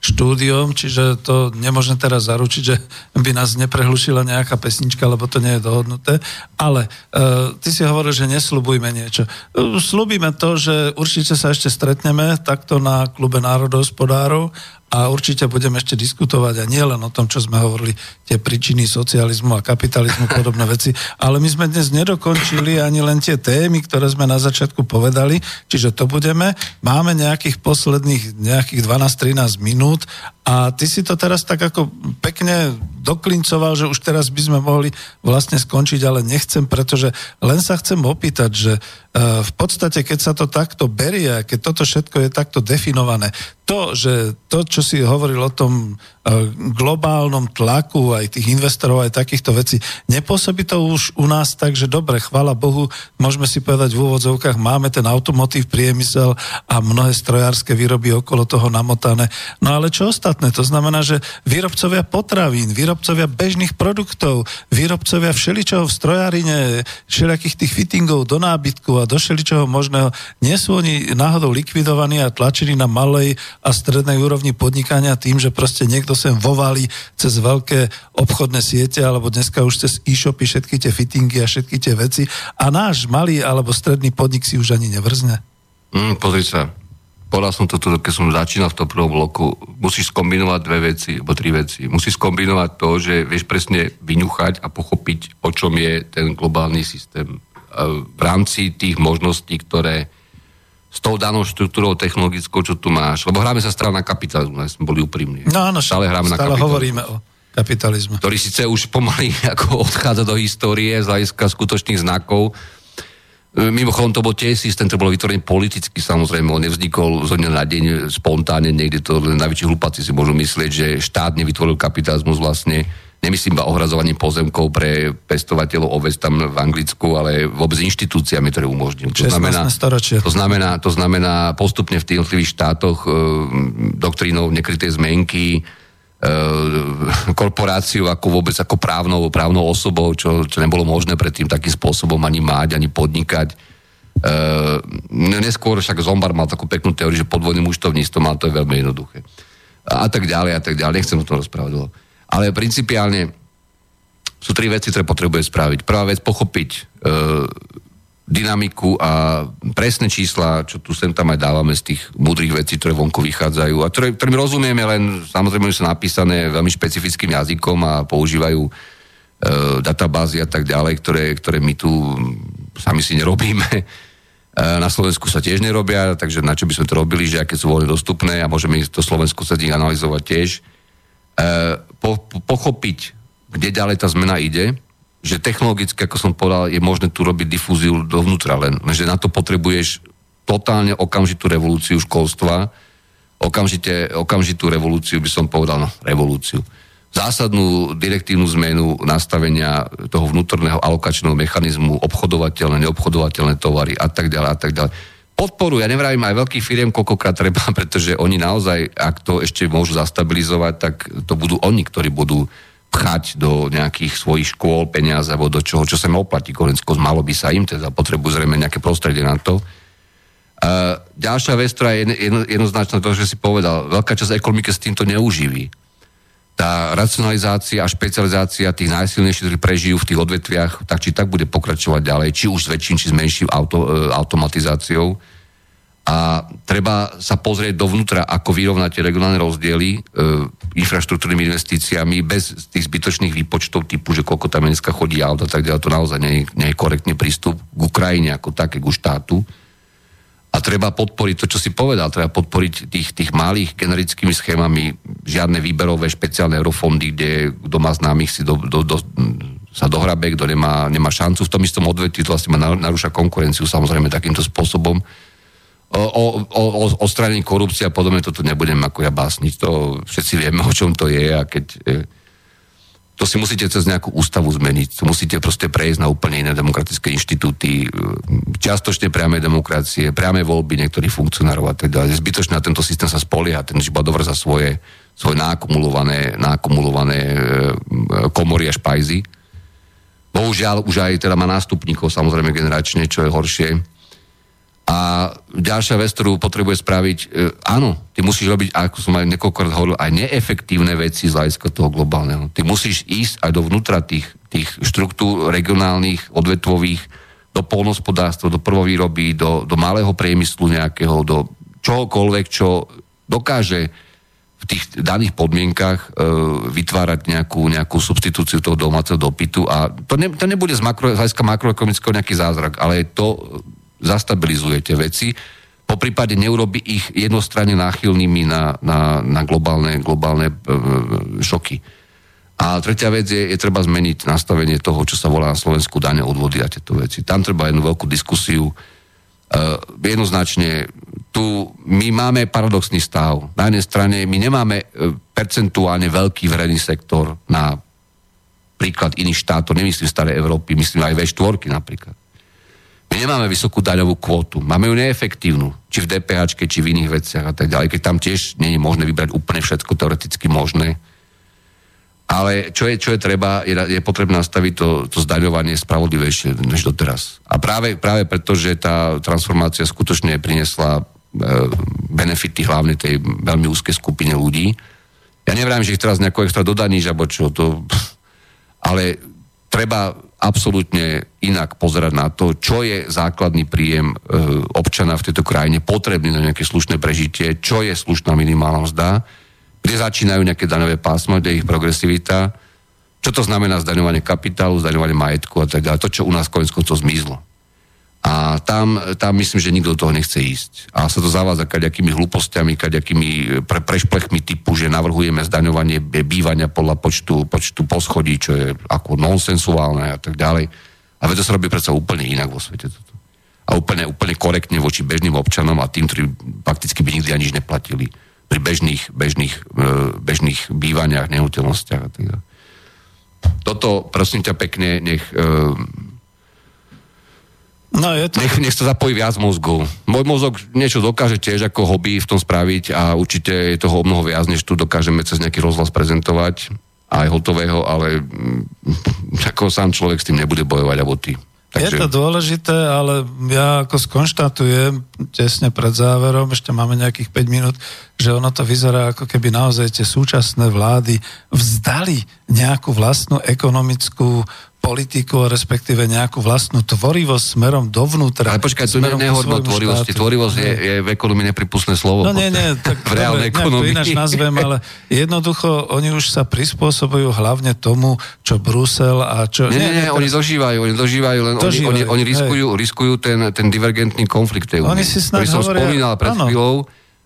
štúdiom, čiže to nemôžem teraz zaručiť, že by nás neprehlušila nejaká pesnička, lebo to nie je dohodnuté. Ale uh, ty si hovoril, že neslubujme niečo. Uh, slúbime to, že určite sa ešte stretneme takto na klube národohospodárov a určite budeme ešte diskutovať a nie len o tom, čo sme hovorili, tie príčiny socializmu a kapitalizmu, podobné veci, ale my sme dnes nedokončili ani len tie témy, ktoré sme na začiatku povedali, čiže to budeme. Máme nejakých posledných nejakých 12-13 minút a ty si to teraz tak ako pekne doklincoval, že už teraz by sme mohli vlastne skončiť, ale nechcem, pretože len sa chcem opýtať, že uh, v podstate, keď sa to takto berie, keď toto všetko je takto definované, to, že to, čo si hovoril o tom uh, globálnom tlaku aj tých investorov, aj takýchto vecí, nepôsobí to už u nás tak, že dobre, chvála Bohu, môžeme si povedať v úvodzovkách, máme ten automotív priemysel a mnohé strojárske výroby okolo toho namotané. No ale čo ostatné? To znamená, že výrobcovia potravín, výrobcovia bežných produktov, výrobcovia všeličoho v strojárine, všelijakých tých fittingov do nábytku a do všeličoho možného, nie sú oni náhodou likvidovaní a tlačení na malej a strednej úrovni podnikania tým, že proste niekto sem vovalí cez veľké obchodné siete alebo dneska už cez e-shopy všetky tie fittingy a všetky tie veci. A náš malý alebo stredný podnik si už ani nevrzne. Mm, pozri sa, povedal som to tu, keď som začínal v tom prvom bloku, musíš skombinovať dve veci, alebo tri veci. Musíš skombinovať to, že vieš presne vyňuchať a pochopiť, o čom je ten globálny systém e, v rámci tých možností, ktoré s tou danou štruktúrou technologickou, čo tu máš. Lebo hráme sa stále na kapitalizmu, aby sme boli úprimní. No áno, stále hráme na stále kapitalizmu. hovoríme o kapitalizme. Ktorý síce už pomaly ako odchádza do histórie z hľadiska skutočných znakov. E, Mimochodom, to bol tiež systém, ktorý bol vytvorený politicky, samozrejme, on nevznikol zo dňa na deň spontánne, niekde to len najväčší hlupáci si môžu myslieť, že štát nevytvoril kapitalizmus vlastne nemyslím iba ohrazovaním pozemkov pre pestovateľov oves tam v Anglicku, ale vôbec inštitúciami, ktoré umožnil. To 16. znamená, storočie. to znamená, to znamená postupne v tých jednotlivých štátoch e, nekrytej zmenky, korporáciu ako vôbec ako právnou, právnou osobou, čo, čo nebolo možné predtým takým spôsobom ani mať, ani podnikať. E, neskôr však Zombar mal takú peknú teóriu, že podvodným účtovníctvom, ale to je veľmi jednoduché. A, a tak ďalej, a tak ďalej. Nechcem o tom rozprávať. Ale principiálne sú tri veci, ktoré potrebuje spraviť. Prvá vec, pochopiť e, dynamiku a presné čísla, čo tu sem tam aj dávame z tých múdrych vecí, ktoré vonku vychádzajú a ktoré, ktorým rozumieme, len samozrejme sú napísané veľmi špecifickým jazykom a používajú e, databázy a tak ďalej, ktoré, ktoré my tu sami si nerobíme. E, na Slovensku sa tiež nerobia, takže na čo by sme to robili, že aké sú voľne dostupné a môžeme do Slovensku sa analyzovať tiež. po, po, pochopiť, kde ďalej tá zmena ide, že technologicky, ako som povedal, je možné tu robiť difúziu dovnútra len, že na to potrebuješ totálne okamžitú revolúciu školstva, okamžite, okamžitú revolúciu, by som povedal, no, revolúciu. Zásadnú direktívnu zmenu nastavenia toho vnútorného alokačného mechanizmu, obchodovateľné, neobchodovateľné tovary a tak ďalej a tak ďalej. Podporu, ja nevravím aj veľkých firiem, koľkokrát treba, pretože oni naozaj, ak to ešte môžu zastabilizovať, tak to budú oni, ktorí budú pchať do nejakých svojich škôl peniaze alebo do čoho, čo sa im oplatí. Konecko malo by sa im, teda potrebujú zrejme nejaké prostredie na to. Uh, ďalšia vec, ktorá je jedno, jednoznačná, to, že si povedal, veľká časť ekonomiky s týmto neuživí tá racionalizácia a špecializácia tých najsilnejších, ktorí prežijú v tých odvetviach, tak či tak bude pokračovať ďalej, či už s väčším, či s menším auto, e, automatizáciou. A treba sa pozrieť dovnútra, ako vyrovnať regionálne rozdiely e, infraštruktúrnymi investíciami bez tých zbytočných výpočtov typu, že koľko tam dneska chodí auto, tak ďalej. To naozaj nie, nie je korektný prístup k Ukrajine ako také, k štátu. A treba podporiť to, čo si povedal, treba podporiť tých, tých malých generickými schémami, žiadne výberové špeciálne eurofondy, kde kto má známych si do, do, do, sa dohrabe, kto nemá, nemá šancu v tom istom odvetví, to vlastne narúša konkurenciu samozrejme takýmto spôsobom. O, o, o, o strane korupcie a podobne toto nebudem ako ja básniť, to všetci vieme, o čom to je a keď to si musíte cez nejakú ústavu zmeniť. To musíte proste prejsť na úplne iné demokratické inštitúty, čiastočne priame demokracie, priame voľby niektorých funkcionárov a teda. Je zbytočné na tento systém sa spolieha, ten iba za svoje, svoje nákumulované, nákumulované e, komory a špajzy. Bohužiaľ, už aj teda má nástupníkov, samozrejme generačne, čo je horšie a ďalšia vec, ktorú potrebuje spraviť, e, áno, ty musíš robiť, ako som aj niekoľkokrát hovoril, aj neefektívne veci z hľadiska toho globálneho. Ty musíš ísť aj dovnútra tých, tých štruktúr regionálnych, odvetvových, do polnospodárstva, do prvovýroby, do, do malého priemyslu nejakého, do čohokoľvek, čo dokáže v tých daných podmienkach e, vytvárať nejakú, nejakú substitúciu toho domáceho dopytu a to, ne, to nebude z, makro, z hľadiska makroekonomického nejaký zázrak, ale to zastabilizuje tie veci, po prípade neurobi ich jednostranne náchylnými na, na, na globálne, globálne e, šoky. A tretia vec je, je treba zmeniť nastavenie toho, čo sa volá na Slovensku dane odvody a tieto veci. Tam treba jednu veľkú diskusiu. E, jednoznačne tu my máme paradoxný stav. Na jednej strane my nemáme e, percentuálne veľký verejný sektor na príklad iných štátov, nemyslím staré Európy, myslím aj V4 napríklad. My nemáme vysokú daňovú kvótu, máme ju neefektívnu, či v DPH, či v iných veciach a tak ďalej, keď tam tiež nie je možné vybrať úplne všetko teoreticky možné. Ale čo je, čo je treba, je, je potrebné nastaviť to, to zdaňovanie spravodlivejšie než doteraz. A práve, práve preto, že tá transformácia skutočne priniesla e, benefity hlavne tej veľmi úzkej skupine ľudí. Ja nevrám, že ich teraz nejako extra dodaníš, alebo čo, to, ale treba absolútne inak pozerať na to, čo je základný príjem e, občana v tejto krajine potrebný na nejaké slušné prežitie, čo je slušná minimálna mzda, kde začínajú nejaké daňové pásma, kde je ich progresivita, čo to znamená zdaňovanie kapitálu, zdaňovanie majetku a tak ďalej. To, čo u nás konec koncov zmizlo. A tam, tam myslím, že nikto do toho nechce ísť. A sa to zavádza kaďakými hlúpostiami, kaďakými pre, prešplechmi typu, že navrhujeme zdaňovanie bývania podľa počtu, počtu poschodí, čo je ako nonsensuálne a tak ďalej. A to sa robí predsa úplne inak vo svete. Toto. A úplne, úplne korektne voči bežným občanom a tým, ktorí fakticky by nikdy ani nič neplatili pri bežných, bežných, e, bežných bývaniach, nehnuteľnostiach a tak ďalej. Toto, prosím ťa pekne, nech e, No, je to... nech, nech sa zapojí viac mozgov. Môj mozog niečo dokáže tiež ako hobby v tom spraviť a určite je toho o mnoho viac, než tu dokážeme cez nejaký rozhlas prezentovať aj hotového, ale mm, ako sám človek s tým nebude bojovať, alebo ty. Takže... Je to dôležité, ale ja ako skonštatujem tesne pred záverom, ešte máme nejakých 5 minút, že ono to vyzerá ako keby naozaj tie súčasné vlády vzdali nejakú vlastnú ekonomickú politiku, respektíve nejakú vlastnú tvorivosť smerom dovnútra. Ale počkaj, tu ne, nehovoríme o tvorivosti. Štátu. Tvorivosť je, je v ekonomii nepripustné slovo. No nie, nie, tak v reálnej ekonomii. ináč nazvem, ale jednoducho oni už sa prispôsobujú hlavne tomu, čo Brusel a čo... Nie, nie, nie, nie oni dožívajú, oni dožívajú, len dožívajú, oni, oni, oni riskujú, riskujú ten, ten divergentný konflikt tej Oni si ktorý som hovoria, spomínal pred áno. chvíľou,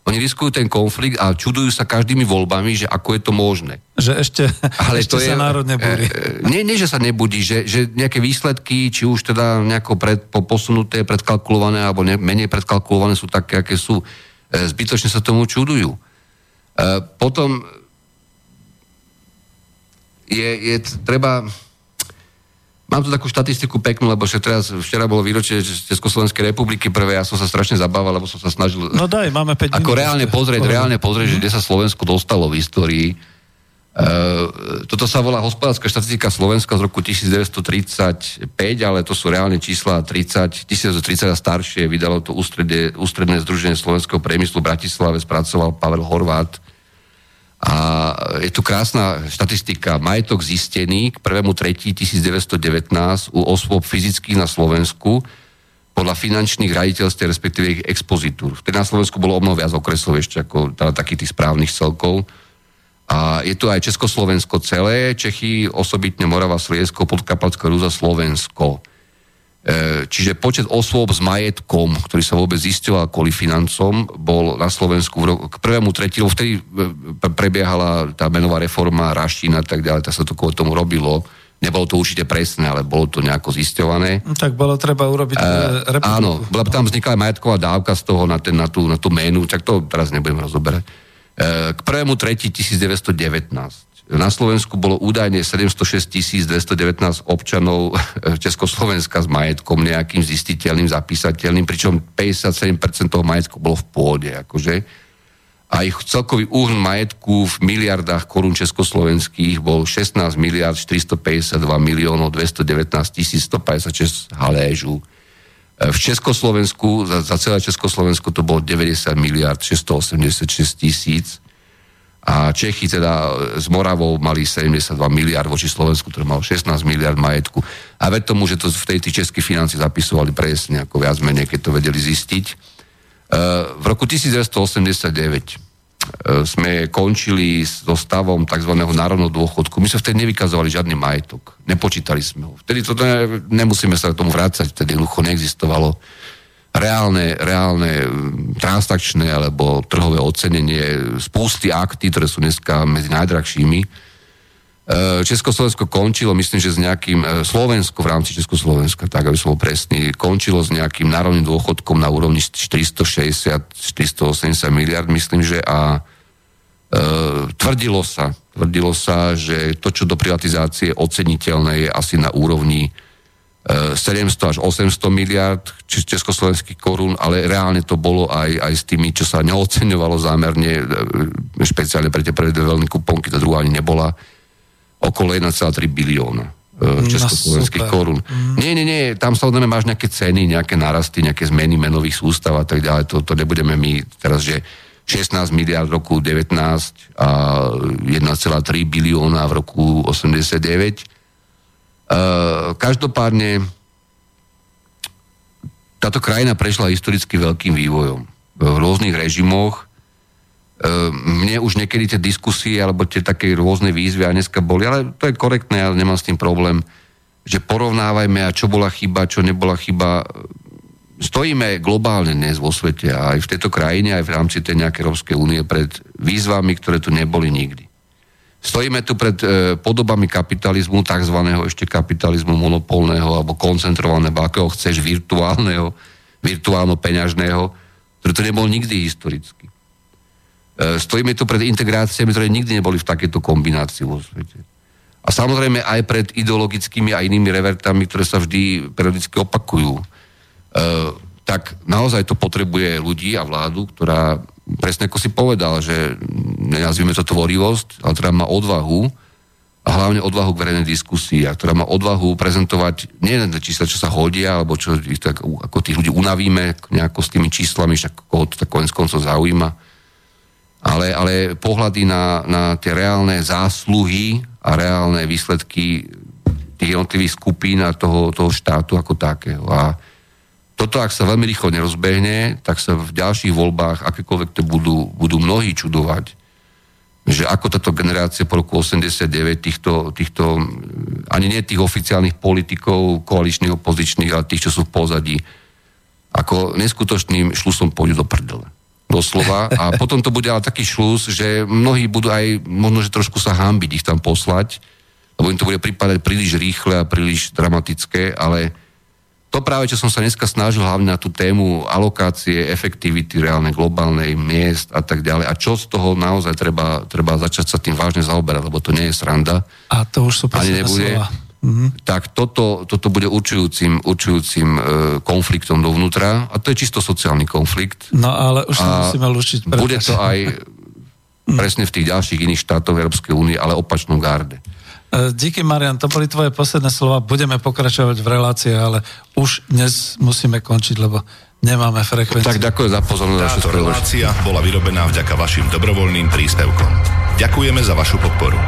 Oni riskujú ten konflikt a čudujú sa každými voľbami, že ako je to možné. Že ešte, Ale ešte to sa je, národ nebúri. E, e, nie, nie, že sa nebudí, že, že nejaké výsledky, či už teda nejako pred, po- posunuté, predkalkulované, alebo ne, menej predkalkulované sú také, aké sú. E, zbytočne sa tomu čudujú. Potom je, je treba... Mám tu takú štatistiku peknú, lebo že teraz, včera bolo výročie Československej republiky prvé, ja som sa strašne zabával, lebo som sa snažil No daj, máme 5 ako minút. reálne pozrieť, reálne pozrieť, že kde sa Slovensko dostalo v histórii. Uh, toto sa volá hospodárska štatistika Slovenska z roku 1935, ale to sú reálne čísla 30, 1930 a staršie. Vydalo to ústredie, ústredné združenie slovenského priemyslu v Bratislave, spracoval Pavel Horvát. A je tu krásna štatistika. Majetok zistený k 1.3.1919 u osôb fyzických na Slovensku podľa finančných raditeľstiev, respektíve ich expozitúr. Vtedy na Slovensku bolo o mnoho viac okresov ešte ako teda takých tých správnych celkov. A je tu aj Československo celé, Čechy, osobitne Morava, Sliesko, Podkapacká Rúza, Slovensko. E, Čiže počet osôb s majetkom, ktorý sa vôbec zisťoval kvôli financom, bol na Slovensku v roku, k prvému tretilu, vtedy e, pre- prebiehala tá menová reforma, raštín a tak ďalej, tak sa to kvôli tomu robilo. Nebolo to určite presné, ale bolo to nejako zisťované. No, Tak bolo treba urobiť uh, republiku. Áno, bola tam vznikla aj majetková dávka z toho na, ten, na, tú, na tú menu, čak to teraz nebudem rozoberať. E, K 1.3.1919 na Slovensku bolo údajne 706 219 občanov eh, Československa s majetkom nejakým zistiteľným, zapísateľným, pričom 57% toho majetku bolo v pôde. Akože. A ich celkový úhrn majetku v miliardách korún československých bol 16 miliard 452 miliónov 219 tisíc 156 haléžu. E, V Československu, za, za celé Československo to bolo 90 miliard 686 tisíc a Čechy teda s Moravou mali 72 miliard voči Slovensku, ktoré malo 16 miliard majetku. A ved tomu, že to v tej tí české financie zapisovali presne, ako viac menej, keď to vedeli zistiť. E, v roku 1989 e, sme končili so stavom tzv. národného dôchodku. My sme vtedy nevykazovali žiadny majetok. Nepočítali sme ho. Vtedy to ne, nemusíme sa k tomu vrácať, vtedy jednoducho neexistovalo reálne, reálne mm, transakčné alebo trhové ocenenie spusty akty, ktoré sú dneska medzi najdrahšími. E, Československo končilo, myslím, že s nejakým, e, Slovensko v rámci Československa, tak aby som bol presný, končilo s nejakým národným dôchodkom na úrovni 460-480 miliard, myslím, že a e, tvrdilo sa, tvrdilo sa, že to, čo do privatizácie oceniteľné, je asi na úrovni 700 až 800 miliard či- československých korún, ale reálne to bolo aj, aj s tými, čo sa neoceňovalo zámerne, e, špeciálne pre tie prvé dve veľmi kuponky, tá druhá ani nebola, okolo 1,3 bilióna e, československých super. korún. Nie, nie, nie, tam samozrejme máš nejaké ceny, nejaké narasty, nejaké zmeny menových sústav a tak ďalej, to, to nebudeme my teraz, že 16 miliard v roku 19 a 1,3 bilióna v roku 89. Uh, každopádne táto krajina prešla historicky veľkým vývojom. V rôznych režimoch. Uh, mne už niekedy tie diskusie alebo tie také rôzne výzvy a dneska boli, ale to je korektné, ja nemám s tým problém, že porovnávajme a čo bola chyba, čo nebola chyba. Stojíme globálne dnes vo svete a aj v tejto krajine, aj v rámci tej nejakej Európskej únie pred výzvami, ktoré tu neboli nikdy. Stojíme tu pred e, podobami kapitalizmu, tzv. ešte kapitalizmu monopolného alebo koncentrovaného, akého chceš, virtuálneho, virtuálno-peňažného, ktorý to nebol nikdy historicky. E, stojíme tu pred integráciami, ktoré nikdy neboli v takejto kombinácii vo svete. A samozrejme aj pred ideologickými a inými revertami, ktoré sa vždy periodicky opakujú. E, tak naozaj to potrebuje ľudí a vládu, ktorá presne ako si povedal, že nenazvime to tvorivosť, ale ktorá má odvahu a hlavne odvahu k verejnej diskusii a ktorá má odvahu prezentovať nie len čísla, čo sa hodia, alebo čo ich tak, ako tých ľudí unavíme nejako s tými číslami, však koho to tak konec koncov zaujíma, ale, ale pohľady na, na tie reálne zásluhy a reálne výsledky tých jednotlivých skupín a toho, toho štátu ako takého. A toto, ak sa veľmi rýchlo nerozbehne, tak sa v ďalších voľbách, akékoľvek to budú, budú mnohí čudovať, že ako táto generácia po roku 89 týchto, týchto ani nie tých oficiálnych politikov, koaličných, opozičných, ale tých, čo sú v pozadí, ako neskutočným šlusom pôjdu do prdele. doslova. A potom to bude ale taký šlus, že mnohí budú aj možno, že trošku sa hambiť ich tam poslať, lebo im to bude pripadať príliš rýchle a príliš dramatické, ale to práve, čo som sa dneska snažil hlavne na tú tému alokácie, efektivity reálne globálnej miest a tak ďalej. A čo z toho naozaj treba, treba začať sa tým vážne zaoberať, lebo to nie je sranda. A to už sú Ani nebude. slova. Mhm. Tak toto, toto bude určujúcim, určujúcim e, konfliktom dovnútra a to je čisto sociálny konflikt. No ale už sa A musíme lučiť. Bude to aj presne v tých ďalších iných štátoch Európskej únie, ale opačnom garde. E, Díky, Marian, to boli tvoje posledné slova. Budeme pokračovať v relácii, ale už dnes musíme končiť, lebo nemáme frekvenciu. Tak ďakujem za pozornosť Táto relácia bola vyrobená vďaka vašim dobrovoľným príspevkom. Ďakujeme za vašu podporu.